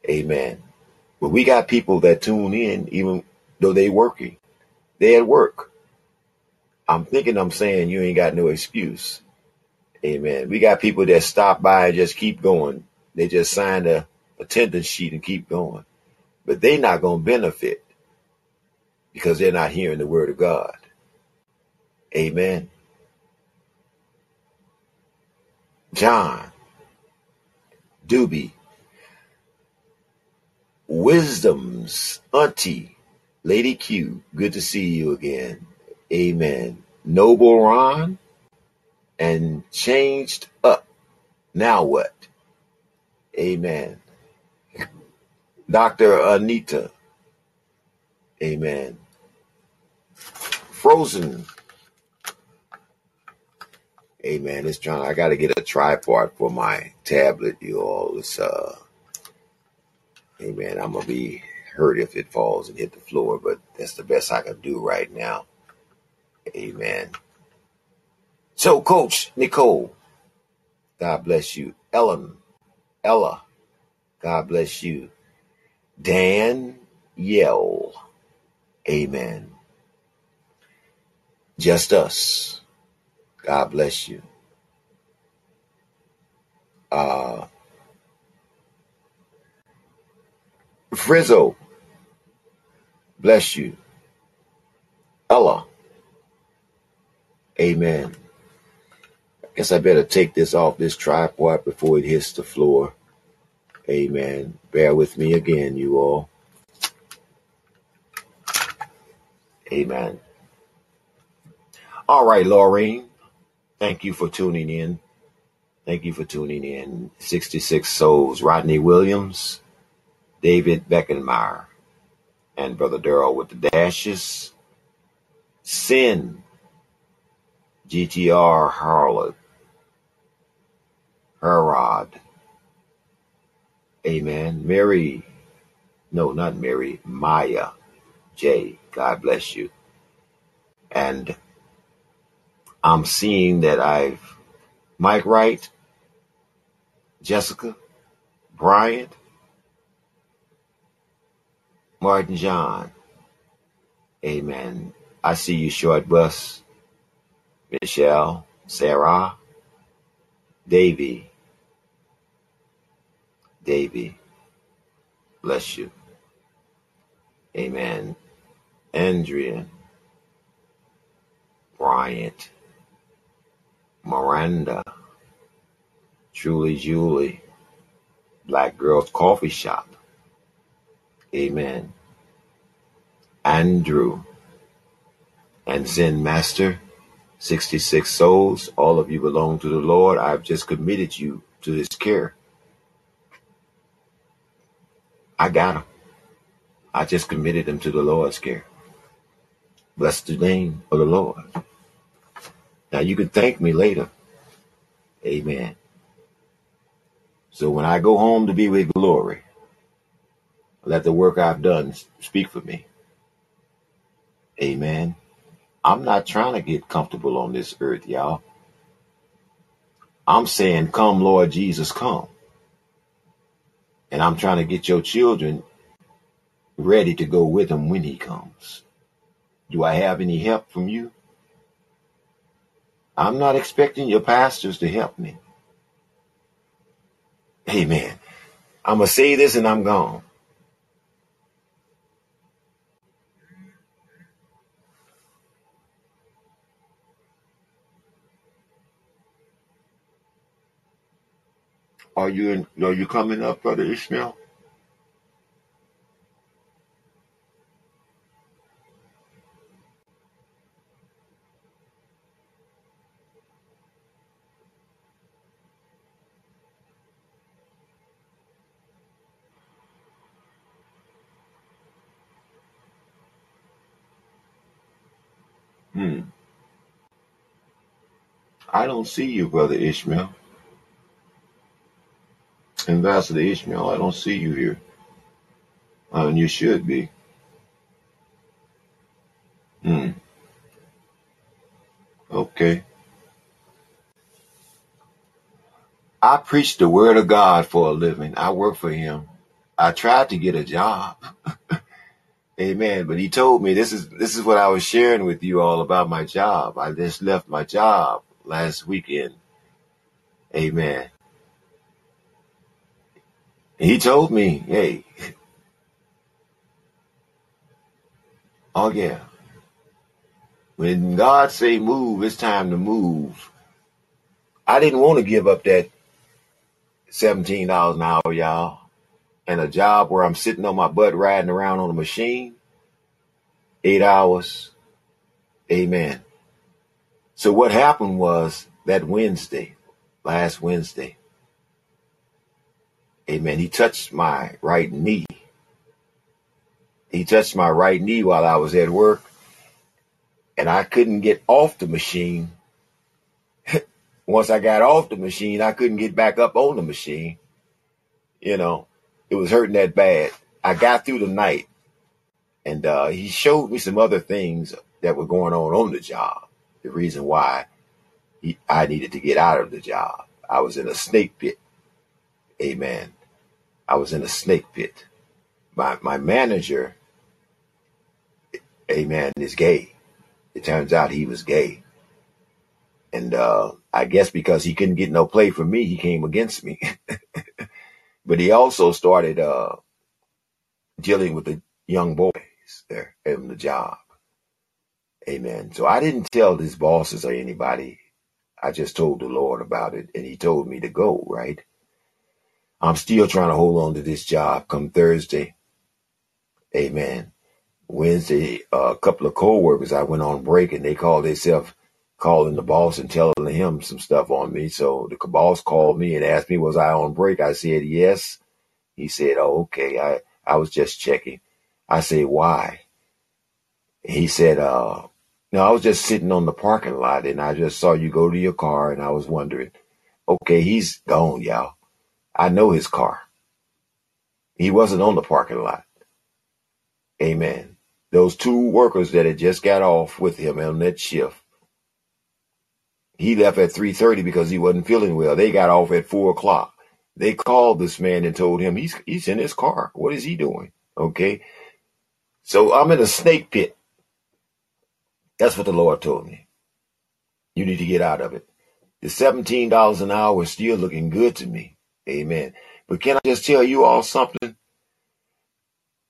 Amen. But we got people that tune in even though they working. They at work. I'm thinking I'm saying you ain't got no excuse. Amen. We got people that stop by and just keep going. They just sign a attendance sheet and keep going. But they not to benefit because they're not hearing the word of God. Amen. John, Doobie, Wisdom's Auntie, Lady Q, good to see you again. Amen. Noble Ron and changed up. Now what? Amen. Dr. Anita. Amen. Frozen. Amen. It's trying I gotta get a tripod for my tablet, you all. It's uh Amen. I'm gonna be hurt if it falls and hit the floor, but that's the best I can do right now. Amen. So, Coach Nicole, God bless you. Ellen, Ella, God bless you. Dan Yell, Amen. Just us, God bless you. Uh, Frizzo, bless you. Ella, Amen. I guess I better take this off this tripod before it hits the floor. Amen. Bear with me again, you all. Amen. All right, Laureen. Thank you for tuning in. Thank you for tuning in. 66 Souls. Rodney Williams, David Beckenmeyer, and Brother Daryl with the dashes. Sin, GTR Harlot, Herod. Amen. Mary, no, not Mary, Maya J. God bless you. And I'm seeing that I've, Mike Wright, Jessica, Bryant, Martin John. Amen. I see you, Short Bus, Michelle, Sarah, Davy, Davy. Bless you. Amen. Andrea, Bryant, Miranda, Julie Julie, Black Girls Coffee Shop. Amen. Andrew and Zen Master, 66 souls. All of you belong to the Lord. I've just committed you to his care. I got them. I just committed them to the Lord's care. Bless the name of the Lord. Now you can thank me later. Amen. So when I go home to be with glory, let the work I've done speak for me. Amen. I'm not trying to get comfortable on this earth, y'all. I'm saying, Come, Lord Jesus, come. And I'm trying to get your children ready to go with him when he comes. Do I have any help from you? I'm not expecting your pastors to help me. Amen. I'm going to say this and I'm gone. Are you in, are you coming up, Brother Ishmael? Hmm. I don't see you, Brother Ishmael. Ambassador Ishmael, I don't see you here. Uh, and you should be. Hmm. Okay. I preach the word of God for a living. I work for him. I tried to get a job. Amen. But he told me this is this is what I was sharing with you all about my job. I just left my job last weekend. Amen. He told me, hey, oh yeah. When God say move, it's time to move. I didn't want to give up that $17 an hour, y'all, and a job where I'm sitting on my butt riding around on a machine. Eight hours. Amen. So what happened was that Wednesday, last Wednesday, amen, he touched my right knee. He touched my right knee while I was at work, and I couldn't get off the machine. Once I got off the machine, I couldn't get back up on the machine. You know, it was hurting that bad. I got through the night, and uh, he showed me some other things that were going on on the job. The reason why he, I needed to get out of the job. I was in a snake pit. Amen. I was in a snake pit. My my manager, amen, is gay. It turns out he was gay. And uh, I guess because he couldn't get no play for me, he came against me. but he also started uh, dealing with the young boys there in the job. Amen. So I didn't tell these bosses or anybody. I just told the Lord about it, and he told me to go, right? I'm still trying to hold on to this job come Thursday. Amen. Wednesday, uh, a couple of co-workers, I went on break and they called themselves calling the boss and telling him some stuff on me. So the boss called me and asked me, was I on break? I said, yes. He said, oh, okay. I, I was just checking. I said, why? He said, uh, no, I was just sitting on the parking lot and I just saw you go to your car and I was wondering, okay, he's gone, y'all. I know his car. He wasn't on the parking lot. Amen. Those two workers that had just got off with him on that shift, he left at 3.30 because he wasn't feeling well. They got off at 4 o'clock. They called this man and told him he's he's in his car. What is he doing? Okay. So I'm in a snake pit. That's what the Lord told me. You need to get out of it. The $17 an hour is still looking good to me. Amen. But can I just tell you all something?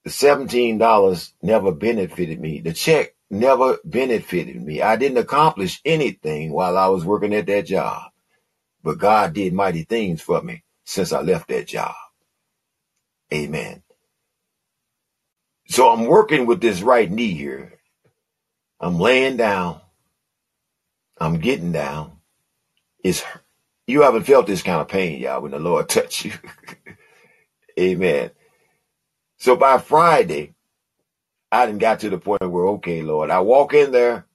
The $17 never benefited me. The check never benefited me. I didn't accomplish anything while I was working at that job. But God did mighty things for me since I left that job. Amen. So I'm working with this right knee here. I'm laying down. I'm getting down. It's you haven't felt this kind of pain, y'all, when the Lord touched you. Amen. So by Friday, I didn't got to the point where, okay, Lord, I walk in there.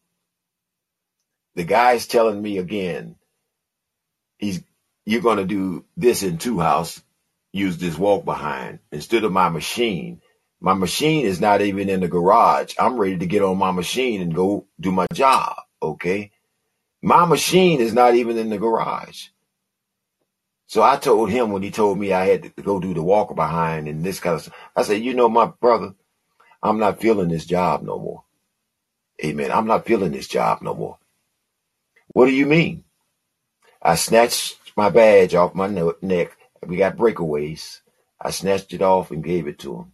The guy's telling me again, he's you're gonna do this in two house, use this walk behind instead of my machine. My machine is not even in the garage. I'm ready to get on my machine and go do my job. Okay. My machine is not even in the garage. So I told him when he told me I had to go do the walker behind and this kind of stuff. I said, you know, my brother, I'm not feeling this job no more. Amen. I'm not feeling this job no more. What do you mean? I snatched my badge off my neck. We got breakaways. I snatched it off and gave it to him.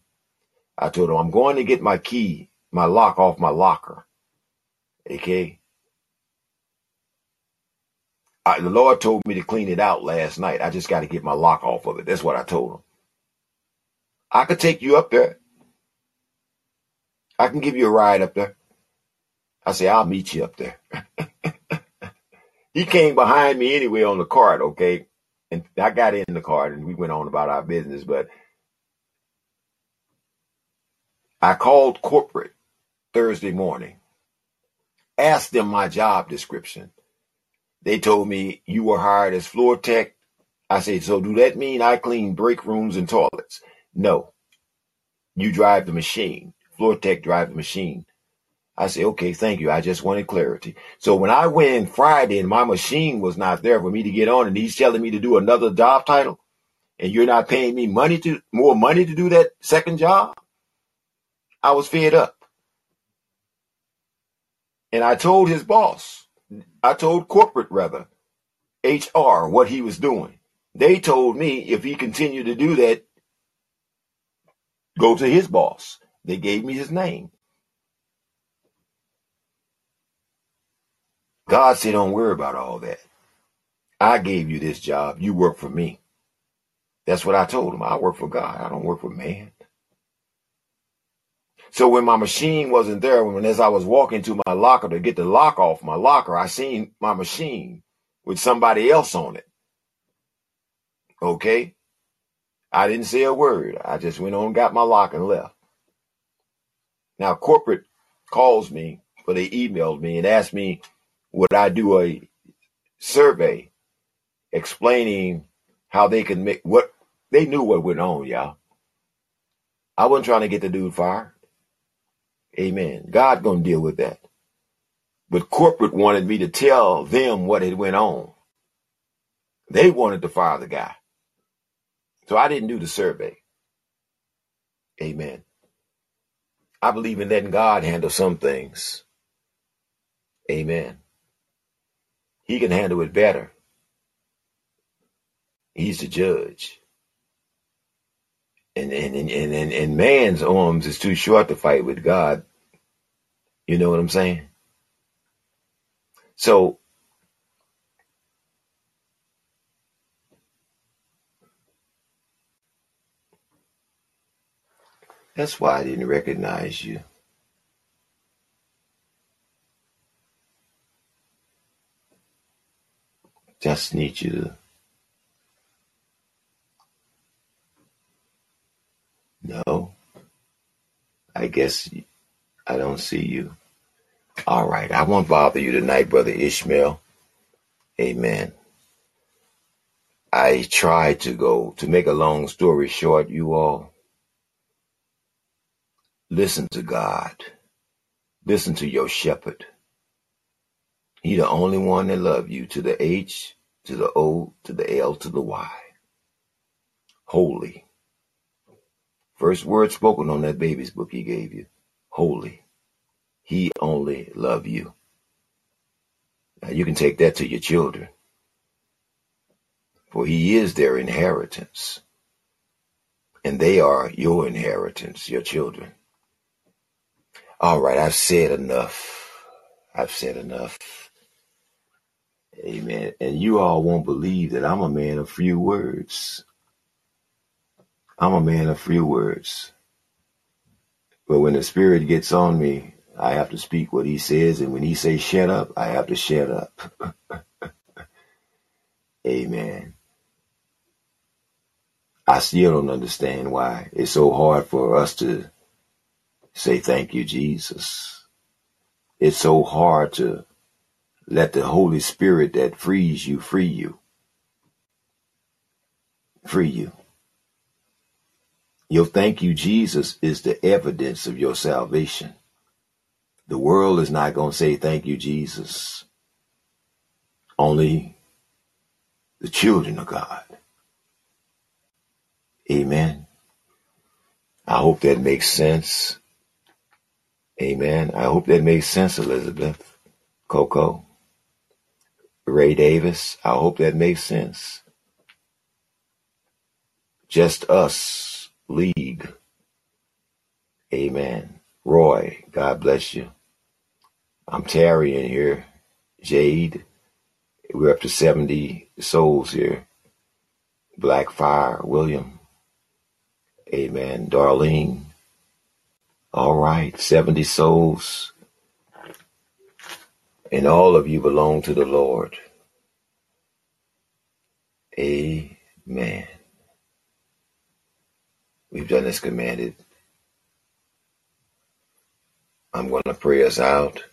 I told him, I'm going to get my key, my lock off my locker. Okay. I, the Lord told me to clean it out last night. I just got to get my lock off of it. That's what I told him. I could take you up there. I can give you a ride up there. I say, I'll meet you up there. he came behind me anyway on the cart, okay? And I got in the cart and we went on about our business, but I called corporate Thursday morning, asked them my job description. They told me you were hired as floor tech. I said, so do that mean I clean break rooms and toilets? No. You drive the machine. Floor tech drive the machine. I said, okay, thank you. I just wanted clarity. So when I went in Friday and my machine was not there for me to get on and he's telling me to do another job title and you're not paying me money to more money to do that second job, I was fed up. And I told his boss, I told corporate rather, HR, what he was doing. They told me if he continued to do that, go to his boss. They gave me his name. God said, don't worry about all that. I gave you this job. You work for me. That's what I told him. I work for God. I don't work for man. So when my machine wasn't there, when as I was walking to my locker to get the lock off my locker, I seen my machine with somebody else on it. Okay. I didn't say a word. I just went on, got my lock and left. Now corporate calls me or they emailed me and asked me would I do a survey explaining how they could make what they knew what went on, y'all. I wasn't trying to get the dude fired. Amen. God gonna deal with that. But corporate wanted me to tell them what had went on. They wanted to fire the guy. So I didn't do the survey. Amen. I believe in letting God handle some things. Amen. He can handle it better. He's the judge and and and and, and man's arms is too short to fight with God. You know what I'm saying? So that's why I didn't recognize you. Just need you to No, I guess I don't see you. All right, I won't bother you tonight, Brother Ishmael. Amen. I tried to go, to make a long story short, you all. Listen to God. Listen to your shepherd. He the only one that love you to the H, to the O, to the L, to the Y. holy. First word spoken on that baby's book he gave you, holy. He only love you. Now you can take that to your children, for he is their inheritance, and they are your inheritance, your children. All right, I've said enough. I've said enough. Amen. And you all won't believe that I'm a man of few words. I'm a man of few words. But when the Spirit gets on me, I have to speak what He says. And when He says shut up, I have to shut up. Amen. I still don't understand why it's so hard for us to say thank you, Jesus. It's so hard to let the Holy Spirit that frees you free you. Free you. Your thank you, Jesus, is the evidence of your salvation. The world is not going to say thank you, Jesus. Only the children of God. Amen. I hope that makes sense. Amen. I hope that makes sense, Elizabeth. Coco. Ray Davis. I hope that makes sense. Just us, League. Amen. Roy, God bless you. I'm Terry in here. Jade. We're up to 70 souls here. Black Fire, William. Amen. Darlene. All right. 70 souls. And all of you belong to the Lord. Amen. We've done as commanded. I'm going to pray us out.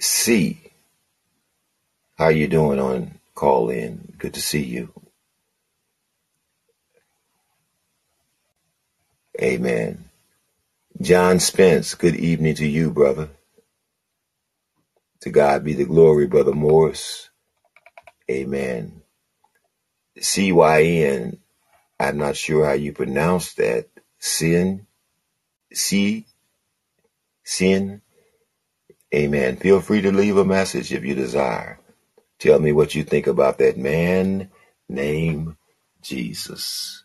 C. How you doing on Callin? Good to see you. Amen. John Spence, good evening to you, brother. To God be the glory, brother Morris. Amen. C-Y-N, I'm not sure how you pronounce that. Sin, C, sin. Amen. Feel free to leave a message if you desire. Tell me what you think about that man named Jesus.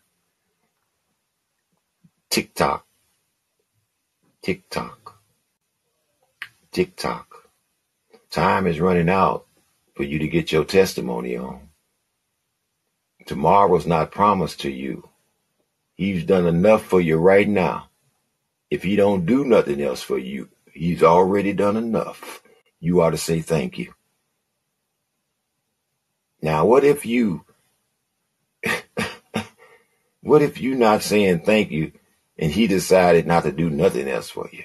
TikTok. TikTok. TikTok. Time is running out for you to get your testimony on. Tomorrow's not promised to you. He's done enough for you right now. If he don't do nothing else for you, he's already done enough. You ought to say thank you. Now, what if you, what if you not saying thank you and he decided not to do nothing else for you?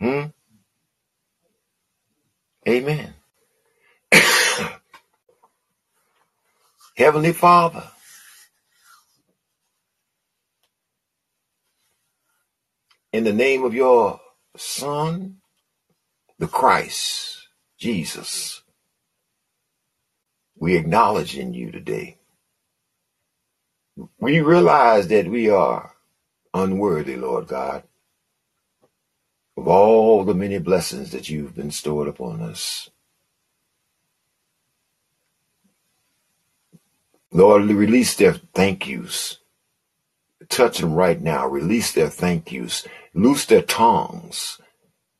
Hmm? Amen. Heavenly Father, in the name of your Son, the Christ, Jesus, we acknowledge in you today. We realize that we are unworthy, Lord God, of all the many blessings that you've been stored upon us. Lord, release their thank yous. Touch them right now. Release their thank yous. Loose their tongues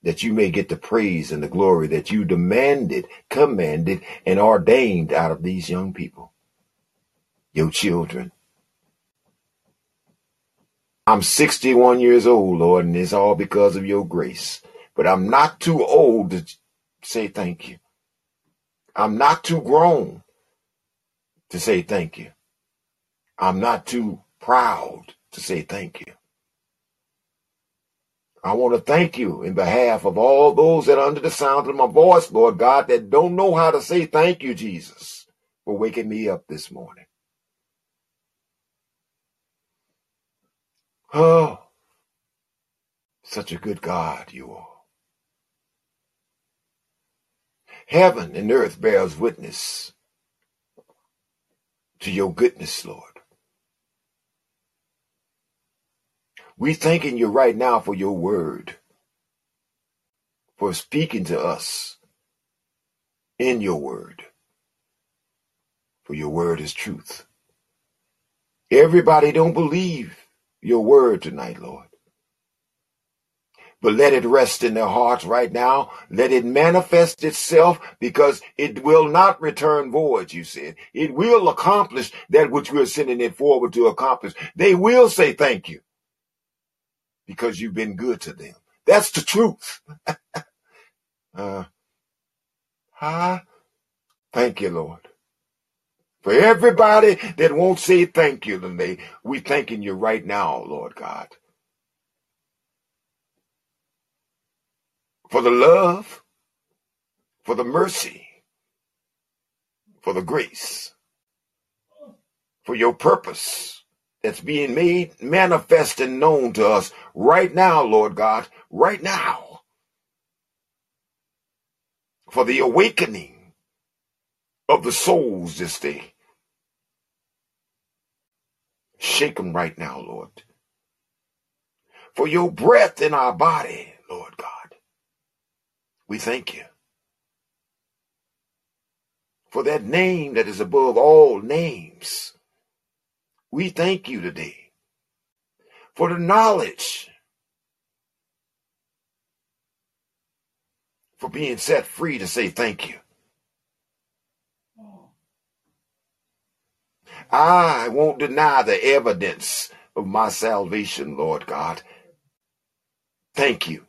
that you may get the praise and the glory that you demanded, commanded, and ordained out of these young people, your children. I'm 61 years old, Lord, and it's all because of your grace. But I'm not too old to say thank you. I'm not too grown to say thank you. I'm not too proud to say thank you. I want to thank you in behalf of all those that are under the sound of my voice, Lord God, that don't know how to say thank you, Jesus, for waking me up this morning. Oh, such a good God you are. Heaven and earth bears witness to your goodness, Lord. We thanking you right now for your word, for speaking to us in your word, for your word is truth. Everybody don't believe your word tonight, Lord. But let it rest in their hearts right now. Let it manifest itself because it will not return void, you said. It will accomplish that which we're sending it forward to accomplish. They will say thank you because you've been good to them. That's the truth. uh, huh? Thank you, Lord. For everybody that won't say thank you today, we thanking you right now, Lord God. For the love, for the mercy, for the grace, for your purpose that's being made manifest and known to us right now, Lord God, right now. For the awakening of the souls this day. Shake them right now, Lord. For your breath in our body, Lord God. We thank you. For that name that is above all names. We thank you today. For the knowledge. For being set free to say thank you. Ah, I won't deny the evidence of my salvation, Lord God. Thank you.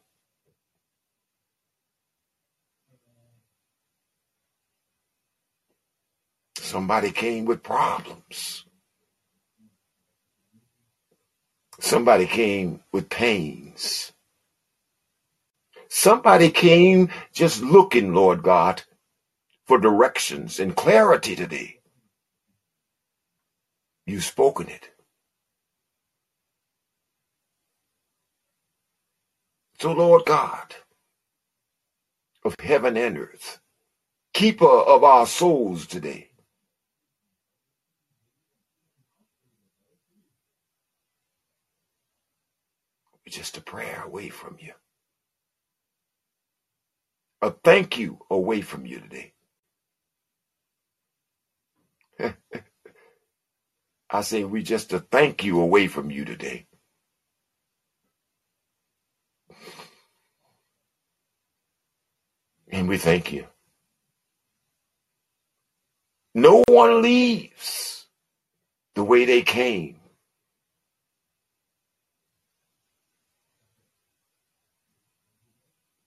Somebody came with problems. Somebody came with pains. Somebody came just looking, Lord God, for directions and clarity today. You've spoken it. So, Lord God of heaven and earth, keeper of our souls today, just a prayer away from you. A thank you away from you today. I say we just a thank you away from you today. And we thank you. No one leaves the way they came.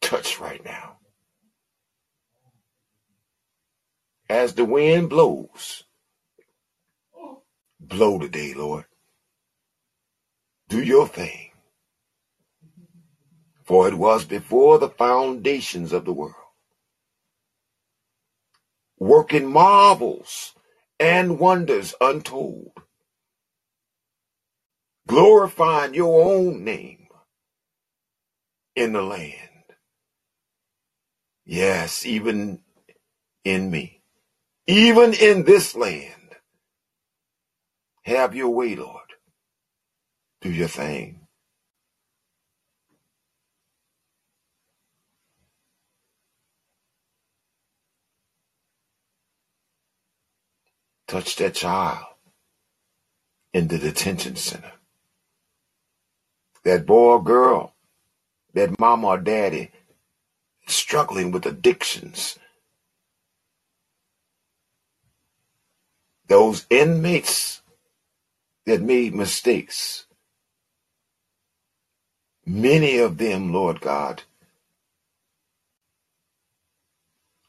Touch right now. As the wind blows, blow today, Lord. Do your thing. For it was before the foundations of the world. Working marvels and wonders untold. Glorifying your own name in the land. Yes, even in me. Even in this land. Have your way, Lord. Do your thing. Touch that child in the detention center. That boy or girl, that mama or daddy struggling with addictions. Those inmates that made mistakes. Many of them, Lord God,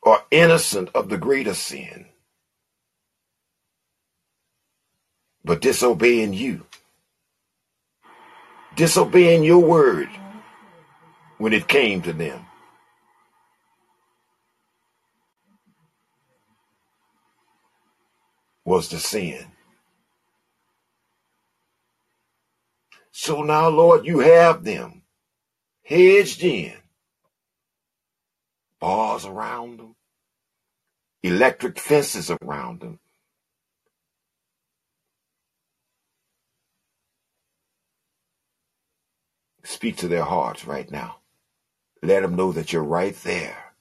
are innocent of the greater sin, but disobeying you, disobeying your word when it came to them. was the sin. So now, Lord, you have them hedged in, bars around them, electric fences around them. Speak to their hearts right now. Let them know that you're right there.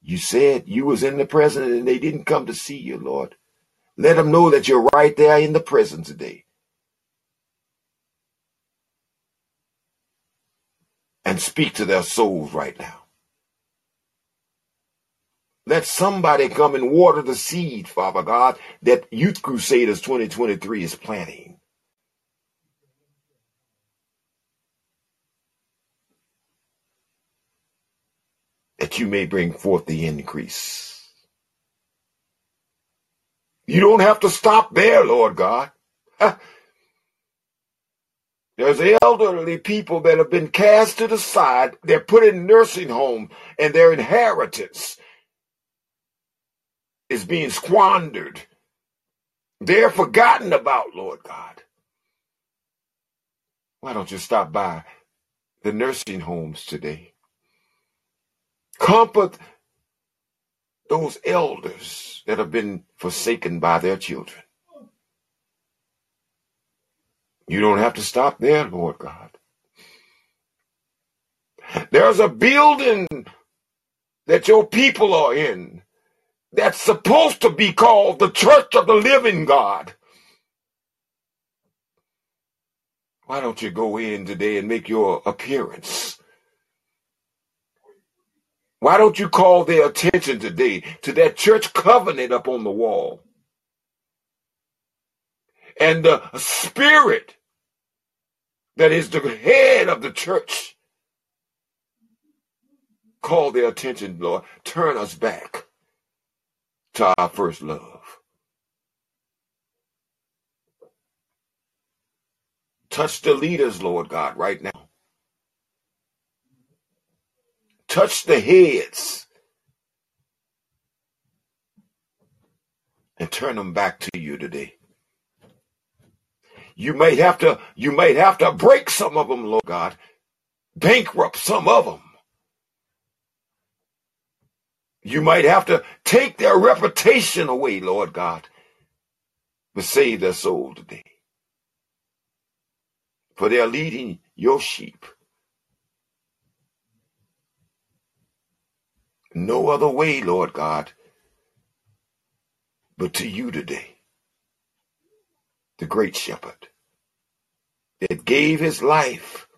You said you was in the presence and they didn't come to see you, Lord. Let them know that you're right there in the presence today. And speak to their souls right now. Let somebody come and water the seed, Father God, that Youth Crusaders 2023 is planting. That you may bring forth the increase. You don't have to stop there, Lord God. There's elderly people that have been cast to the side. They're put in nursing home and their inheritance is being squandered. They're forgotten about, Lord God. Why don't you stop by the nursing homes today? Comfort those elders that have been forsaken by their children. You don't have to stop there, Lord God. There's a building that your people are in that's supposed to be called the church of the living God. Why don't you go in today and make your appearance? Why don't you call their attention today to that church covenant up on the wall? And the spirit that is the head of the church. Call their attention, Lord. Turn us back to our first love. Touch the leaders, Lord God, right now. Touch the heads and turn them back to you today. You may have to, you may have to break some of them, Lord God, bankrupt some of them. You might have to take their reputation away, Lord God, but save their soul today. For they're leading your sheep. No other way, Lord God, but to you today, the great shepherd that gave his life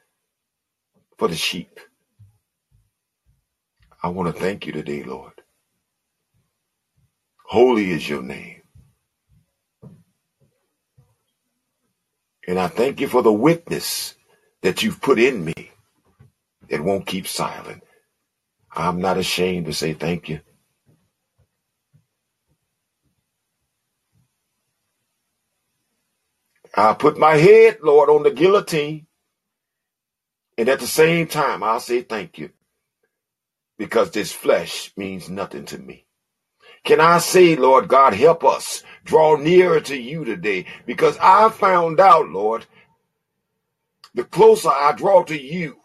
for the sheep. I want to thank you today, Lord. Holy is your name. And I thank you for the witness that you've put in me that won't keep silent. I'm not ashamed to say thank you. I put my head, Lord, on the guillotine. And at the same time, I'll say thank you because this flesh means nothing to me. Can I say, Lord God, help us draw nearer to you today? Because I found out, Lord, the closer I draw to you,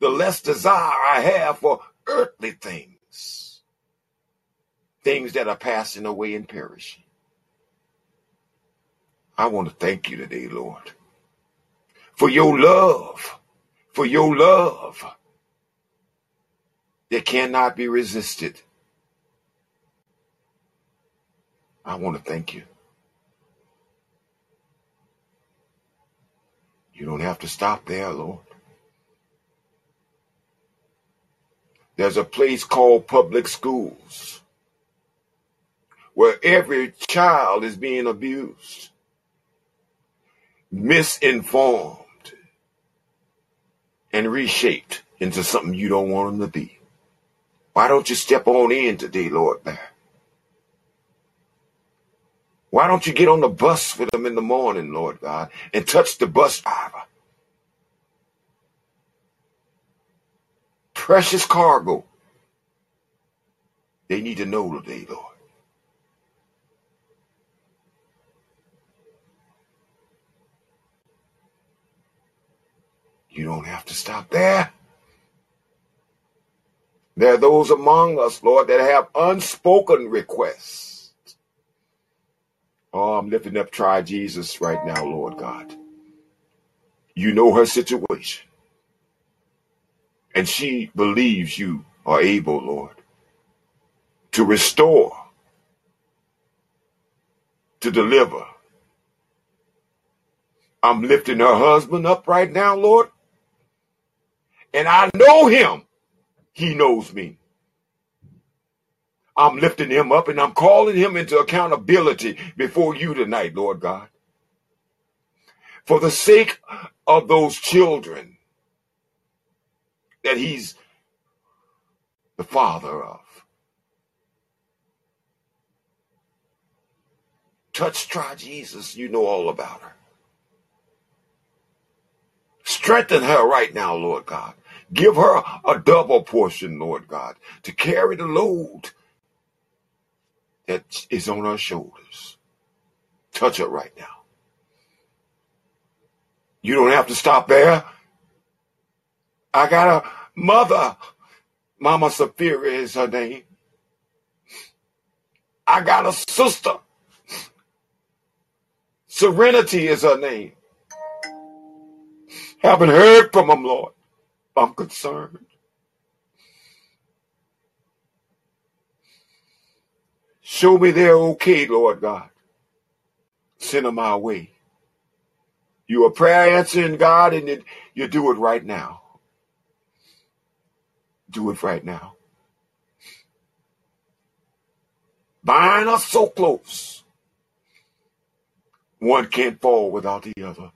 the less desire I have for earthly things, things that are passing away and perishing. I want to thank you today, Lord, for your love, for your love that cannot be resisted. I want to thank you. You don't have to stop there, Lord. There's a place called public schools where every child is being abused, misinformed, and reshaped into something you don't want them to be. Why don't you step on in today, Lord? Why don't you get on the bus with them in the morning, Lord God, and touch the bus driver? Precious cargo. They need to know today, Lord. You don't have to stop there. There are those among us, Lord, that have unspoken requests. Oh, I'm lifting up Try Jesus right now, Lord God. You know her situation. And she believes you are able, Lord, to restore, to deliver. I'm lifting her husband up right now, Lord. And I know him. He knows me. I'm lifting him up and I'm calling him into accountability before you tonight, Lord God. For the sake of those children that he's the father of. Touch, try Jesus. You know all about her. Strengthen her right now, Lord God. Give her a double portion, Lord God, to carry the load that is on her shoulders. Touch her right now. You don't have to stop there. I got a mother. Mama Sapphira is her name. I got a sister. Serenity is her name. Haven't heard from them, Lord. I'm concerned. Show me they're okay, Lord God. Send them our way. You a prayer answering God, and it, you do it right now. Do it right now. Bind us so close. One can't fall without the other.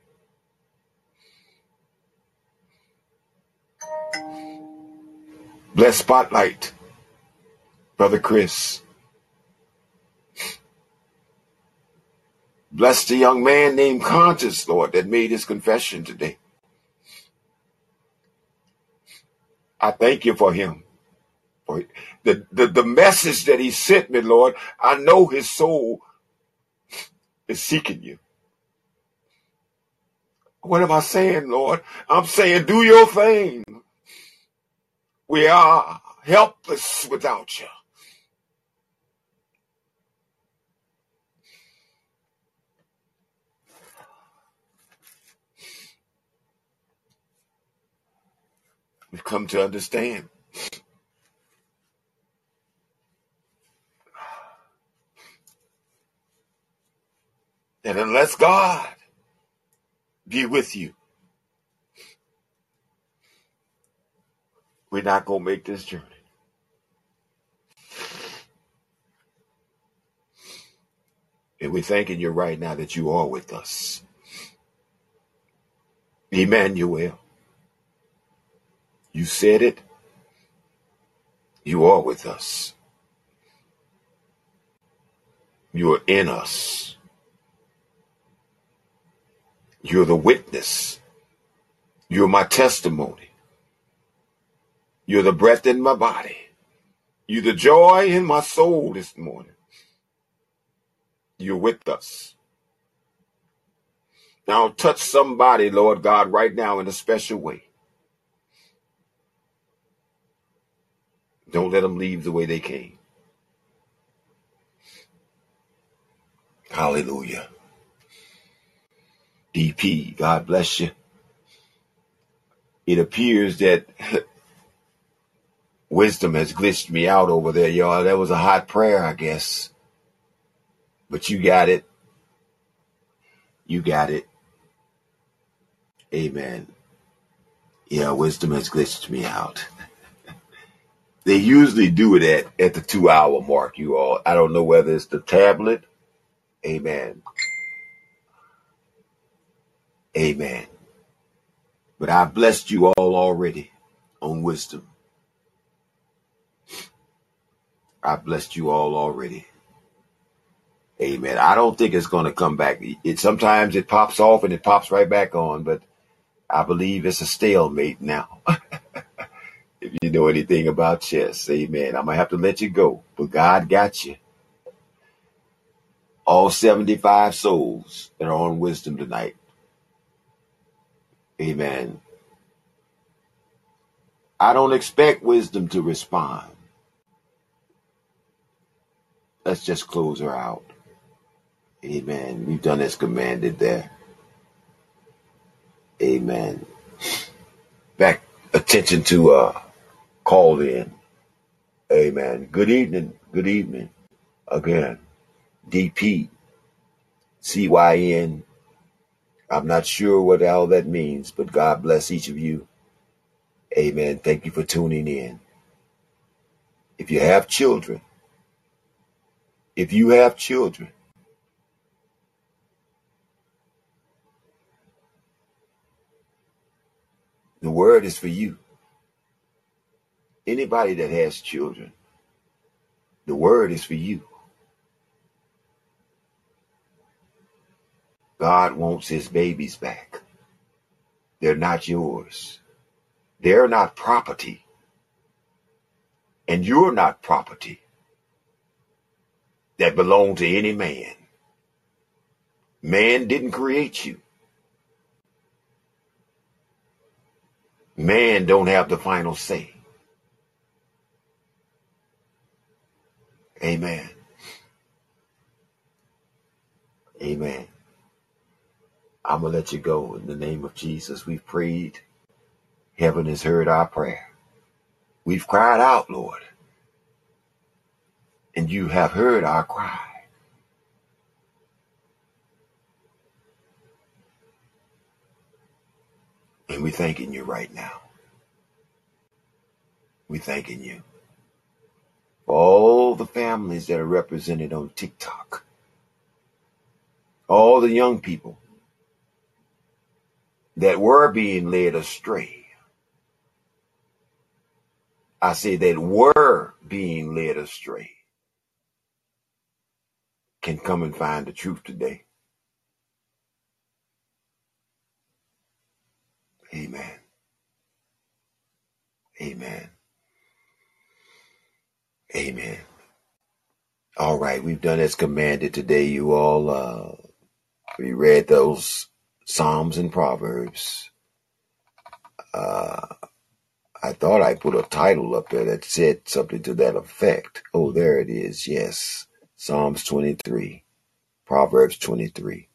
Bless Spotlight, Brother Chris. Bless the young man named Conscious, Lord, that made his confession today. I thank you for him. For the, the, the message that he sent me, Lord, I know his soul is seeking you. What am I saying, Lord? I'm saying do your thing. We are helpless without you. We've come to understand that unless God be with you, We're not going to make this journey. And we're thanking you right now that you are with us. Emmanuel, you said it. You are with us. You are in us. You're the witness. You're my testimony. You're the breath in my body. You're the joy in my soul this morning. You're with us. Now touch somebody, Lord God, right now in a special way. Don't let them leave the way they came. Hallelujah. DP, God bless you. It appears that Wisdom has glitched me out over there, y'all. That was a hot prayer, I guess. But you got it. You got it. Amen. Yeah, wisdom has glitched me out. they usually do it at, at the two hour mark, you all. I don't know whether it's the tablet. Amen. Amen. But I blessed you all already on wisdom. I blessed you all already. Amen. I don't think it's going to come back. It sometimes it pops off and it pops right back on, but I believe it's a stalemate now. if you know anything about chess, amen. I'm gonna have to let you go, but God got you. All 75 souls that are on wisdom tonight. Amen. I don't expect wisdom to respond. Let's just close her out. Amen. We've done as commanded there. Amen. Back attention to uh Callin. Amen. Good evening. Good evening. Again. DP. CYN. I'm not sure what all that means, but God bless each of you. Amen. Thank you for tuning in. If you have children, if you have children, the word is for you. Anybody that has children, the word is for you. God wants his babies back. They're not yours. They're not property. And you're not property that belong to any man. Man didn't create you. Man don't have the final say. Amen. Amen. I'm going to let you go in the name of Jesus. We've prayed. Heaven has heard our prayer. We've cried out, Lord, and you have heard our cry. And we're thanking you right now. We're thanking you for all the families that are represented on TikTok, all the young people that were being led astray. I say that were being led astray can come and find the truth today. Amen. Amen. Amen. All right, we've done as commanded today. You all, uh, we read those Psalms and Proverbs. Uh, I thought I put a title up there that said something to that effect. Oh, there it is. Yes. Psalms 23, Proverbs 23,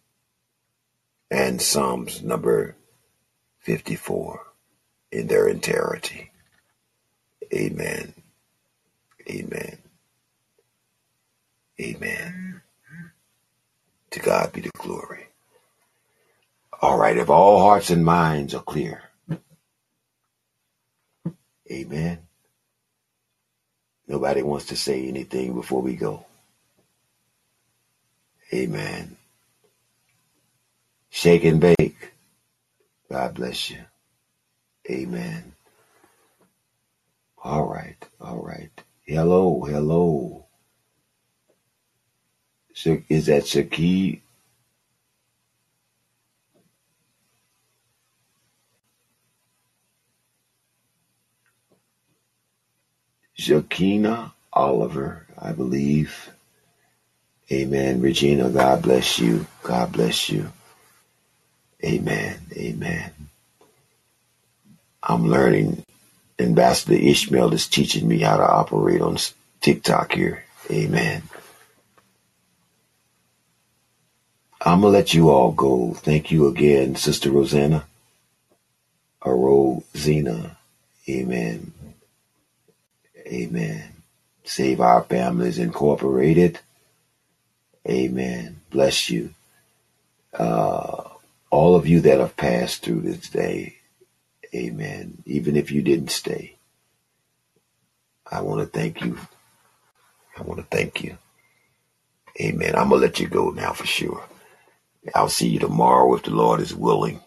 and Psalms number 54 in their entirety. Amen. Amen. Amen. To God be the glory. All right, if all hearts and minds are clear. Amen. Nobody wants to say anything before we go. Amen. Shake and bake. God bless you. Amen. All right. All right. Hello. Hello. Is that Shaki? Shakina Oliver, I believe. Amen. Regina, God bless you. God bless you. Amen. Amen. I'm learning. Ambassador Ishmael is teaching me how to operate on TikTok here. Amen. I'm going to let you all go. Thank you again, Sister Rosanna. Or Rosina. Amen. Amen. Save Our Families Incorporated. Amen. Bless you. Uh, all of you that have passed through this day. Amen. Even if you didn't stay. I want to thank you. I want to thank you. Amen. I'm going to let you go now for sure. I'll see you tomorrow if the Lord is willing.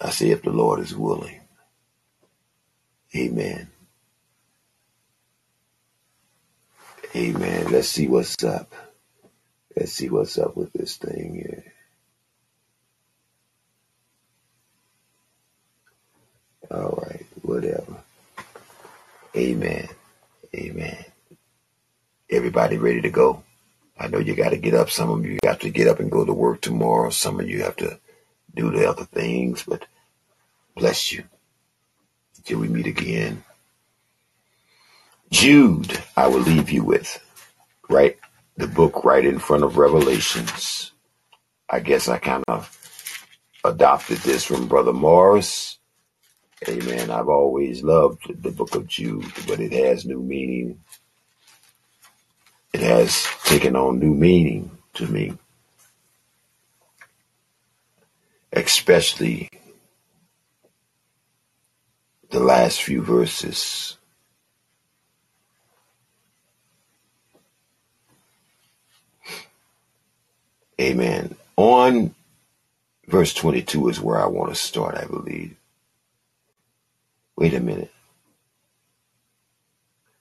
I say if the Lord is willing. Amen. Amen. Let's see what's up. Let's see what's up with this thing here. All right, whatever. Amen. Amen. Everybody ready to go? I know you got to get up. Some of you have to get up and go to work tomorrow. Some of you have to do the other things, but bless you. till we meet again. Jude, I will leave you with, right? The book right in front of Revelations. I guess I kind of adopted this from Brother Morris. Amen. I've always loved the book of Jude, but it has new meaning. It has taken on new meaning to me, especially the last few verses. Amen. On verse 22 is where I want to start, I believe. Wait a minute.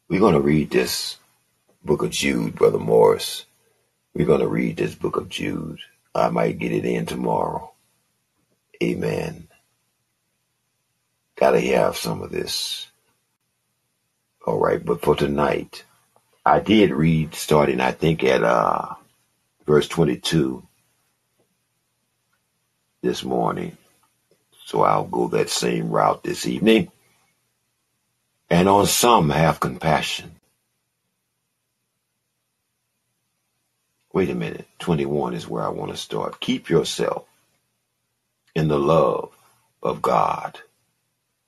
We're going to read this book of Jude, Brother Morris. We're going to read this book of Jude. I might get it in tomorrow. Amen. Gotta have some of this. All right, but for tonight, I did read starting, I think, at uh, verse 22 this morning. So I'll go that same route this evening. And on some have compassion. Wait a minute. 21 is where I want to start. Keep yourself in the love of God.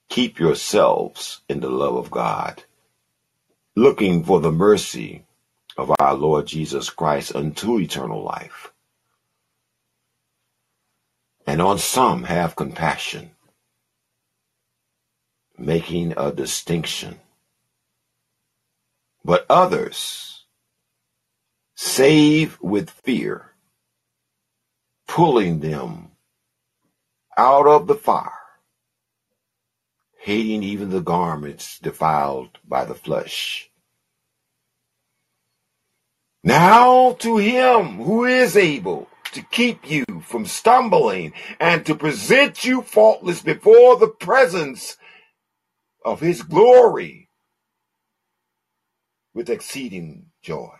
Keep yourselves in the love of God, looking for the mercy of our Lord Jesus Christ unto eternal life. And on some have compassion, making a distinction. But others save with fear, pulling them out of the fire hating even the garments defiled by the flesh. Now to him who is able to keep you from stumbling and to present you faultless before the presence of his glory with exceeding joy.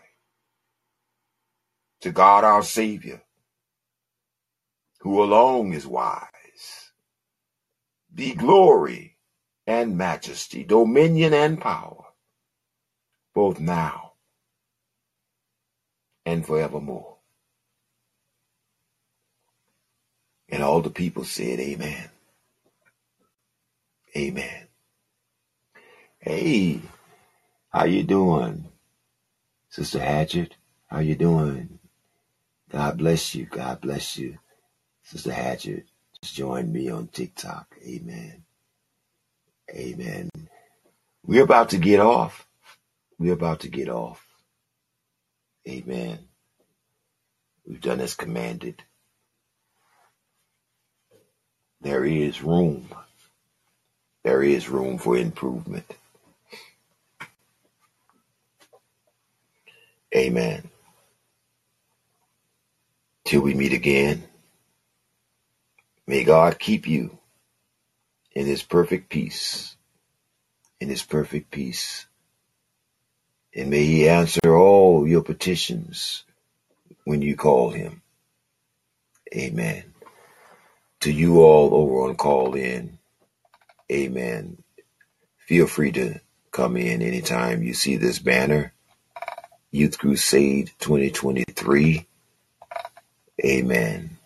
To God our Savior, who alone is wise, be glory and majesty, dominion and power, both now and forevermore. And all the people said, Amen. Amen. Hey, how you doing? Sister Hatchet, how you doing? God bless you. God bless you. Sister Hatchet just join me on TikTok. Amen. Amen. We're about to get off. We're about to get off. Amen. We've done as commanded. There is room. There is room for improvement. Amen. Till we meet again, may God keep you in his perfect peace, in his perfect peace. And may he answer all your petitions when you call him. Amen. To you all over on Callin, amen. Feel free to come in anytime you see this banner. Youth Crusade 2023. Amen.